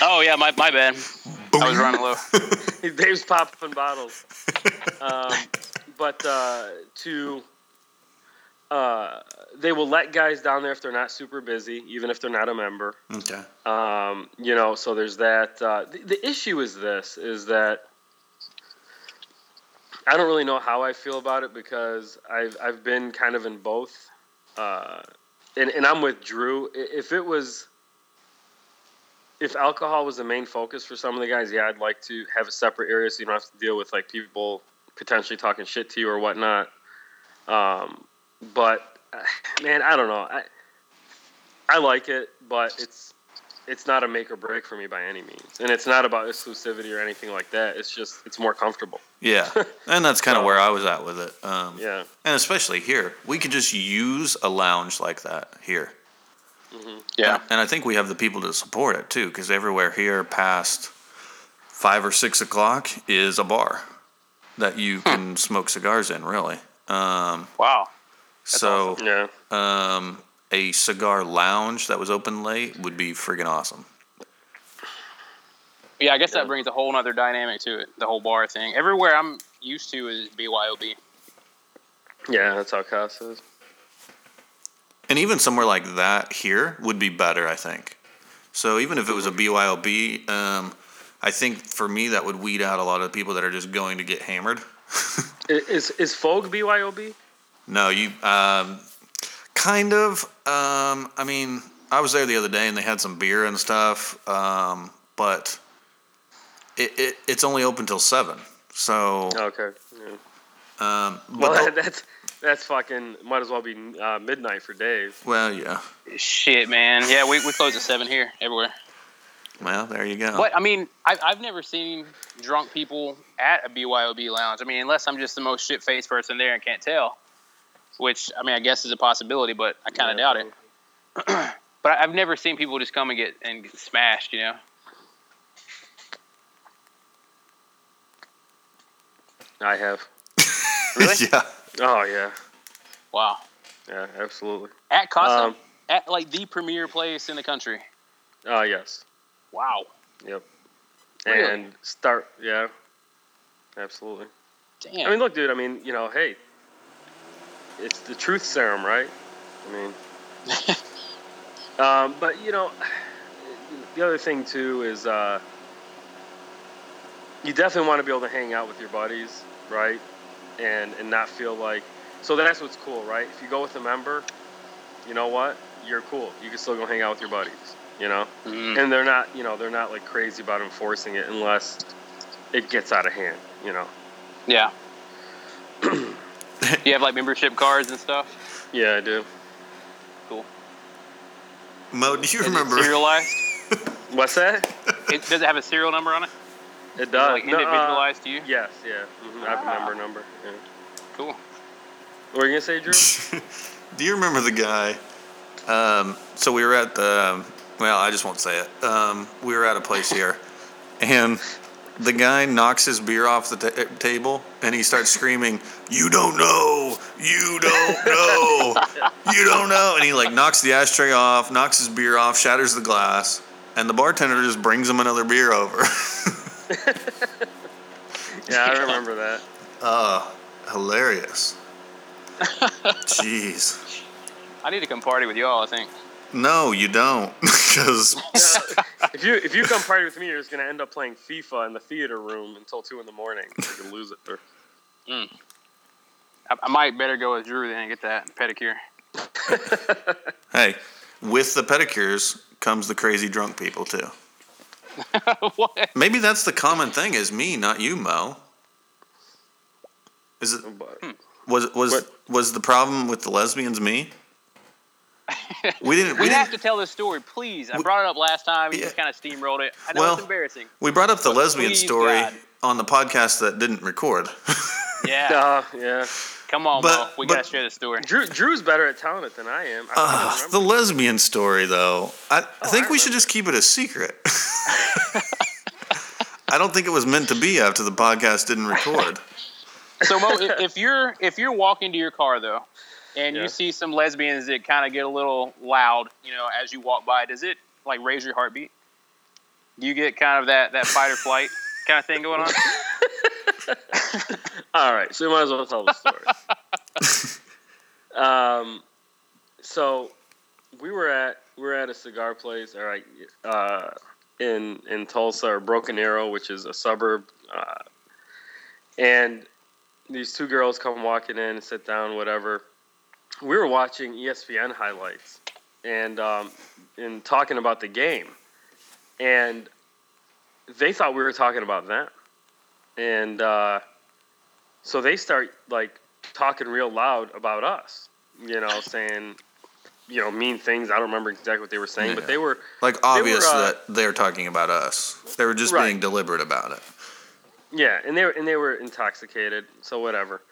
Speaker 3: Oh, yeah, my, my bad. I was running low.
Speaker 2: Dave's popping bottles. Um, but uh, to uh, they will let guys down there if they're not super busy, even if they're not a member.
Speaker 1: Okay.
Speaker 2: Um, you know, so there's that. Uh, the, the issue is this: is that I don't really know how I feel about it because I've I've been kind of in both, uh, and and I'm with Drew. If it was, if alcohol was the main focus for some of the guys, yeah, I'd like to have a separate area so you don't have to deal with like people potentially talking shit to you or whatnot. Um, but man, I don't know. I I like it, but it's it's not a make or break for me by any means, and it's not about exclusivity or anything like that. It's just it's more comfortable.
Speaker 1: Yeah, and that's kind of
Speaker 2: So-
Speaker 1: where I was at with it. Um,
Speaker 2: Yeah,
Speaker 1: And especially here, we could just use a lounge like that here.
Speaker 3: Yeah.
Speaker 1: And I think we have the people to support it too, because everywhere here past five or six o'clock is a bar that you can smoke cigars in. Really. Um,
Speaker 3: Wow.
Speaker 1: so
Speaker 2: Yeah.
Speaker 1: um, a cigar lounge that was open late would be freaking awesome.
Speaker 3: Yeah, I guess
Speaker 2: Yeah.
Speaker 3: that brings a whole other dynamic to it. The whole bar thing. Everywhere I'm used to is BYOB.
Speaker 2: Yeah, that's how Casa is.
Speaker 1: And even somewhere like that here would be better, I think. So even if it was a BYOB, um, I think for me that would weed out a lot of people that are just going to get hammered.
Speaker 2: Is is Fogue BYOB?
Speaker 1: No, you um, kind of. Um, I mean, I was there the other day and they had some beer and stuff, um, but it, it it's only open till seven. So,
Speaker 2: Okay. Yeah.
Speaker 1: um, but
Speaker 2: Well, that's that's fucking might as well be uh, midnight for Dave.
Speaker 1: well, yeah.
Speaker 3: Shit, man. Yeah, we, we close at seven here everywhere.
Speaker 1: Well, there you go.
Speaker 3: But I mean, I, I've never seen drunk people at a BYOB lounge. I mean, unless I'm just the most shit faced person there and can't tell, which I mean, I guess is a possibility, but I kind of doubt it. But I- I've never seen people just come and get and get smashed. You know?
Speaker 2: I have.
Speaker 3: Really?
Speaker 1: yeah.
Speaker 2: Oh yeah.
Speaker 3: Wow.
Speaker 2: Yeah, absolutely.
Speaker 3: At Casa,
Speaker 2: Um,
Speaker 3: at like the premier place in the country.
Speaker 2: Oh yes.
Speaker 3: Wow.
Speaker 2: Yep.
Speaker 3: Really?
Speaker 2: And start. Yeah. Absolutely.
Speaker 3: Damn.
Speaker 2: I mean, look, dude. I mean, you know, hey, it's the truth serum, right? I mean, um, but you know, the other thing too is uh, you definitely want to be able to hang out with your buddies, right? And and not feel like. So that's what's cool, right? If you go with a member, you know what? You're cool. You can still go hang out with your buddies, you know.
Speaker 3: Mm.
Speaker 2: And they're not, you know, they're not like crazy about enforcing it unless it gets out of hand, you know.
Speaker 3: Yeah. you have like membership cards and stuff.
Speaker 2: Yeah, I do.
Speaker 3: Cool.
Speaker 1: Mo, do you
Speaker 3: Is it
Speaker 1: remember?
Speaker 3: serialized?
Speaker 2: What's that?
Speaker 3: it, does it have a serial number on it?
Speaker 2: It
Speaker 3: Is it,
Speaker 2: does.
Speaker 3: like
Speaker 2: No, uh,
Speaker 3: individualized to you?
Speaker 2: yes, yeah. hmm I have a member number. Yeah.
Speaker 3: Cool.
Speaker 2: What were you gonna say, Drew?
Speaker 1: do you remember the guy? Um, so we were at the. Well, I just won't say it. Um, we were at a place here, and the guy knocks his beer off the ta table, and he starts screaming, "You don't know! You don't know! You don't know!" And he like knocks the ashtray off, knocks his beer off, shatters the glass, and the bartender just brings him another beer over.
Speaker 2: yeah, I remember that.
Speaker 1: uh, hilarious. Jeez.
Speaker 3: I need to come party with y'all. I think.
Speaker 1: No, you don't, because
Speaker 2: if you if you come party with me, you're just gonna end up playing FIFA in the theater room until two in the morning. You could lose it. Or,
Speaker 3: I, I might better go with Drew then and get that pedicure.
Speaker 1: hey, with the pedicures comes the crazy drunk people too.
Speaker 3: what?
Speaker 1: Maybe that's the common thing is me, not you, Mo. Is it was was
Speaker 2: What?
Speaker 1: was the problem with the lesbians me? We didn't.
Speaker 3: We,
Speaker 1: We,
Speaker 3: have
Speaker 1: didn't.
Speaker 3: to tell this story, please. I
Speaker 1: We-
Speaker 3: brought it up last time. You
Speaker 1: Yeah.
Speaker 3: just kind of steamrolled it. I know
Speaker 1: Well,
Speaker 3: it's embarrassing.
Speaker 1: We brought up the lesbian
Speaker 3: please,
Speaker 1: story
Speaker 3: God.
Speaker 1: on the podcast that didn't record.
Speaker 3: Yeah.
Speaker 2: uh, yeah,
Speaker 3: Come on,
Speaker 1: But-
Speaker 3: Mo. We
Speaker 1: but-
Speaker 3: gotta share the story.
Speaker 2: Drew Drew's better at telling it than I am. I ah,
Speaker 1: Ugh,
Speaker 2: can't
Speaker 1: the lesbian story, though, I, I
Speaker 2: Oh,
Speaker 1: think
Speaker 2: I
Speaker 1: we should just keep it a secret. I don't think it was meant to be after the podcast didn't record.
Speaker 3: So Mo, if you're if you're walking to your car though, and
Speaker 2: Yeah.
Speaker 3: you see some lesbians that kind of get a little loud, you know, as you walk by, does it like raise your heartbeat? Do you get kind of that that fight or flight kind of thing going on?
Speaker 2: All right, so we might as well tell the story. um, so we were at we were at a cigar place, all right, uh, in in Tulsa or Broken Arrow, which is a suburb, uh, and these two girls come walking in and sit down, whatever. We were watching ESPN highlights and um, and talking about the game, and they thought we were talking about them, and. Uh, so they start like talking real loud about us, you know, saying, you know, mean things. I don't remember exactly what they were saying,
Speaker 1: Yeah.
Speaker 2: but they were,
Speaker 1: Like obvious
Speaker 2: uh,
Speaker 1: that they're talking about us. They were just
Speaker 2: Right.
Speaker 1: being deliberate about it.
Speaker 2: yeah, and they were and they were intoxicated, so whatever.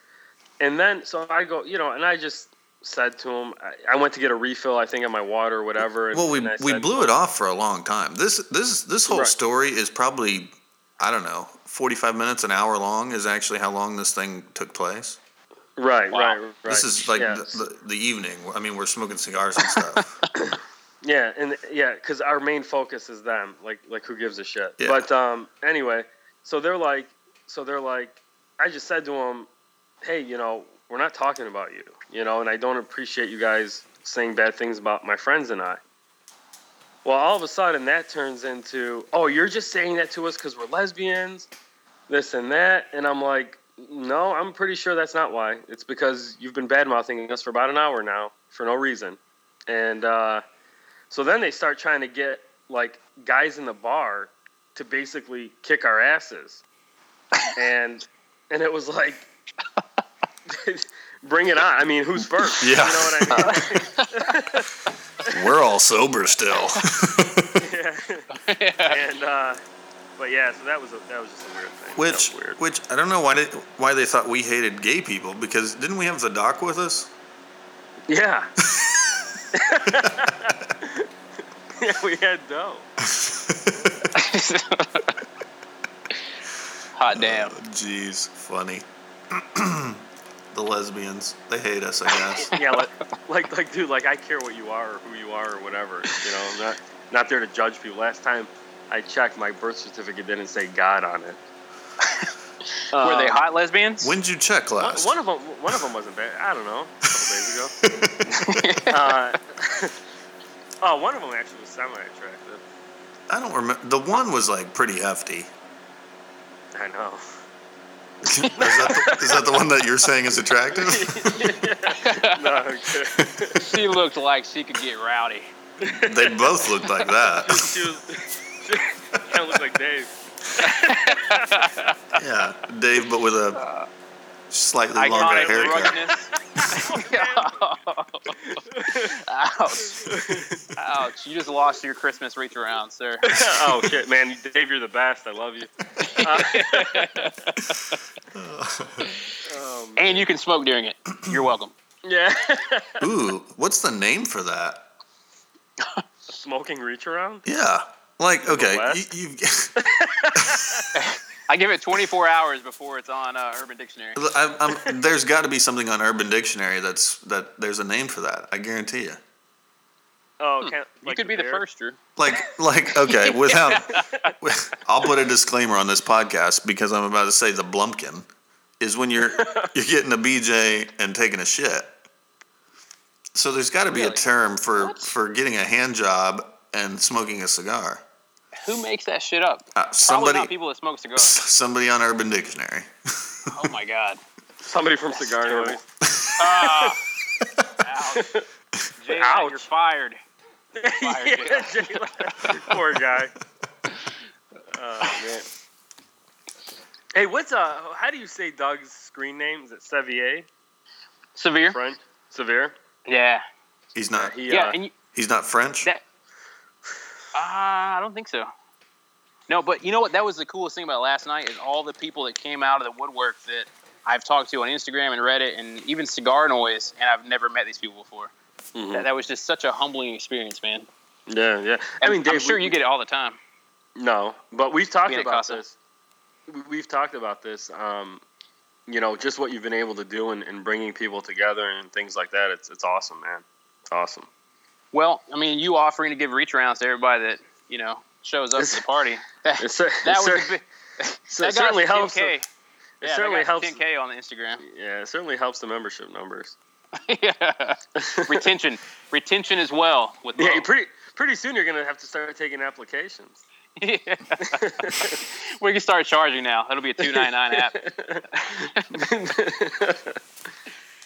Speaker 2: And then so I go, you know, and I just said to him, I, I went to get a refill, I think, on my water or whatever. And,
Speaker 1: Well, we we blew it off for a long time. This this this whole
Speaker 2: Right.
Speaker 1: story is probably I don't know, 45 minutes, an hour long is actually how long this thing took place.
Speaker 2: Right,
Speaker 3: Wow.
Speaker 2: right, right.
Speaker 1: This is like
Speaker 2: yeah.
Speaker 1: the, the, the evening. I mean, we're smoking cigars and stuff.
Speaker 2: Yeah, and yeah, because our main focus is them. Like, like who gives a shit?
Speaker 1: Yeah.
Speaker 2: But um, anyway, so they're like, so they're like, I just said to them, hey, you know, we're not talking about you, you know, and I don't appreciate you guys saying bad things about my friends and I. Well, all of a sudden that turns into, oh, you're just saying that to us because we're lesbians, this and that, and I'm like, no, I'm pretty sure that's not why. It's because you've been bad mouthing us for about an hour now for no reason, and. uh so then they start trying to get like guys in the bar to basically kick our asses, and and it was like, bring it on. I mean, who's first?
Speaker 1: Yeah.
Speaker 2: You know what I mean?
Speaker 1: we're all sober still.
Speaker 2: yeah. And uh, but yeah, so that was a, that was just a weird thing. That
Speaker 1: which
Speaker 2: was weird.
Speaker 1: which I don't know why did why they thought we hated gay people because didn't we have the doc with us?
Speaker 2: Yeah. yeah, we had dough.
Speaker 3: Hot damn.
Speaker 1: Oh, jeez, funny. the lesbians, they hate us, I guess.
Speaker 2: yeah, like, like, like, dude, like, I care what you are or who you are or whatever. You know, I'm not, not there to judge people. Last time I checked, my birth certificate didn't say God on it.
Speaker 3: Were they
Speaker 2: Um,
Speaker 3: hot lesbians?
Speaker 1: When'd you check last?
Speaker 2: one of them, one of them wasn't bad. I don't know, a couple days ago. uh, oh, one of them actually was semi-attractive.
Speaker 1: I don't remember. The one was like pretty hefty.
Speaker 2: I know.
Speaker 1: is, that the, is that the one that you're saying is attractive?
Speaker 2: no, I'm kidding.
Speaker 3: she looked like she could get rowdy.
Speaker 1: they both looked like that.
Speaker 2: she was. She kind of looked like Dave.
Speaker 1: Yeah, Dave, but with a slightly longer haircut.
Speaker 3: ruggedness. Ouch. Ouch. You just lost your Christmas reach around, sir.
Speaker 2: oh shit, man, Dave, you're the best. I love you. Uh, um,
Speaker 3: And you can smoke during it. You're welcome.
Speaker 2: yeah.
Speaker 1: Ooh, what's the name for that?
Speaker 2: Smoking reach around?
Speaker 1: Yeah, like okay, you, you've.
Speaker 3: I give it 24 hours before it's on uh, Urban Dictionary.
Speaker 1: I'm, I'm, there's got to be something on Urban Dictionary that's that. There's a name for that. I guarantee you.
Speaker 2: Oh, can't,
Speaker 3: You
Speaker 2: like
Speaker 3: could be the first, Drew.
Speaker 1: Like, like, okay, without, I'll put a disclaimer on this podcast because I'm about to say the blumpkin is when you're you're getting a BJ and taking a shit. So there's got to be a term for
Speaker 3: What?
Speaker 1: for getting a hand job and smoking a cigar.
Speaker 3: Who makes that shit up?
Speaker 1: Uh,
Speaker 3: Probably
Speaker 1: somebody,
Speaker 3: not people that smoke cigars.
Speaker 1: somebody on Urban Dictionary.
Speaker 3: Oh my god.
Speaker 2: Somebody from Cigar
Speaker 3: terrible.
Speaker 2: Noise.
Speaker 3: Ah. Ouch. Jay,
Speaker 2: Ouch.
Speaker 3: you're fired. Fired,
Speaker 2: yeah, Jay, poor guy. Oh man. Hey, what's uh? How do you say Doug's screen name? Is it Sevier?
Speaker 3: Severe.
Speaker 2: French? Severe?
Speaker 3: Yeah.
Speaker 1: He's not.
Speaker 2: He,
Speaker 3: Yeah,
Speaker 2: uh,
Speaker 3: and you,
Speaker 1: He's not French.
Speaker 3: that. Uh, I don't think so. No, but you know what? That was the coolest thing about last night is all the people that came out of the woodwork that I've talked to on Instagram and Reddit and even Cigar Noise, and I've never met these people before.
Speaker 2: mhm.
Speaker 3: That, that was just such a humbling experience, man.
Speaker 2: Yeah, yeah. I mean, Dave,
Speaker 3: I'm sure
Speaker 2: we-
Speaker 3: you get it all the time.
Speaker 2: No, but we've talked about this. We- We've talked about this. Um, you know, just what you've been able to do and, and bringing people together and things like that. It's it's awesome, man. It's awesome.
Speaker 3: Well, I mean, you offering to give reach rounds to everybody that you know shows up to the party. That, that was a big,
Speaker 2: so
Speaker 3: that
Speaker 2: it certainly helps.
Speaker 3: 10K.
Speaker 2: The,
Speaker 3: Yeah,
Speaker 2: it certainly helps.
Speaker 3: 10k on the Instagram.
Speaker 2: Yeah, it certainly helps the membership numbers.
Speaker 3: yeah. Retention, retention as well with
Speaker 2: Yeah, pretty pretty soon you're gonna have to start taking applications.
Speaker 3: Yeah. we can start charging now. That'll be a two ninety nine app.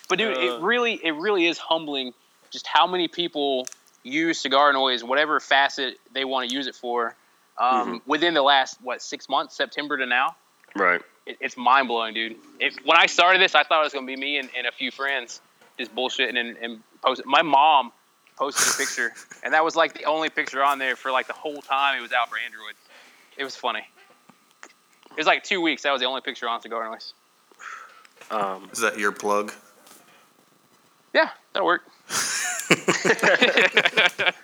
Speaker 3: But dude,
Speaker 2: Uh.
Speaker 3: it really it really is humbling just how many people use cigar noise, whatever facet they want to use it for, um,
Speaker 2: Mm-hmm.
Speaker 3: within the last what six months, September to now.
Speaker 2: right.
Speaker 3: It, it's mind blowing, dude. It, when I started this, I thought it was gonna be me and, and a few friends just bullshitting and, and posting. My mom posted a picture, and that was like the only picture on there for like the whole time it was out for Android. It was funny. It was like two weeks. That was the only picture on Cigar Noise.
Speaker 2: Um,
Speaker 1: Is that your plug?
Speaker 3: Yeah, That'll work.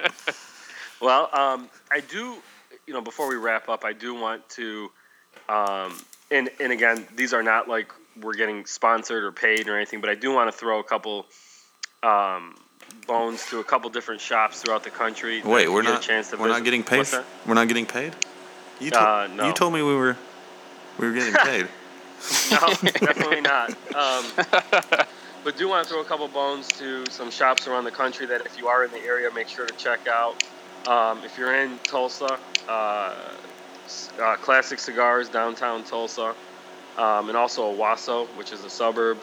Speaker 2: Well, um, I do, you know, before we wrap up, I do want to, um, and and again, these are not like we're getting sponsored or paid or anything, but I do want to throw a couple um, bones to a couple different shops throughout the country.
Speaker 1: Wait, we're
Speaker 2: get a
Speaker 1: not.
Speaker 2: chance to
Speaker 1: We're not getting paid. F- We're not getting paid. You, to-
Speaker 2: Uh, no.
Speaker 1: you told me we were. We were getting paid.
Speaker 2: No, definitely not. Um, but do want to throw a couple bones to some shops around the country that if you are in the area, make sure to check out. Um, if you're in Tulsa, uh, uh, Classic Cigars downtown Tulsa, um, and also Owasso, which is a suburb.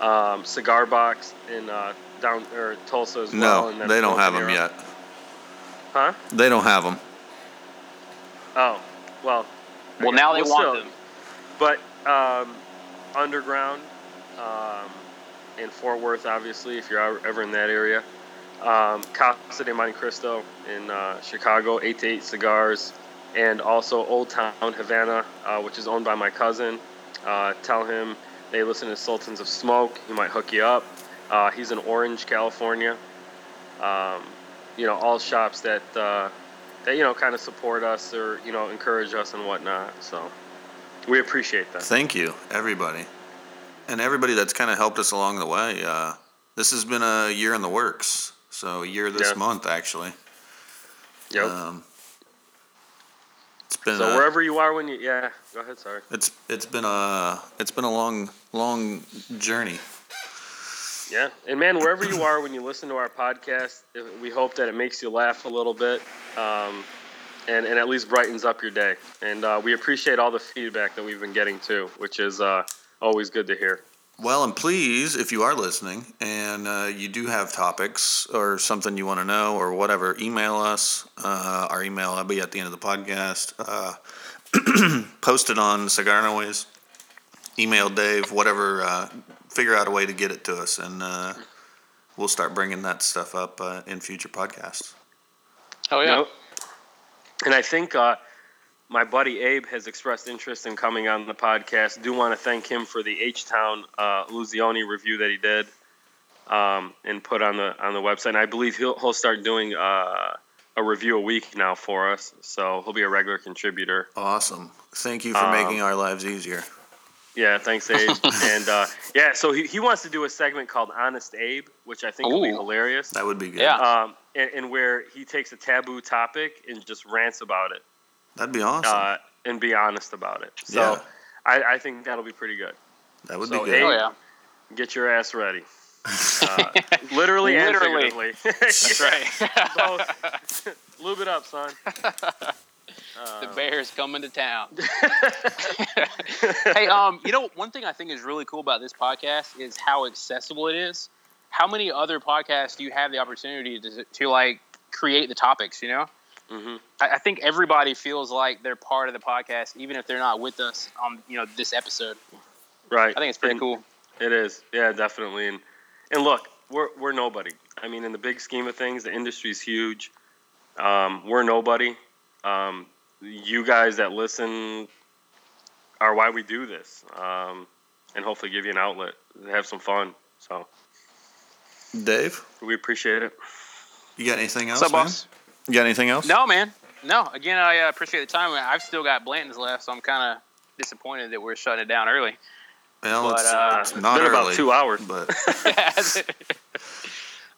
Speaker 2: Um, Cigar Box in uh, down or Tulsa as well.
Speaker 1: no, they don't have them
Speaker 2: Broken
Speaker 1: yet.
Speaker 2: Huh?
Speaker 1: They don't have them.
Speaker 2: Oh, well.
Speaker 3: Well, now they
Speaker 2: well,
Speaker 3: want
Speaker 2: still-
Speaker 3: them.
Speaker 2: But um, underground in Fort Worth, obviously, if you're ever in that area. Um, Casa de Montecristo in uh, Chicago, 8 to 8 Cigars. And also Old Town Havana, uh, which is owned by my cousin. Uh, tell him they listen to Sultans of Smoke. He might hook you up. Uh, he's in Orange, California. Um, you know, all shops that, uh, that you know, kind of support us or, you know, encourage us and whatnot. So we appreciate that.
Speaker 1: Thank you, everybody, and everybody that's kind of helped us along the way. Uh, this has been a year in the works. So a year this
Speaker 2: Yeah.
Speaker 1: month, actually.
Speaker 2: Yep.
Speaker 1: Um, it's been
Speaker 2: so
Speaker 1: a,
Speaker 2: wherever you are when you, yeah, go ahead, sorry.
Speaker 1: it's it's been a it's been a long long journey.
Speaker 2: Yeah, and man, wherever you are when you listen to our podcast, we hope that it makes you laugh a little bit, um, and and at least brightens up your day. And uh, we appreciate all the feedback that we've been getting too, which is uh, always good to hear.
Speaker 1: Well, and please, if you are listening and uh, you do have topics or something you want to know or whatever, email us. Uh, our email will be at the end of the podcast. Uh, post it on Cigar Noise. Email Dave, whatever. Uh, figure out a way to get it to us, and uh, we'll start bringing that stuff up uh, in future podcasts.
Speaker 3: Oh yeah.
Speaker 2: Yep. And I think uh, my buddy Abe has expressed interest in coming on the podcast. Do want to thank him for the H Town uh, Luzioni review that he did um, and put on the on the website. And I believe he'll he'll start doing uh, a review a week now for us. So he'll be a regular contributor.
Speaker 1: Awesome. Thank you for
Speaker 2: Um,
Speaker 1: making our lives easier.
Speaker 2: Yeah, thanks, Abe. and uh, yeah, so he, he wants to do a segment called Honest Abe, which I think would be hilarious.
Speaker 1: That would be good.
Speaker 3: Yeah.
Speaker 2: Um, and, and where he takes a taboo topic and just rants about it.
Speaker 1: That'd be awesome.
Speaker 2: uh, and be honest about it. So
Speaker 1: Yeah.
Speaker 2: I, I think that'll be pretty good.
Speaker 1: that would
Speaker 2: so,
Speaker 1: be good.
Speaker 3: Oh
Speaker 2: Abe,
Speaker 3: yeah.
Speaker 2: Get your ass ready. Uh, literally,
Speaker 3: Literally.
Speaker 2: and figuratively.
Speaker 3: That's right.
Speaker 2: Both. Lube it up, son.
Speaker 3: the bear's coming to town. hey, um, you know, one thing I think is really cool about this podcast is how accessible it is. How many other podcasts do you have the opportunity to, to like create the topics? You know,
Speaker 2: hmm
Speaker 3: I, I think everybody feels like they're part of the podcast, even if they're not with us on you know this episode.
Speaker 2: Right.
Speaker 3: I think it's pretty
Speaker 2: And
Speaker 3: cool.
Speaker 2: It is. Yeah, definitely. And and look, we're we're nobody. I mean, in the big scheme of things, the industry's huge. Um, we're nobody. Um, you guys that listen are why we do this, um, and hopefully give you an outlet, have some fun. So
Speaker 1: Dave,
Speaker 2: we appreciate it.
Speaker 1: you got anything else?
Speaker 3: What's up,
Speaker 1: man?
Speaker 3: boss?
Speaker 1: You got anything else?
Speaker 3: No, man. No. Again, I uh, appreciate the time. I've still got Blanton's left, so I'm kind of disappointed that we're shutting it down early.
Speaker 1: Well,
Speaker 3: But,
Speaker 1: it's,
Speaker 3: uh,
Speaker 1: it's
Speaker 2: It's
Speaker 1: not
Speaker 2: been
Speaker 1: early,
Speaker 2: about two hours.
Speaker 1: but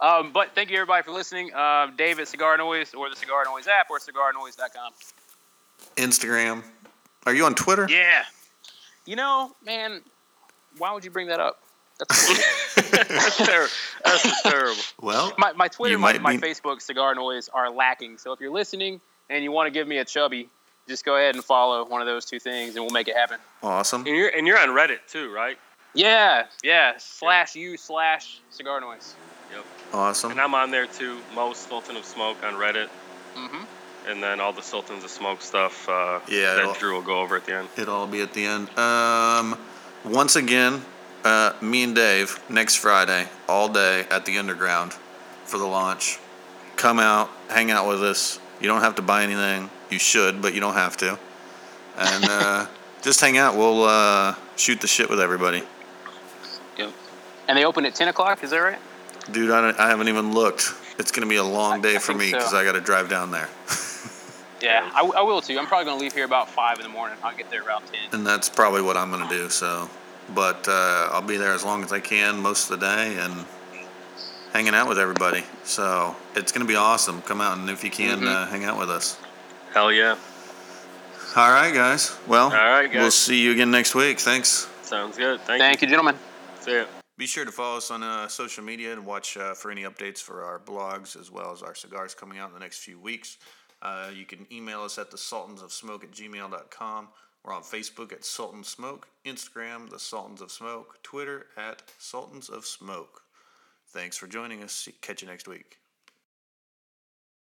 Speaker 3: um, but thank you everybody for listening. Uh, Dave at Cigar Noise or the Cigar Noise app or cigarnoise.com.
Speaker 1: Instagram. Are you on Twitter?
Speaker 3: Yeah. You know, man, why would you bring that up? That's
Speaker 2: That's, ter- that's terrible.
Speaker 1: Well,
Speaker 3: my, my Twitter, my, my
Speaker 1: be-
Speaker 3: Facebook, Cigar Noise are lacking. So if you're listening and you want to give me a chubby, just go ahead and follow one of those two things, and we'll make it happen.
Speaker 1: awesome.
Speaker 2: And you're and you're on Reddit too, right?
Speaker 3: Yeah, yeah. Slash you slash Cigar Noise. Yep.
Speaker 1: Awesome.
Speaker 2: And I'm on there too. Mo Sultan of Smoke on Reddit,
Speaker 3: Mm-hmm.
Speaker 2: and then all the Sultans of Smoke stuff. Uh,
Speaker 1: Yeah, it'll-
Speaker 2: that Drew will go over at the end.
Speaker 1: It'll all be at the end. Um, once again, uh, me and Dave next Friday, all day at the Underground for the launch. Come out, hang out with us. You don't have to buy anything. You should, but you don't have to. And uh, just hang out. We'll uh, shoot the shit with everybody.
Speaker 3: Yep. And they open at ten o'clock. Is that right?
Speaker 1: Dude, I, I haven't even looked. It's gonna be a long day
Speaker 3: I
Speaker 1: for
Speaker 3: think
Speaker 1: me
Speaker 3: so.
Speaker 1: because I got to drive down there,
Speaker 3: Yeah, I, I will too. I'm probably gonna leave here about five in the morning. I'll get there around ten.
Speaker 1: and that's probably what I'm gonna do. So, but uh, I'll be there as long as I can most of the day and hanging out with everybody. So it's gonna be awesome. Come out and if you can,
Speaker 3: Mhm.
Speaker 1: uh, hang out with us.
Speaker 2: Hell yeah.
Speaker 1: All right, guys. Well,
Speaker 2: All right,
Speaker 1: we'll see you again next week. Thanks.
Speaker 2: Sounds good. Thank,
Speaker 3: Thank you, gentlemen.
Speaker 2: See ya.
Speaker 1: Be sure to follow us on uh, social media and watch uh, for any updates for our blogs as well as our cigars coming out in the next few weeks. Uh, you can email us at the sultans of smoke at gmail.com. We're on Facebook at Sultan Smoke, Instagram, the Sultans of Smoke, Twitter at Sultans of Smoke. Thanks for joining us. Catch you next week.